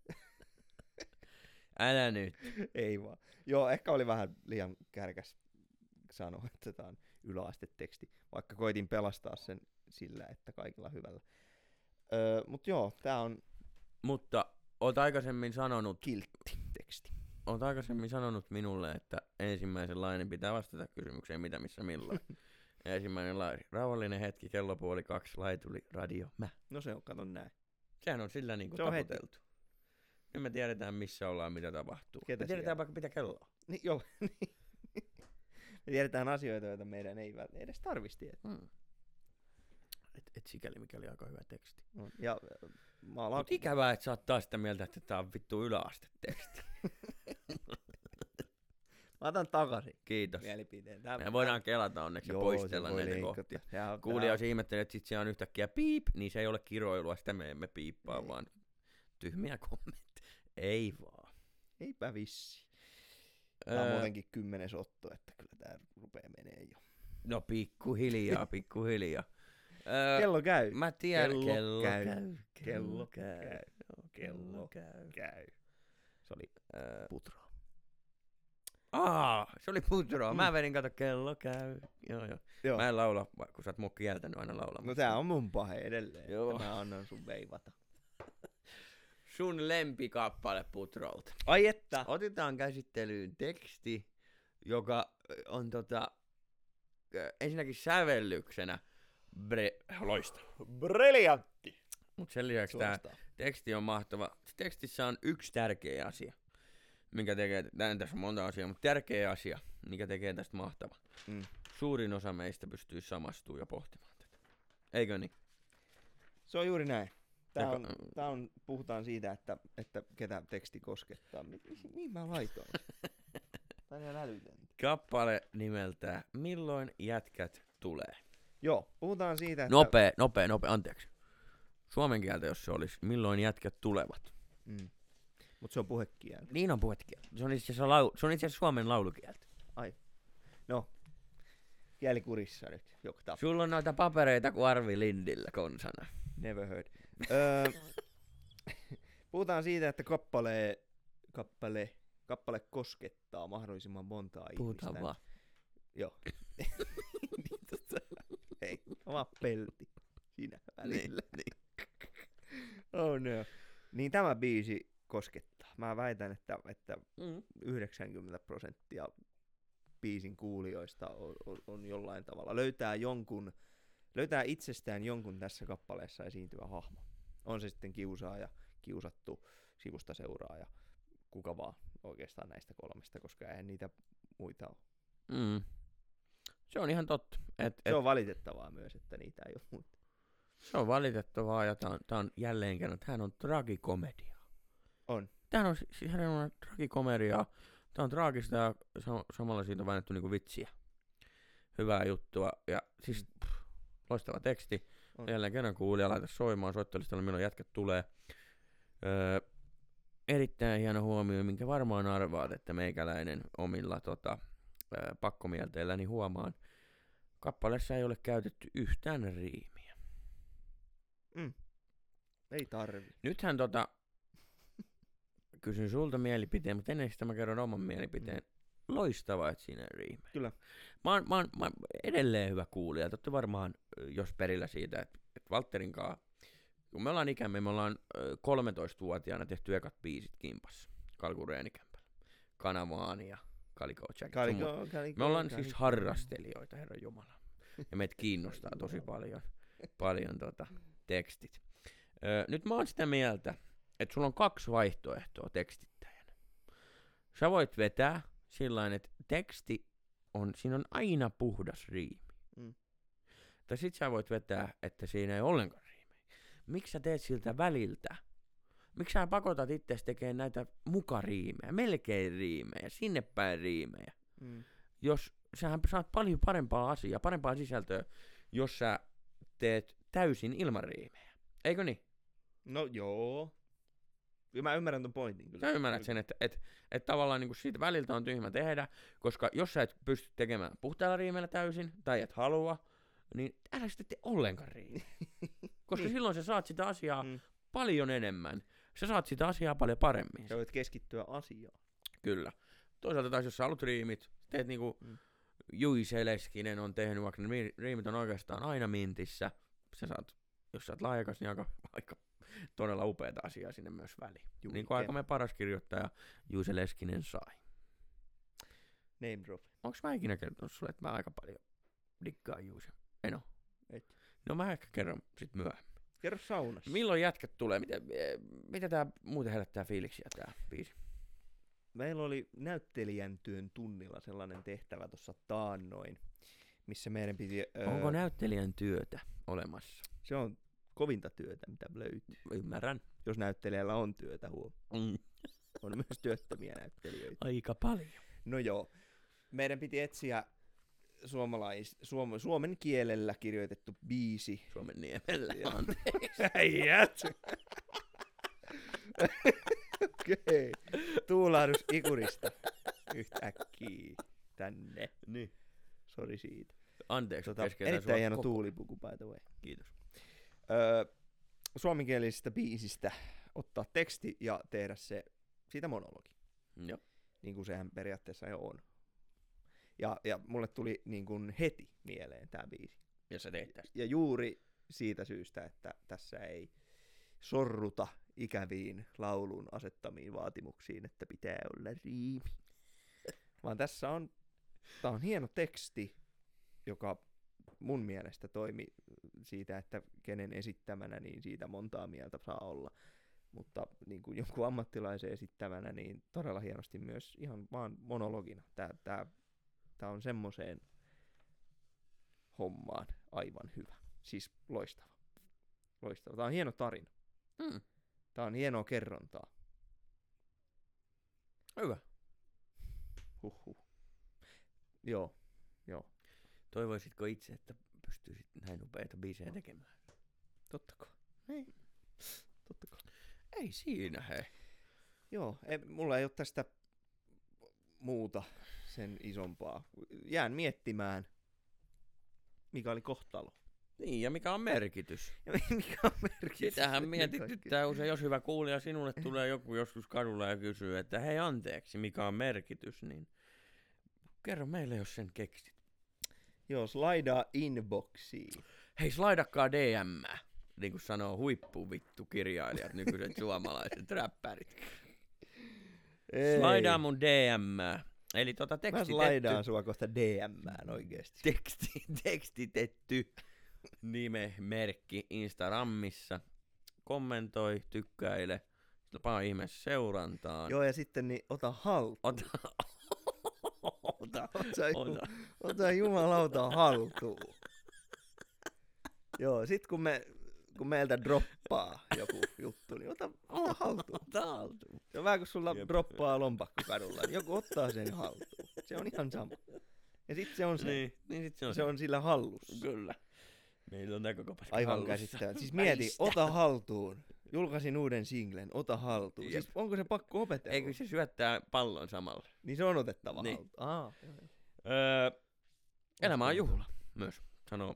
[SPEAKER 2] Älä nyt.
[SPEAKER 1] Ei vaan. Joo, ehkä oli vähän liian kärkäs sanoa, että tämä on yläasteteksti, vaikka koitin pelastaa sen sillä, että kaikilla hyvällä. Öö, Mutta joo, tämä on
[SPEAKER 2] Mutta oot aikaisemmin sanonut,
[SPEAKER 1] kiltti teksti.
[SPEAKER 2] oot aikaisemmin sanonut minulle, että ensimmäisen lainen pitää vastata kysymykseen mitä, missä, milloin. ensimmäinen lairi. Rauhallinen hetki, kello puoli kaksi, laituli radio, mä.
[SPEAKER 1] No se on, kato näin.
[SPEAKER 2] Sehän on sillä niin kuin
[SPEAKER 1] Se on heti.
[SPEAKER 2] taputeltu. Nyt me tiedetään, missä ollaan, mitä tapahtuu.
[SPEAKER 1] Ketä
[SPEAKER 2] me tiedetään
[SPEAKER 1] siellä?
[SPEAKER 2] vaikka mitä kello on.
[SPEAKER 1] Niin, joo, niin. Me tiedetään asioita, joita meidän ei edes tarvitsisi tietää.
[SPEAKER 2] Hmm. Et, et sikäli mikäli aika hyvä teksti.
[SPEAKER 1] No, ja mä alan...
[SPEAKER 2] Mut ikävää, että sä oot taas sitä mieltä, että tää on vittu yläasteteksti.
[SPEAKER 1] Mä otan takaisin
[SPEAKER 2] Kiitos.
[SPEAKER 1] mielipiteen. Tää,
[SPEAKER 2] Me voidaan kelata onneksi ja
[SPEAKER 1] Joo,
[SPEAKER 2] poistella
[SPEAKER 1] sen voi
[SPEAKER 2] näitä
[SPEAKER 1] leikata.
[SPEAKER 2] kohtia. Kuulija, jos ihmettelee, että sit siellä on yhtäkkiä piip, niin se ei ole kiroilua, sitä me emme piippaa,
[SPEAKER 1] Ei.
[SPEAKER 2] vaan tyhmiä kommentteja. Ei vaan.
[SPEAKER 1] Eipä vissi. Tää on
[SPEAKER 2] Öö,
[SPEAKER 1] muutenkin kymmenes otto, että kyllä tää rupee menee jo.
[SPEAKER 2] No pikkuhiljaa, pikkuhiljaa. Öö,
[SPEAKER 1] Kello käy.
[SPEAKER 2] Mä tiedän,
[SPEAKER 1] Kello
[SPEAKER 2] kello,
[SPEAKER 1] käy.
[SPEAKER 2] käy,
[SPEAKER 1] Kello
[SPEAKER 2] käy,
[SPEAKER 1] käy.
[SPEAKER 2] Joo,
[SPEAKER 1] Kello
[SPEAKER 2] käy.
[SPEAKER 1] käy. Se oli
[SPEAKER 2] Öö,
[SPEAKER 1] putro.
[SPEAKER 2] Aa, se oli putroa. Mä
[SPEAKER 1] Mm.
[SPEAKER 2] vedin, kato, kello käy. Joo, joo.
[SPEAKER 1] Joo.
[SPEAKER 2] Mä en laula, kun sä oot mua kieltänyt aina laulamaan.
[SPEAKER 1] No tää on mun pahe edelleen.
[SPEAKER 2] Joo.
[SPEAKER 1] Joo. Mä annan sun veivata.
[SPEAKER 2] sun lempikappale Putrolta.
[SPEAKER 1] Ai että!
[SPEAKER 2] Otetaan käsittelyyn teksti, joka on tota, ensinnäkin sävellyksenä bre- loistava.
[SPEAKER 1] Briljantti!
[SPEAKER 2] Mutta sen lisäksi tämä teksti on mahtava. Tekstissä on yksi tärkeä asia, mikä tekee, tässä on monta asiaa, mutta tärkeä asia, mikä tekee tästä mahtava.
[SPEAKER 1] Mm.
[SPEAKER 2] Suurin osa meistä pystyy samastumaan ja pohtimaan tätä. Eikö niin?
[SPEAKER 1] Se on juuri näin. Tää
[SPEAKER 2] Joka-
[SPEAKER 1] on, tää on, puhutaan siitä, että, että ketä teksti koskettaa. Mihin mä laitoin? Tää on ihan älytöntä.
[SPEAKER 2] Kappale nimeltään Milloin jätkät tulee?
[SPEAKER 1] Joo, puhutaan siitä, että...
[SPEAKER 2] Nopee, nopee, nopee, anteeksi. Suomen kieltä, jos se olisi, milloin jätkät tulevat.
[SPEAKER 1] Mm. Mut se on puhekieltä.
[SPEAKER 2] Niin on puhekieltä. Se on itse asiassa, lau, se on itse asiassa suomen laulukieltä.
[SPEAKER 1] No, kielikurissa nyt, joka tapauksessa.
[SPEAKER 2] Sulla on noita papereita kuin Arvi Lindillä konsana.
[SPEAKER 1] Never heard. öö, puhutaan siitä, että kappale, kappale, kappale koskettaa mahdollisimman montaa
[SPEAKER 2] Puhutaan
[SPEAKER 1] ihmistä.
[SPEAKER 2] vaan.
[SPEAKER 1] Joo. Niin tota, Hei, oma pelti siinä välillä.
[SPEAKER 2] Niin,
[SPEAKER 1] Oh no. Niin tämä biisi koskettaa. Mä väitän, että, että
[SPEAKER 2] Mm.
[SPEAKER 1] 90 prosenttia biisin kuulijoista on, on, on jollain tavalla, löytää jonkun, löytää itsestään jonkun tässä kappaleessa esiintyvä hahmo. On se sitten kiusaaja, kiusattu, sivusta seuraaja, kuka vaan oikeastaan näistä kolmesta, koska eihän niitä muita ole.
[SPEAKER 2] Mm. Se on ihan totta. Et, et,
[SPEAKER 1] Se on valitettavaa myös, että niitä ei ole muita.
[SPEAKER 2] se on valitettavaa ja tää on, tää on jälleen kerran, tämähän on tragikomedia.
[SPEAKER 1] On.
[SPEAKER 2] Tämähän on si- siis on tragikomedia. Tää on traagista ja sa- samalla siitä on väännetty niinku vitsiä. Hyvää juttua ja siis pff, loistava teksti.
[SPEAKER 1] On.
[SPEAKER 2] Jälleen kerran kuulija laita soimaan soittolistalla, milloin jätkät tulee. Öö, erittäin hieno huomio, minkä varmaan arvaat, että meikäläinen omilla tota, öö, pakkomielteilläni huomaan. Kappaleessa ei ole käytetty yhtään riimiä.
[SPEAKER 1] Mm. Ei tarvi.
[SPEAKER 2] Nythän tota, kysyn sulta mielipiteen, mutta ennen sitä mä kerron oman mielipiteen. Loistavaa, että siinä ei riimejä.
[SPEAKER 1] Kyllä.
[SPEAKER 2] Mä oon, mä, oon, mä oon edelleen hyvä kuulija. Te ootte varmaan, jos perillä siitä, että, että Valtterin kanssa, kun me ollaan ikämme, me ollaan ö, 13-vuotiaana tehty ekat biisit kimpassa. Kalkureenikämpällä. Kanavaani ja Kaliko sun mu-
[SPEAKER 1] Kaliko, kaliko,
[SPEAKER 2] Me ollaan
[SPEAKER 1] kaliko.
[SPEAKER 2] siis harrastelijoita, herra Jumala. Ja meitä kiinnostaa tosi paljon, paljon tota, tekstit. Öö, nyt mä oon sitä mieltä, että sulla on kaksi vaihtoehtoa tekstittäjänä. Sä voit vetää sillä että teksti on, siinä on aina puhdas riimi.
[SPEAKER 1] Mm.
[SPEAKER 2] Tai sit sä voit vetää, että siinä ei ollenkaan riimejä. Miksi sä teet siltä väliltä? Miksi sä pakotat itse tekemään näitä mukariimejä, melkein riimejä, sinne päin riimejä?
[SPEAKER 1] Mm.
[SPEAKER 2] jos sähän saat paljon parempaa asiaa, parempaa sisältöä, jos sä teet täysin ilman riimejä. Eikö niin?
[SPEAKER 1] No joo. Kyllä mä ymmärrän ton pointin. Kyllä.
[SPEAKER 2] Sä ymmärrät sen, että et, et tavallaan niinku siitä väliltä on tyhmä tehdä, koska jos sä et pysty tekemään puhtaalla riimellä täysin, tai et halua, niin älä sitten tee ollenkaan riimiä. Koska
[SPEAKER 1] Niin.
[SPEAKER 2] silloin sä saat sitä asiaa
[SPEAKER 1] Mm.
[SPEAKER 2] paljon enemmän. Sä saat sitä asiaa paljon paremmin.
[SPEAKER 1] Sä voit keskittyä asiaan.
[SPEAKER 2] Kyllä. Toisaalta taas, jos sä haluat riimit, teet niinku
[SPEAKER 1] Mm.
[SPEAKER 2] mm. Jui Seleskinen on tehnyt, vaikka ne mi- riimit on oikeastaan aina mintissä. Sä saat, jos sä oot lahjakas, niin aika, aika todella upeata asiaa sinne myös väliin.
[SPEAKER 1] Juu,
[SPEAKER 2] niin kuin aikamme paras kirjoittaja Juise Leskinen sai.
[SPEAKER 1] Name drop.
[SPEAKER 2] Onko mä ikinä kertonut sulle, että mä aika paljon dikkaan Juise? En oo.
[SPEAKER 1] Et.
[SPEAKER 2] No mä ehkä kerron sit myöhemmin.
[SPEAKER 1] Kerro saunassa.
[SPEAKER 2] Milloin jätkät tulee? Mitä, eh, mitä tää muuten herättää fiiliksiä tää biisi?
[SPEAKER 1] Meillä oli näyttelijän työn tunnilla sellainen tehtävä tuossa taannoin, missä meidän piti... Öö,
[SPEAKER 2] Onko näyttelijän työtä olemassa?
[SPEAKER 1] Se on kovinta työtä, mitä löytyy.
[SPEAKER 2] Ymmärrän.
[SPEAKER 1] Jos näyttelijällä on työtä, huom.
[SPEAKER 2] Mm.
[SPEAKER 1] On myös työttömiä näyttelijöitä.
[SPEAKER 2] Aika paljon.
[SPEAKER 1] No joo. Meidän piti etsiä suomalais, suom, suomen kielellä kirjoitettu biisi.
[SPEAKER 2] Suomen niemellä.
[SPEAKER 1] Äijät! Okei. Tuulahdus ikurista. Yhtäkkiä tänne.
[SPEAKER 2] niin.
[SPEAKER 1] Sori siitä.
[SPEAKER 2] Anteeksi,
[SPEAKER 1] Tota, erittäin hieno
[SPEAKER 2] koko-
[SPEAKER 1] tuulipuku, by the way.
[SPEAKER 2] Kiitos.
[SPEAKER 1] Öö, suomenkielisestä biisistä ottaa teksti ja tehdä se siitä monologi.
[SPEAKER 2] Joo.
[SPEAKER 1] Niin kuin sehän periaatteessa jo on. Ja, ja mulle tuli niin kuin heti mieleen tämä biisi.
[SPEAKER 2] Ja sä teit tästä.
[SPEAKER 1] Ja juuri siitä syystä, että tässä ei sorruta ikäviin laulun asettamiin vaatimuksiin, että pitää olla riimi. Vaan tässä on, tää on hieno teksti, joka mun mielestä toimi siitä, että kenen esittämänä, niin siitä montaa mieltä saa olla. Mutta niin kuin jonkun ammattilaisen esittämänä, niin todella hienosti myös ihan vaan monologina. Tää, tää, tää on semmoiseen hommaan aivan hyvä. Siis loistava. Loistava. Tää on hieno tarina.
[SPEAKER 2] Mm.
[SPEAKER 1] Tää on hienoa kerrontaa.
[SPEAKER 2] Hyvä.
[SPEAKER 1] Huhhuh. Joo, joo.
[SPEAKER 2] Toivoisitko itse, että pystyisit näin upeita biisejä tekemään?
[SPEAKER 1] Totta kai. Ei. Totta kai.
[SPEAKER 2] Ei siinä, hei.
[SPEAKER 1] Joo, ei, mulla ei ole tästä muuta sen isompaa. Jään miettimään, mikä oli kohtalo.
[SPEAKER 2] Niin, ja mikä on merkitys?
[SPEAKER 1] Ja mikä on merkitys.
[SPEAKER 2] Sitähän
[SPEAKER 1] Niin
[SPEAKER 2] mietityttää usein, jos hyvä kuulija sinulle tulee joku joskus kadulla ja kysyy, että hei anteeksi, mikä on merkitys, niin kerro meille, jos sen keksit.
[SPEAKER 1] Joo, slaidaa inboxiin.
[SPEAKER 2] Hei, slaidakkaa DM, niin kuin sanoo huippuvittu kirjailijat, nykyiset suomalaiset räppärit.
[SPEAKER 1] Ei.
[SPEAKER 2] Slaidaa mun DM. Eli tota
[SPEAKER 1] Mä
[SPEAKER 2] tekstitetty,
[SPEAKER 1] slaidaan sua kohta DMään oikeesti.
[SPEAKER 2] teksti, tekstitetty nimemerkki Instagramissa. Kommentoi, tykkäile, pane ihmeessä seurantaan.
[SPEAKER 1] Joo, ja sitten niin ota haltuun.
[SPEAKER 2] Ota, ota,
[SPEAKER 1] Ota, ju-
[SPEAKER 2] ota.
[SPEAKER 1] ota jumalauta haltuun. Joo, sit kun, me, kun meiltä droppaa joku juttu, niin ota, ota haltuun.
[SPEAKER 2] Ota haltuun.
[SPEAKER 1] Se on vähän kuin sulla
[SPEAKER 2] Jep.
[SPEAKER 1] droppaa lompakko kadulla, niin joku ottaa sen haltuun. Se on ihan sama. Ja sit se on se,
[SPEAKER 2] Niin, niin sit se on
[SPEAKER 1] se on sillä hallussa.
[SPEAKER 2] Kyllä. Meillä on näkökopas
[SPEAKER 1] Aivan käsittämätöntä. Siis mieti, ota haltuun. Julkaisin uuden singlen, ota haltuun.
[SPEAKER 2] Jep.
[SPEAKER 1] Siis onko se pakko opetella?
[SPEAKER 2] Eikö se syöttää pallon samalla?
[SPEAKER 1] Niin se on otettava
[SPEAKER 2] Niin.
[SPEAKER 1] haltuun. Aa.
[SPEAKER 2] Öö, elämä on juhla myös, sanoo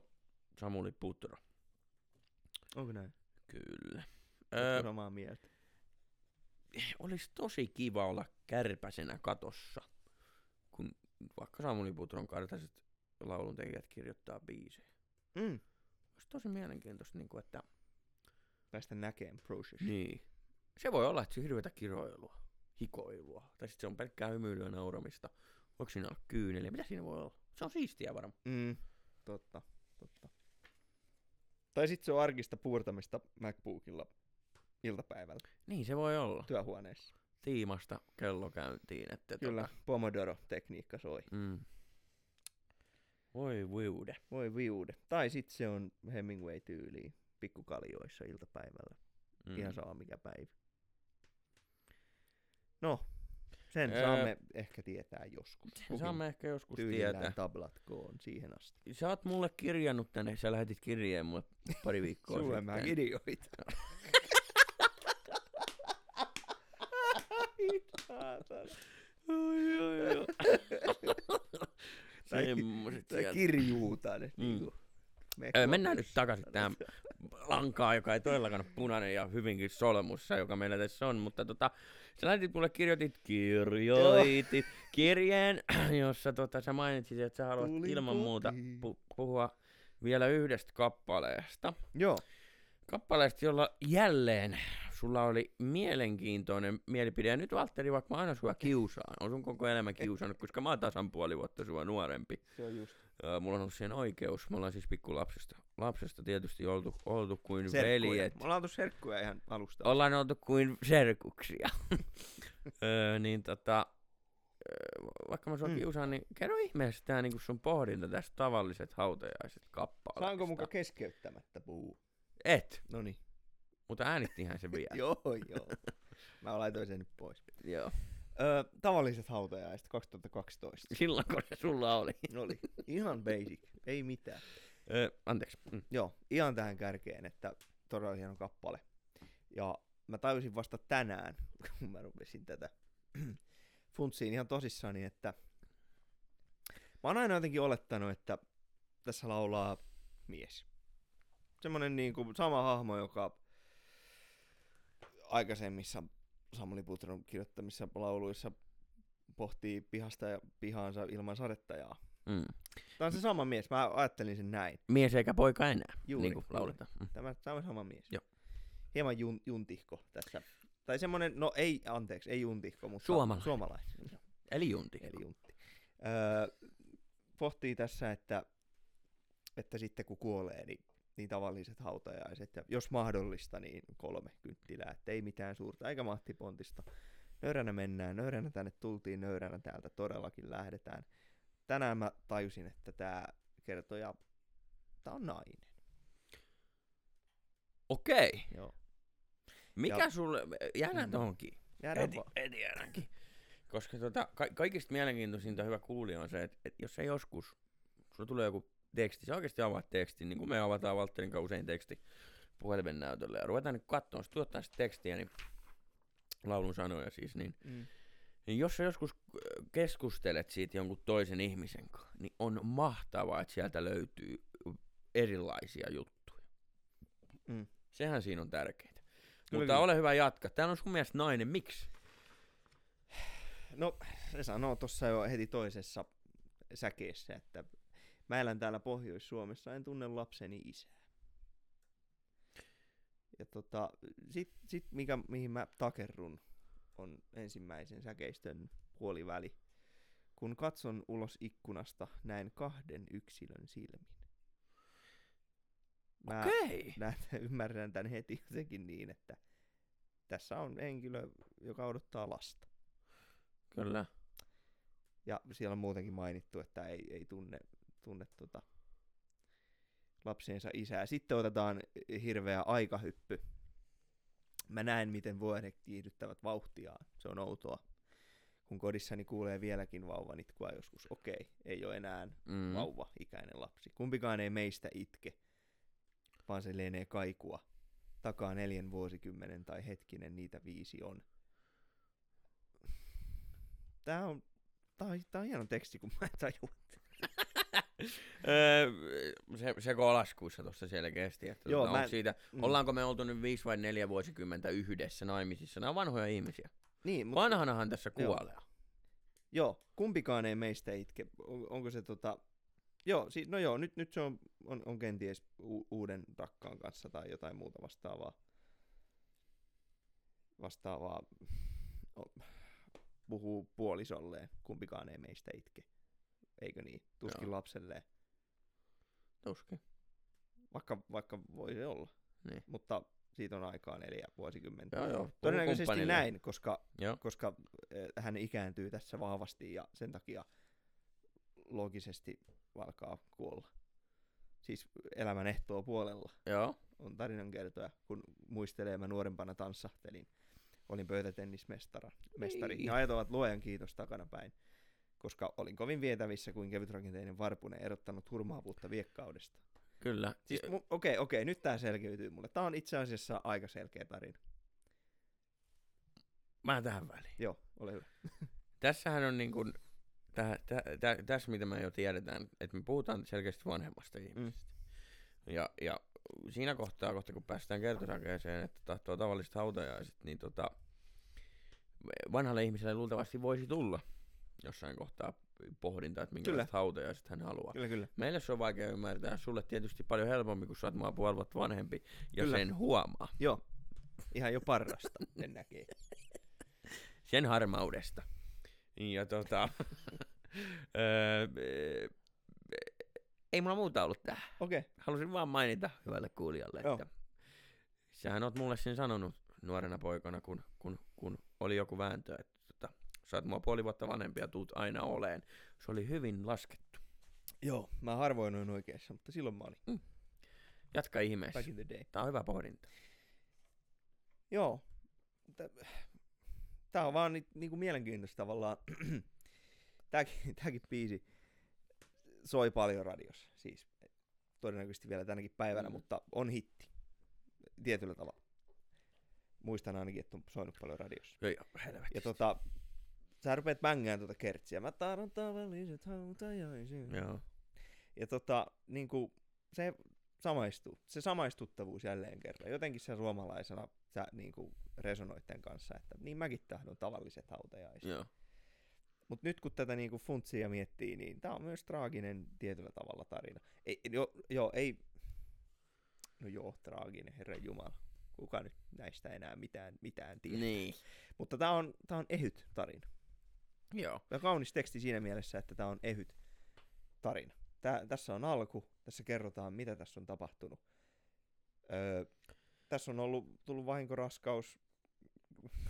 [SPEAKER 2] Samuli Putro.
[SPEAKER 1] Onko näin?
[SPEAKER 2] Kyllä.
[SPEAKER 1] Öö,
[SPEAKER 2] Öö,
[SPEAKER 1] samaa mieltä.
[SPEAKER 2] olisi tosi kiva olla kärpäsenä katossa, kun vaikka Samuli Putron kartaiset lauluntekijät kirjoittaa biisejä.
[SPEAKER 1] Mm.
[SPEAKER 2] Olisi tosi mielenkiintoista, niin kuin, että
[SPEAKER 1] Päästä näkemään process.
[SPEAKER 2] niin. Se voi olla, että se hirveätä kiroilua, hikoilua, tai sitten se on pelkkää hymyilyä nauramista. Voiko siinä olla kyyneliä? Mitä siinä voi olla? Se on siistiä varmaan.
[SPEAKER 1] Mm. Totta, totta. Tai sitten se on arkista puurtamista MacBookilla iltapäivällä
[SPEAKER 2] Niin se voi olla.
[SPEAKER 1] työhuoneessa.
[SPEAKER 2] Tiimasta kello käyntiin. Että
[SPEAKER 1] Kyllä, Pomodoro-tekniikka soi.
[SPEAKER 2] Tota, mm. Voi viude.
[SPEAKER 1] Voi viude. Tai sitten se on Hemingway-tyyliin pikkukaljoissa iltapäivällä.
[SPEAKER 2] Mm.
[SPEAKER 1] Ihan saa mikä päivä. No, sen
[SPEAKER 2] Öö,
[SPEAKER 1] saamme ehkä tietää joskus.
[SPEAKER 2] Sen
[SPEAKER 1] Kukin
[SPEAKER 2] saamme ehkä joskus tietää.
[SPEAKER 1] tablatkoon siihen asti.
[SPEAKER 2] Sä oot mulle kirjannut tänne, sä lähetit kirjeen mulle pari viikkoa
[SPEAKER 1] Sulle
[SPEAKER 2] sitten.
[SPEAKER 1] mä idioit.
[SPEAKER 2] Oi, oi, oi.
[SPEAKER 1] Tai- Tai
[SPEAKER 2] sieltä.
[SPEAKER 1] kirjuutaan. Mm.
[SPEAKER 2] Mm. Öö, mennään nyt takaisin tähän lankaan, joka ei todellakaan ole punainen ja hyvinkin solmussa, joka meillä tässä on, mutta tota, sä lähetit mulle, kirjoitit, kirjoitit kirjeen, jossa tota, sä mainitsit, että sä haluat
[SPEAKER 1] Tulin
[SPEAKER 2] ilman muuta
[SPEAKER 1] kotiin.
[SPEAKER 2] pu- puhua vielä yhdestä kappaleesta.
[SPEAKER 1] Joo,
[SPEAKER 2] Kappaleesta, jolla jälleen sulla oli mielenkiintoinen mielipide. Ja nyt Valtteri, vaikka mä aina sua kiusaan, on sun koko elämä kiusannut, koska mä oon tasan puoli vuotta sua nuorempi.
[SPEAKER 1] se on just
[SPEAKER 2] Öö, mulla on ollut siihen oikeus. Me ollaan siis pikkulapsesta lapsesta tietysti oltu, oltu kuin
[SPEAKER 1] serkkuja.
[SPEAKER 2] veljet.
[SPEAKER 1] Me ollaan oltu serkkuja ihan alusta.
[SPEAKER 2] Ollaan oltu kuin serkuksia. öö, niin tota, vaikka mä sua
[SPEAKER 1] Mm.
[SPEAKER 2] kiusaan, niin kerro ihmeessä tää niinku sun pohdinta tästä tavalliset hautajaiset kappaleesta.
[SPEAKER 1] Saanko muka keskeyttämättä puhua?
[SPEAKER 2] Et,
[SPEAKER 1] No niin.
[SPEAKER 2] Mutta äänittihän se vielä.
[SPEAKER 1] joo, joo. Mä laitoin sen nyt pois.
[SPEAKER 2] Joo.
[SPEAKER 1] Öö, tavalliset hautajaiset 2012.
[SPEAKER 2] Silloin kun se sulla oli.
[SPEAKER 1] Oli ihan basic, ei mitään.
[SPEAKER 2] Öö, anteeksi. Mm.
[SPEAKER 1] Joo, ihan tähän kärkeen, että todella hieno kappale. Ja mä tajusin vasta tänään, kun mä rupesin tätä funtsiin ihan tosissani, että mä oon aina jotenkin olettanut, että tässä laulaa mies. Semmonen niinku sama hahmo, joka aikaisemmissa Samuli Putron kirjoittamissa lauluissa pohtii pihasta ja pihaansa ilman sadettajaa.
[SPEAKER 2] Mm.
[SPEAKER 1] Tämä on se sama mies, mä ajattelin sen näin.
[SPEAKER 2] Mies eikä poika enää,
[SPEAKER 1] Juuri,
[SPEAKER 2] niin kuin lauletaan. Mm.
[SPEAKER 1] Tämä, tämä on sama mies.
[SPEAKER 2] Joo.
[SPEAKER 1] hieman jun, juntihko tässä. Tai semmoinen, no ei, anteeksi, ei juntihko, mutta
[SPEAKER 2] Suomalainen.
[SPEAKER 1] suomalainen.
[SPEAKER 2] Eli junti.
[SPEAKER 1] Eli juntti. Öö, pohtii tässä, että, että sitten kun kuolee, niin, niin tavalliset hautajaiset, ja jos mahdollista, niin kolme kynttilää, että ei mitään suurta, eikä mahtipontista. Nöyränä mennään, nöyränä tänne tultiin, nöyränä täältä todellakin lähdetään. Tänään mä tajusin, että tämä kertoja, tämä on nainen.
[SPEAKER 2] Okei.
[SPEAKER 1] Joo.
[SPEAKER 2] Mikä
[SPEAKER 1] Ja-
[SPEAKER 2] sulle, jäädään
[SPEAKER 1] Mm.
[SPEAKER 2] tohonkin.
[SPEAKER 1] Jäädään
[SPEAKER 2] Eti,
[SPEAKER 1] vaan.
[SPEAKER 2] eti. Koska tota, ka- kaikista mielenkiintoisinta hyvä kuulija on se, että, että jos ei joskus, sulla tulee joku teksti, sä oikeasti avaat tekstin, niin kuin me avataan Valtterin kanssa usein teksti puhelimen näytölle, ja ruvetaan nyt katsomaan, sitten tuottaa sitä tekstiä, niin laulun sanoja siis, niin,
[SPEAKER 1] Mm.
[SPEAKER 2] niin jos sä joskus äh, keskustelet siitä jonkun toisen ihmisen kanssa, niin on mahtavaa, että sieltä löytyy erilaisia juttuja.
[SPEAKER 1] Mm.
[SPEAKER 2] Sehän siinä on tärkeää.
[SPEAKER 1] Kyllä,
[SPEAKER 2] Mutta ole hyvä jatka. Täällä on sun mielestä nainen. Miksi?
[SPEAKER 1] No, se sanoo tuossa jo heti toisessa säkeessä, että mä elän täällä Pohjois-Suomessa, en tunne lapseni isää. Ja tota, sit, sit mikä, mihin mä takerrun, on ensimmäisen säkeistön puoliväli. Kun katson ulos ikkunasta, näen kahden yksilön silmin. Mä
[SPEAKER 2] Okei.
[SPEAKER 1] näen, ymmärrän tämän heti jotenkin niin, että tässä on henkilö, joka odottaa lasta.
[SPEAKER 2] Kyllä.
[SPEAKER 1] Ja siellä on muutenkin mainittu, että ei, ei tunne, tunne tota lapsiensa isää. Sitten otetaan hirveä aikahyppy. Mä näen, miten vuodet kiihdyttävät vauhtiaan. Se on outoa. Kun kodissani kuulee vieläkin vauvan itkua joskus. Okei, ei ole enää
[SPEAKER 2] Mm.
[SPEAKER 1] vauva-ikäinen lapsi. Kumpikaan ei meistä itke, vaan se lienee kaikua. Takaa neljän vuosikymmenen tai hetkinen niitä viisi on. Tää on, tää on, tää on hieno teksti, kun mä en tajua.
[SPEAKER 2] Öö, se, se laskuissa tuossa selkeästi. Että
[SPEAKER 1] Joo,
[SPEAKER 2] tota,
[SPEAKER 1] mä
[SPEAKER 2] siitä,
[SPEAKER 1] Mm.
[SPEAKER 2] Ollaanko me oltu nyt viisi vai neljä vuosikymmentä yhdessä naimisissa? Nämä on vanhoja ihmisiä.
[SPEAKER 1] Niin, mutta
[SPEAKER 2] Vanhanahan tässä
[SPEAKER 1] Joo.
[SPEAKER 2] kuolee.
[SPEAKER 1] joo, kumpikaan ei meistä itke. On, onko se tota... Joo, si- no joo, nyt, nyt se on, on, on kenties u- uuden rakkaan kanssa tai jotain muuta vastaavaa. Vastaavaa puhuu puolisolleen, kumpikaan ei meistä itke. Eikö niin? Tuskin
[SPEAKER 2] Joo.
[SPEAKER 1] lapselleen.
[SPEAKER 2] Tuskin.
[SPEAKER 1] Vaikka, vaikka voi se olla.
[SPEAKER 2] Niin.
[SPEAKER 1] Mutta siitä on aikaa neljä vuosikymmentä.
[SPEAKER 2] Joo, joo.
[SPEAKER 1] Todennäköisesti näin, koska,
[SPEAKER 2] Joo.
[SPEAKER 1] koska eh, hän ikääntyy tässä vahvasti ja sen takia loogisesti alkaa kuolla. Siis elämän ehtoo puolella
[SPEAKER 2] Joo.
[SPEAKER 1] on tarinankertoja, kun muistelee, mä nuorempana tanssahtelin. Olin pöytätennismestari. Mestari.
[SPEAKER 2] Niin.
[SPEAKER 1] Ja ajat ovat luojan kiitos takanapäin, koska olin kovin vietävissä kuin kevytrakenteinen varpunen erottanut hurmaavuutta viekkaudesta.
[SPEAKER 2] Kyllä.
[SPEAKER 1] Siis mu- okei, okei, nyt tää selkeytyy mulle. Tää on itse asiassa aika selkeä tarina.
[SPEAKER 2] Mä tähän väliin.
[SPEAKER 1] Joo, ole hyvä.
[SPEAKER 2] Tässähän on niin kuin, tä, tä, tä, tässä mitä me jo tiedetään, että me puhutaan selkeästi vanhemmasta ihmisestä. Ja, ja siinä kohtaa, kohta kun päästään kertosäkeeseen, että tahtoo tavalliset hautajaiset, niin tota, vanhalle ihmiselle luultavasti voisi tulla jossain kohtaa pohdinta, että minkälaiset hautajaiset hän haluaa.
[SPEAKER 1] Kyllä, kyllä.
[SPEAKER 2] Meille se on vaikea ymmärtää, sulle tietysti paljon helpompi, kun sä oot mua puoli vuotta vanhempi, ja
[SPEAKER 1] Kyllä.
[SPEAKER 2] sen huomaa,
[SPEAKER 1] Joo, ihan jo parrasta sen näkee.
[SPEAKER 2] sen harmaudesta. Ja tota, ei mulla muuta ollut tähän.
[SPEAKER 1] Okei, okay.
[SPEAKER 2] halusin vaan mainita hyvälle kuulijalle,
[SPEAKER 1] Joo.
[SPEAKER 2] että sähän oot mulle sen sanonut nuorena poikana, kun, kun, kun oli joku vääntö, että sä oot mua puoli vuotta vanhempi ja tuut aina oleen. Se oli hyvin laskettu.
[SPEAKER 1] joo, mä harvoin olen oikeassa, mutta silloin mä olin.
[SPEAKER 2] Jatka ihmeessä.
[SPEAKER 1] Back in the day.
[SPEAKER 2] Tää on hyvä pohdinta.
[SPEAKER 1] Joo, Tä- tää on vaan ni, niinku mielenkiintoista tavallaan. tääkin, tääkin biisi soi paljon radiossa, siis todennäköisesti vielä tänäkin päivänä,
[SPEAKER 2] Mm.
[SPEAKER 1] mutta on hitti tietyllä tavalla. Muistan ainakin, että on soinut paljon radiossa.
[SPEAKER 2] Joo, joo.
[SPEAKER 1] Ja tota, sä rupeat bängään tuota kertsiä. Mä tahdon tavalliset hautajaiset.
[SPEAKER 2] Joo.
[SPEAKER 1] Ja tota, niinku, se samaistuu. Se samaistuttavuus jälleen kerran. Jotenkin sä suomalaisena sä niinku resonoit tämän kanssa, että niin mäkin tahdon tavalliset hautajaiset.
[SPEAKER 2] Joo.
[SPEAKER 1] Mutta nyt kun tätä niinku funtsia miettii, niin tää on myös traaginen tietyllä tavalla tarina. Ei, jo, joo, ei, no joo, traaginen, herran jumala. kuka nyt näistä enää mitään, mitään tiedä.
[SPEAKER 2] Niin.
[SPEAKER 1] Mutta tämä on, tää on ehyt tarina.
[SPEAKER 2] Joo.
[SPEAKER 1] Ja kaunis teksti siinä mielessä, että tämä on ehyt tarina. Tää, tässä on alku, tässä kerrotaan, mitä tässä on tapahtunut. Öö, tässä on ollut tullut vahinkoraskaus,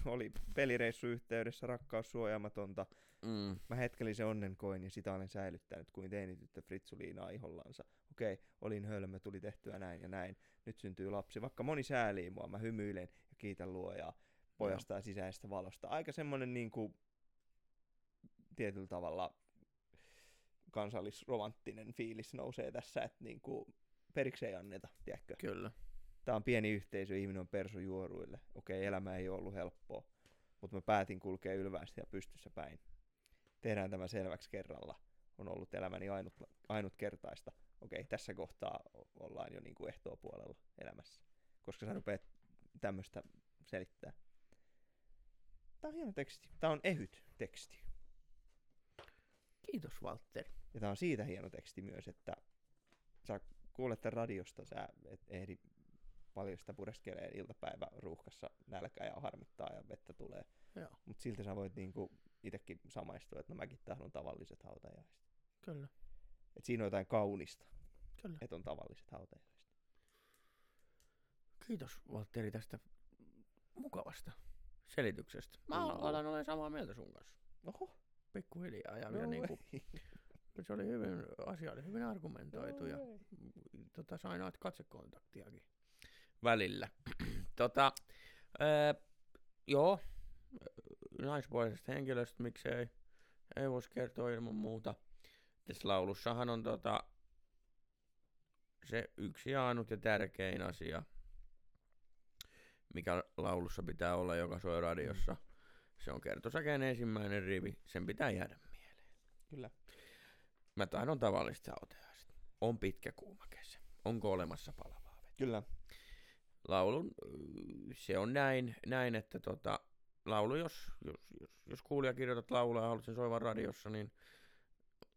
[SPEAKER 1] oli pelireissu yhteydessä, rakkaus suojaamatonta.
[SPEAKER 2] Mm.
[SPEAKER 1] Mä hetkellisen onnen koin ja sitä olen säilyttänyt kuin teinityttö Fritsuliinaa ihollansa. Okei, olin hölmö, tuli tehtyä näin ja näin. Nyt syntyy lapsi. Vaikka moni säälii mua, mä hymyilen ja kiitän luojaa pojasta ja sisäisestä valosta. Aika semmonen niinku tietyllä tavalla kansallisromanttinen fiilis nousee tässä, että niinku periksi ei anneta, tiedätkö?
[SPEAKER 2] Kyllä.
[SPEAKER 1] Tämä on pieni yhteisö, ihminen on persu juoruille. Okei, elämä ei ole ollut helppoa, mutta mä päätin kulkea ylvästi ja pystyssä päin. Tehdään tämä selväksi kerralla. On ollut elämäni ainut, ainutkertaista. Okei, tässä kohtaa ollaan jo niin kuin ehtoopuolella elämässä, koska sä rupeat tämmöistä selittää. Tämä on hieno teksti. Tämä on ehyt teksti.
[SPEAKER 2] Kiitos, Walter.
[SPEAKER 1] Ja tämä on siitä hieno teksti myös, että sä kuulet tämän radiosta, sä et ehdi paljon sitä pureskelee iltapäivä ruuhkassa nälkä ja harmittaa ja vettä tulee.
[SPEAKER 2] Joo,
[SPEAKER 1] Mutta silti sä voit niinku itsekin samaistua, että no mäkin tahdon tavalliset hautajaiset.
[SPEAKER 2] kyllä.
[SPEAKER 1] Et siinä on jotain kaunista,
[SPEAKER 2] Kyllä.
[SPEAKER 1] että on tavalliset hautajaiset.
[SPEAKER 2] Kiitos, Valtteri, tästä mukavasta selityksestä. Mä alan olen samaa mieltä sun kanssa.
[SPEAKER 1] Oho,
[SPEAKER 2] Pikkuhiljaa. Ja,
[SPEAKER 1] no
[SPEAKER 2] ja niin kuin, se oli hyvin, asia oli hyvin argumentoitu.
[SPEAKER 1] No
[SPEAKER 2] ja
[SPEAKER 1] ei.
[SPEAKER 2] tota, sain noita katsekontaktiakin välillä. tota, ää, joo, naispuolisesta henkilöstä, miksei, ei voisi kertoa ilman muuta. Tässä laulussahan on tota, se yksi ja ainut ja tärkein asia, mikä laulussa pitää olla, joka soi radiossa. Se on kertosäkeen ensimmäinen rivi, sen pitää jäädä mieleen.
[SPEAKER 1] Kyllä.
[SPEAKER 2] Mä tahdon tavallista hautajaiset. On pitkä kuuma kesä. Onko olemassa palavaa vettä?
[SPEAKER 1] Kyllä.
[SPEAKER 2] Laulun, se on näin, näin että tota, laulu, jos, jos, jos, jos kuulija kirjoitat laulua ja haluat sen soivan radiossa, niin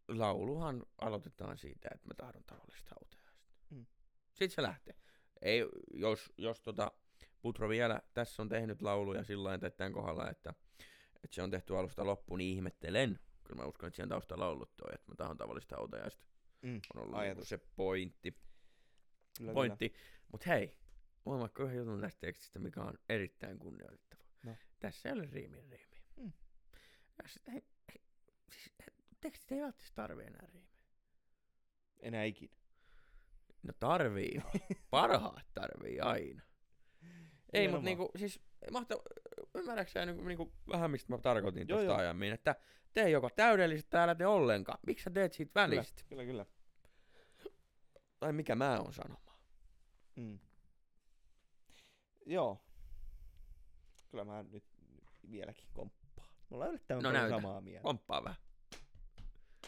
[SPEAKER 2] lauluhan aloitetaan siitä, että mä tahdon tavallista hautajaista.
[SPEAKER 1] Mm.
[SPEAKER 2] Sitten se lähtee. Ei, jos, jos tota, Putro vielä tässä on tehnyt lauluja sillä lailla tämän kohdalla, että, että se on tehty alusta loppuun, niin ihmettelen. Kyllä mä uskon, että siihen taustalla on ollut toi, että mä tahdon tavallista hautajaista.
[SPEAKER 1] Mm.
[SPEAKER 2] On ollut niinku
[SPEAKER 1] Ajatus.
[SPEAKER 2] se pointti
[SPEAKER 1] Kyllä,
[SPEAKER 2] pointti. Mutta hei, vaikka yhden jutun tästä tekstistä, mikä on erittäin kunnioitettava.
[SPEAKER 1] No.
[SPEAKER 2] Tässä ei ole riimin riimi.
[SPEAKER 1] Mm.
[SPEAKER 2] Sit, hei, hei, siis, tekstit ei välttämättä tarvi enää riimiä.
[SPEAKER 1] Enää ikinä.
[SPEAKER 2] No tarvii. Parhaat tarvii aina. Ei, mutta niinku, siis mahtaa, ymmärrätkö niinku, niinku, vähän mistä mä tarkoitin
[SPEAKER 1] Joo,
[SPEAKER 2] tuosta
[SPEAKER 1] joo.
[SPEAKER 2] aiemmin, että te joko täydellistä täällä te ollenkaan. Miksi sä teet siitä
[SPEAKER 1] Kyllä,
[SPEAKER 2] välistä?
[SPEAKER 1] kyllä, kyllä.
[SPEAKER 2] Tai mikä mä oon sanomaan.
[SPEAKER 1] Mm. Joo. Kyllä mä nyt vieläkin komppaan. Me ollaan yllättävän
[SPEAKER 2] No näytä.
[SPEAKER 1] samaa mieltä.
[SPEAKER 2] Komppaa vähän.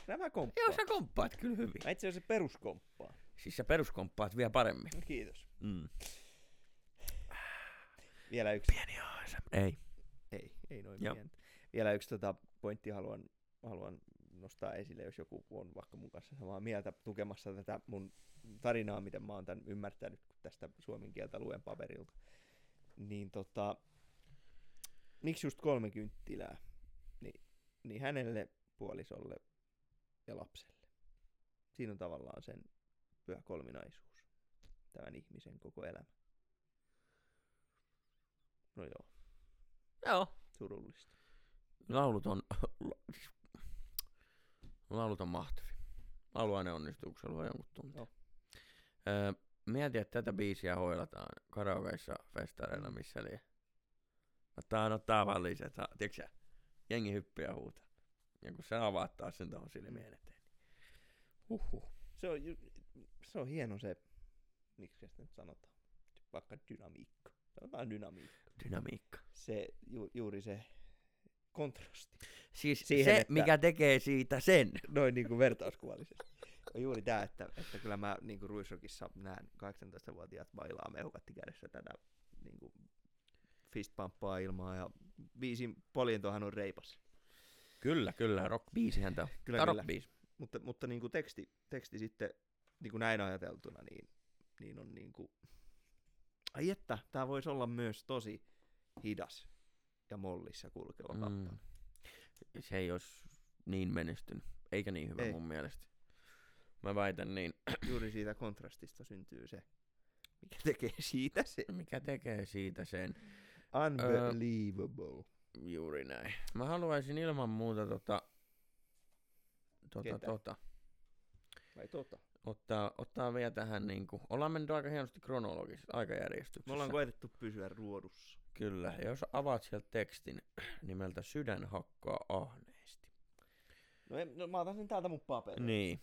[SPEAKER 1] Kyllä mä
[SPEAKER 2] Joo,
[SPEAKER 1] komppaan.
[SPEAKER 2] sä komppaat kyllä hyvin.
[SPEAKER 1] Mä itse asiassa peruskomppaan.
[SPEAKER 2] Siis sä peruskomppaat vielä paremmin.
[SPEAKER 1] Kiitos.
[SPEAKER 2] Mm.
[SPEAKER 1] Vielä yksi.
[SPEAKER 2] Pieni ASM. Ei.
[SPEAKER 1] Ei, ei noin
[SPEAKER 2] Joo.
[SPEAKER 1] pientä. Vielä yksi tota, pointti haluan, haluan nostaa esille, jos joku on vaikka mun kanssa samaa mieltä tukemassa tätä mun tarinaa, miten mä oon tämän ymmärtänyt, kun tästä suomen kieltä luen paperilta. Niin tota, miksi just kolme kynttilää? Niin, niin hänelle, puolisolle ja lapselle. Siinä on tavallaan sen pyhä kolminaisuus. Tämän ihmisen koko elämä. No joo,
[SPEAKER 2] Joo.
[SPEAKER 1] surullista.
[SPEAKER 2] Laulut on, laulut on mahtavia. Lauluaine onnistuu, kun se luo jonkun tunteen.
[SPEAKER 1] Joo.
[SPEAKER 2] Öö, mieti, että tätä biisiä hoilataan karaokeissa festareilla, missä oli. Ottaa on tavalliset, tiedätkö sä, jengi hyppii ja huutaa. Ja kun sä avaat taas sen tuohon silmien eteen. niin Huhhuh.
[SPEAKER 1] Se on, ju- se on hieno se, miksi sitä nyt sanotaan, vaikka dynamiikka. Sanotaan dynamiikka.
[SPEAKER 2] Dynamiikka.
[SPEAKER 1] Se, ju, juuri se kontrasti.
[SPEAKER 2] Siis
[SPEAKER 1] Siihen,
[SPEAKER 2] se,
[SPEAKER 1] että-
[SPEAKER 2] mikä tekee siitä sen.
[SPEAKER 1] Noin niin kuin vertauskuvallisesti. On juuri tämä, että, että kyllä mä niin kuin Ruisrokissa näen 18-vuotiaat bailaa mehukatti kädessä tätä niin kuin fistpamppaa ilmaa ja biisin poljentohan on reipas.
[SPEAKER 2] Kyllä, kyllä. Rock-biisihän tää on.
[SPEAKER 1] Kyllä, kyllä. Mutta, mutta niin kuin teksti, teksti sitten niin kuin näin ajateltuna, niin, niin on niin kuin Ai että, tää voisi olla myös tosi hidas ja mollissa kulkeva
[SPEAKER 2] Mm.
[SPEAKER 1] kappale.
[SPEAKER 2] Se ei olisi niin menestynyt, eikä niin hyvä
[SPEAKER 1] Ei.
[SPEAKER 2] mun mielestä. Mä väitän niin,
[SPEAKER 1] Juuri siitä kontrastista syntyy se, mikä tekee siitä se.
[SPEAKER 2] mikä tekee siitä sen
[SPEAKER 1] Unbelievable.
[SPEAKER 2] juuri näin. Mä haluaisin ilman muuta tota, tota,
[SPEAKER 1] Ketä?
[SPEAKER 2] tota,
[SPEAKER 1] Vai tota?
[SPEAKER 2] Ottaa, ottaa vielä tähän niinku, ollaan mennyt aika hienosti kronologisessa aikajärjestyksessä.
[SPEAKER 1] Me ollaan koetettu pysyä ruodussa.
[SPEAKER 2] Kyllä, ja jos avaat sieltä tekstin nimeltä Sydän hakkaa ahneesti.
[SPEAKER 1] No, en, no mä otan sen täältä mun paperista.
[SPEAKER 2] Niin.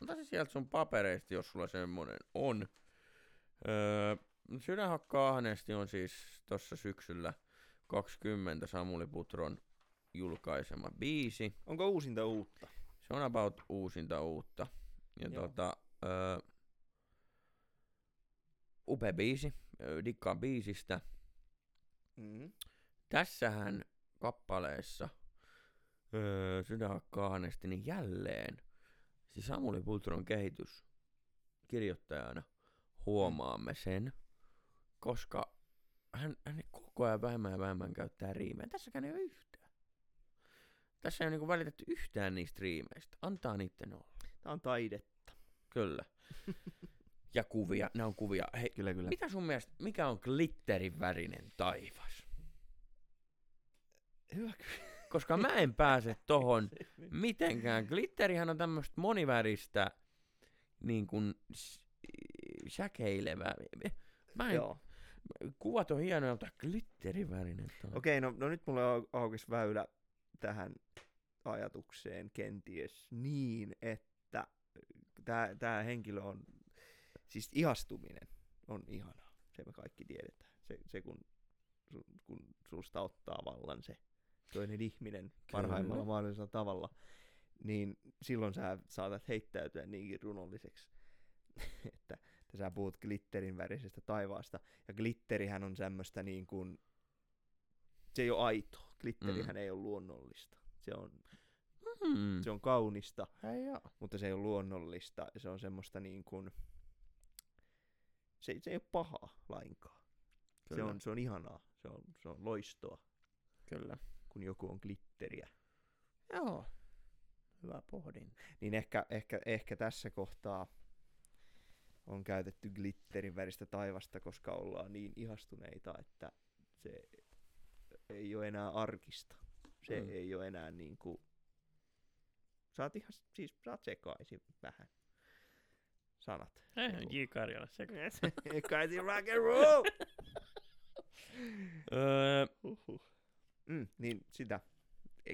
[SPEAKER 2] Ota se sieltä sun papereista, jos sulla semmonen on. Öö, Sydän hakkaa ahneesti on siis tossa syksyllä 20 Samuli Putron julkaisema biisi.
[SPEAKER 1] Onko uusinta uutta?
[SPEAKER 2] Se on about uusinta uutta. Ja
[SPEAKER 1] Joo.
[SPEAKER 2] tota, öö, upea biisi. Dikkaan biisistä.
[SPEAKER 1] Mm.
[SPEAKER 2] Tässähän kappaleessa öö, Sydän niin jälleen siis Samuli Putron kehitys kirjoittajana huomaamme sen, koska hän, hän koko ajan vähemmän ja vähemmän käyttää riimejä. Tässäkään ei ole yhtään. Tässä ei ole niinku välitetty yhtään niistä riimeistä. Antaa niitten olla.
[SPEAKER 1] Tää on taidetta.
[SPEAKER 2] Kyllä. ja kuvia, ne on kuvia. Hei,
[SPEAKER 1] Kyllä, kyllä.
[SPEAKER 2] mitä sun mielestä, mikä on glitterin värinen taivas?
[SPEAKER 1] Hyvä.
[SPEAKER 2] Koska mä en pääse tohon mitenkään. Glitterihän on tämmöistä moniväristä, niin kuin säkeilevää. Mä en,
[SPEAKER 1] Joo.
[SPEAKER 2] kuvat on hienoja, mutta glitterivärinen taivas.
[SPEAKER 1] Okei, no, no nyt mulle au- aukesi väylä tähän ajatukseen kenties niin, että tämä tää henkilö on, siis ihastuminen on ihanaa, se me kaikki tiedetään. Se, se kun, kun susta ottaa vallan se toinen ihminen parhaimmalla
[SPEAKER 2] Kyllä.
[SPEAKER 1] mahdollisella tavalla, niin silloin sä saatat heittäytyä niinkin runolliseksi, että, että sä puhut glitterin värisestä taivaasta. Ja glitterihän on semmoista niin kuin, se ei ole aitoa. Glitterihän mm. ei ole luonnollista. Se on,
[SPEAKER 2] Hmm.
[SPEAKER 1] se on kaunista,
[SPEAKER 2] Hei joo.
[SPEAKER 1] mutta se ei ole luonnollista. Se on semmoista niin kuin, se, se ei ole pahaa lainkaan. Se on, se on ihanaa. Se on, se on loistoa,
[SPEAKER 2] Kyllä.
[SPEAKER 1] kun joku on glitteriä.
[SPEAKER 2] Joo. Hyvä pohdin.
[SPEAKER 1] Niin ehkä, ehkä, ehkä tässä kohtaa on käytetty glitterin väristä taivasta, koska ollaan niin ihastuneita, että se ei ole enää arkista. Se
[SPEAKER 2] Mm.
[SPEAKER 1] mm. ei ole enää niin kuin... Sä oot ihan, siis sä oot sekaisin vähän. Sanat.
[SPEAKER 2] J. Karjala sekä.
[SPEAKER 1] Sekaisin rock and roll!
[SPEAKER 2] öö,
[SPEAKER 1] Huhhuh. Mm, niin sitä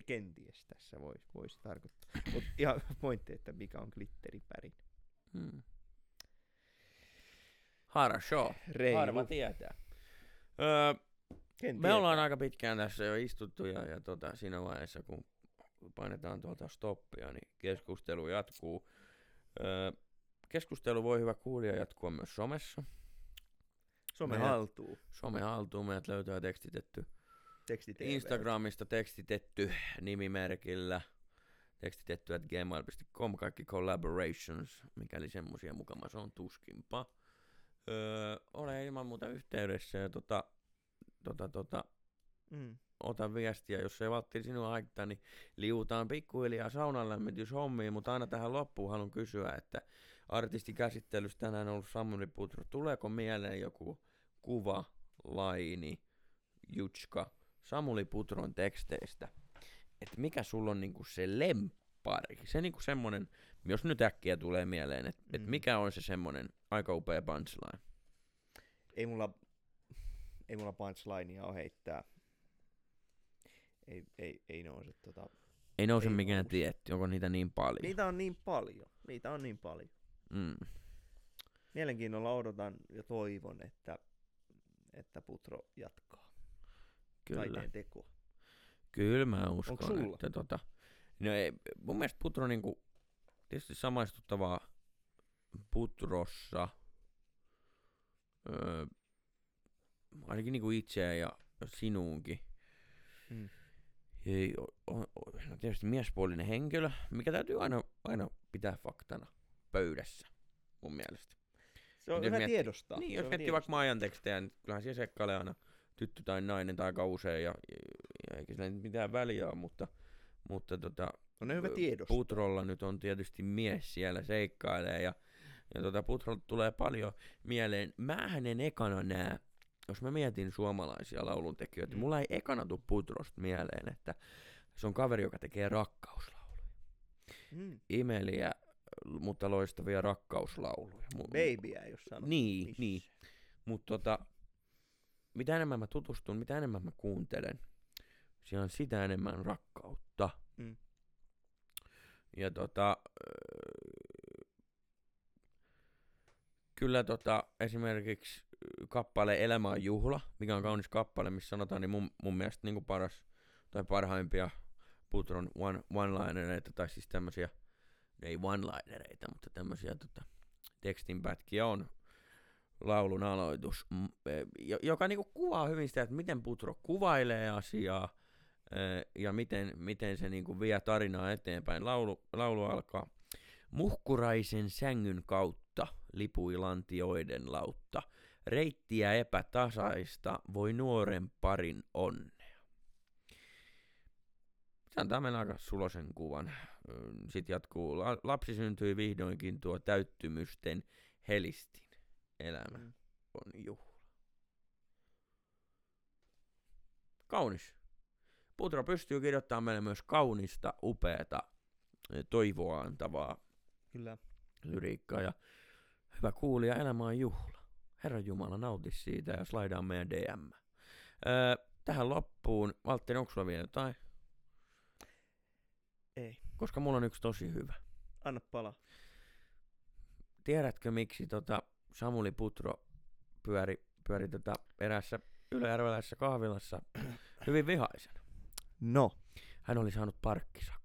[SPEAKER 1] kenties tässä voisi vois tarkoittaa. Mutta ihan pointti, että mikä on glitteripärin.
[SPEAKER 2] hmm. Harra show.
[SPEAKER 1] Reilu.
[SPEAKER 2] Harva tietää. Öö,
[SPEAKER 1] Ken
[SPEAKER 2] Me
[SPEAKER 1] tietää?
[SPEAKER 2] ollaan aika pitkään tässä jo istuttu ja, ja tota, siinä vaiheessa, kun painetaan tuolta stoppia, niin keskustelu jatkuu. Öö, keskustelu voi hyvä kuulija jatkua myös somessa.
[SPEAKER 1] Some haltuu.
[SPEAKER 2] Some haltuun meidät löytää tekstitetty.
[SPEAKER 1] Teksti
[SPEAKER 2] Instagramista tekstitetty nimimerkillä. Tekstitetty at gmail.com, kaikki collaborations, mikäli semmosia mukama on tuskinpa. Öö, ole ilman muuta yhteydessä ja tota, tota, tota,
[SPEAKER 1] Mm.
[SPEAKER 2] Ota viestiä, jos ei Valtteri sinua haittaa, niin liutaan pikkuhiljaa saunan lämmityshommiin, mutta aina tähän loppuun haluan kysyä, että artistikäsittelyssä tänään on ollut Samuli Putro. Tuleeko mieleen joku kuva, laini, jutska Samuli Putron teksteistä? Että mikä sulla on niinku se lemppari? Se niinku semmonen, jos nyt äkkiä tulee mieleen, että et
[SPEAKER 1] Mm.
[SPEAKER 2] mikä on se semmonen aika upea punchline?
[SPEAKER 1] Ei mulla, ei mulla punchlinea ole heittää. Ei, ei, ei nouse tota.
[SPEAKER 2] Ei nouse
[SPEAKER 1] Ei
[SPEAKER 2] mikään
[SPEAKER 1] nouse.
[SPEAKER 2] tietty, onko niitä niin paljon?
[SPEAKER 1] Niitä on niin paljon. Niitä on niin paljon.
[SPEAKER 2] Mm.
[SPEAKER 1] Mielenkiinnolla odotan ja toivon, että, että Putro jatkaa
[SPEAKER 2] Kyllä.
[SPEAKER 1] tekoa.
[SPEAKER 2] Kyllä mä uskon,
[SPEAKER 1] sulla?
[SPEAKER 2] että tota, no ei, mun mielestä Putro niinku, tietysti samaistuttavaa Putrossa, öö, ainakin niinku itseä ja sinuunkin.
[SPEAKER 1] Mm.
[SPEAKER 2] Ei, o, o, o, no tietysti miespuolinen henkilö, mikä täytyy aina, aina pitää faktana pöydässä, mun mielestä.
[SPEAKER 1] Se on hyvä tiedostaa.
[SPEAKER 2] Niin,
[SPEAKER 1] se
[SPEAKER 2] jos
[SPEAKER 1] on
[SPEAKER 2] miettii vaikka Maijan tekstejä, niin kyllähän siellä sekkailee aina tyttö tai nainen tai aika usein, ja, ja eikä sillä nyt mitään väliä ole, mutta, mutta tota,
[SPEAKER 1] On ne hyvä tiedostaa.
[SPEAKER 2] Putrolla nyt on tietysti mies siellä seikkailee, ja, ja tota, Putrolta tulee paljon mieleen. Mähän en ekana näe, jos mä mietin suomalaisia lauluntekijöitä,
[SPEAKER 1] Mm.
[SPEAKER 2] mulla ei ekana tuu Putrosta mieleen, että se on kaveri, joka tekee rakkauslauluja.
[SPEAKER 1] Mm.
[SPEAKER 2] Imeliä, mutta loistavia rakkauslauluja.
[SPEAKER 1] Babyä ole sanottu
[SPEAKER 2] Niin,
[SPEAKER 1] missään.
[SPEAKER 2] niin. Mutta tota, mitä enemmän mä tutustun, mitä enemmän mä kuuntelen, siinä on sitä enemmän rakkautta.
[SPEAKER 1] Mm.
[SPEAKER 2] Ja tota, kyllä tota, esimerkiksi kappale Elämä on juhla, mikä on kaunis kappale, missä sanotaan, niin mun, mun mielestä niin paras tai parhaimpia Putron one, one-linereita, tai siis tämmöisiä, ei one-linereita, mutta tämmöisiä tota, tekstinpätkiä on laulun aloitus, m- e, jo- joka niinku kuvaa hyvin sitä, että miten Putro kuvailee asiaa e, ja miten, miten se niinku vie tarinaa eteenpäin. Laulu, laulu alkaa Muhkuraisen sängyn kautta lipui lantioiden lautta. Reittiä epätasaista voi nuoren parin onnea. Se antaa meille aika sulosen kuvan. Sitten jatkuu, "La- lapsi syntyi vihdoinkin tuo täyttymysten helistin. Elämä
[SPEAKER 1] Mm.
[SPEAKER 2] on juhla. Kaunis. Putro pystyy kirjoittamaan meille myös kaunista, upeata, toivoa antavaa
[SPEAKER 1] Kyllä.
[SPEAKER 2] lyriikkaa. Ja hyvä kuulija, elämä on juhla. Herran Jumala, nauti siitä ja slaidaa meidän DM. Öö, tähän loppuun, Valtteri, onko sulla vielä jotain?
[SPEAKER 1] Ei.
[SPEAKER 2] Koska mulla on yksi tosi hyvä.
[SPEAKER 1] Anna palaa.
[SPEAKER 2] Tiedätkö miksi tota Samuli Putro pyöri, pyöri tota erässä ylöjärveläisessä kahvilassa hyvin vihaisena?
[SPEAKER 1] No.
[SPEAKER 2] Hän oli saanut parkkisakon.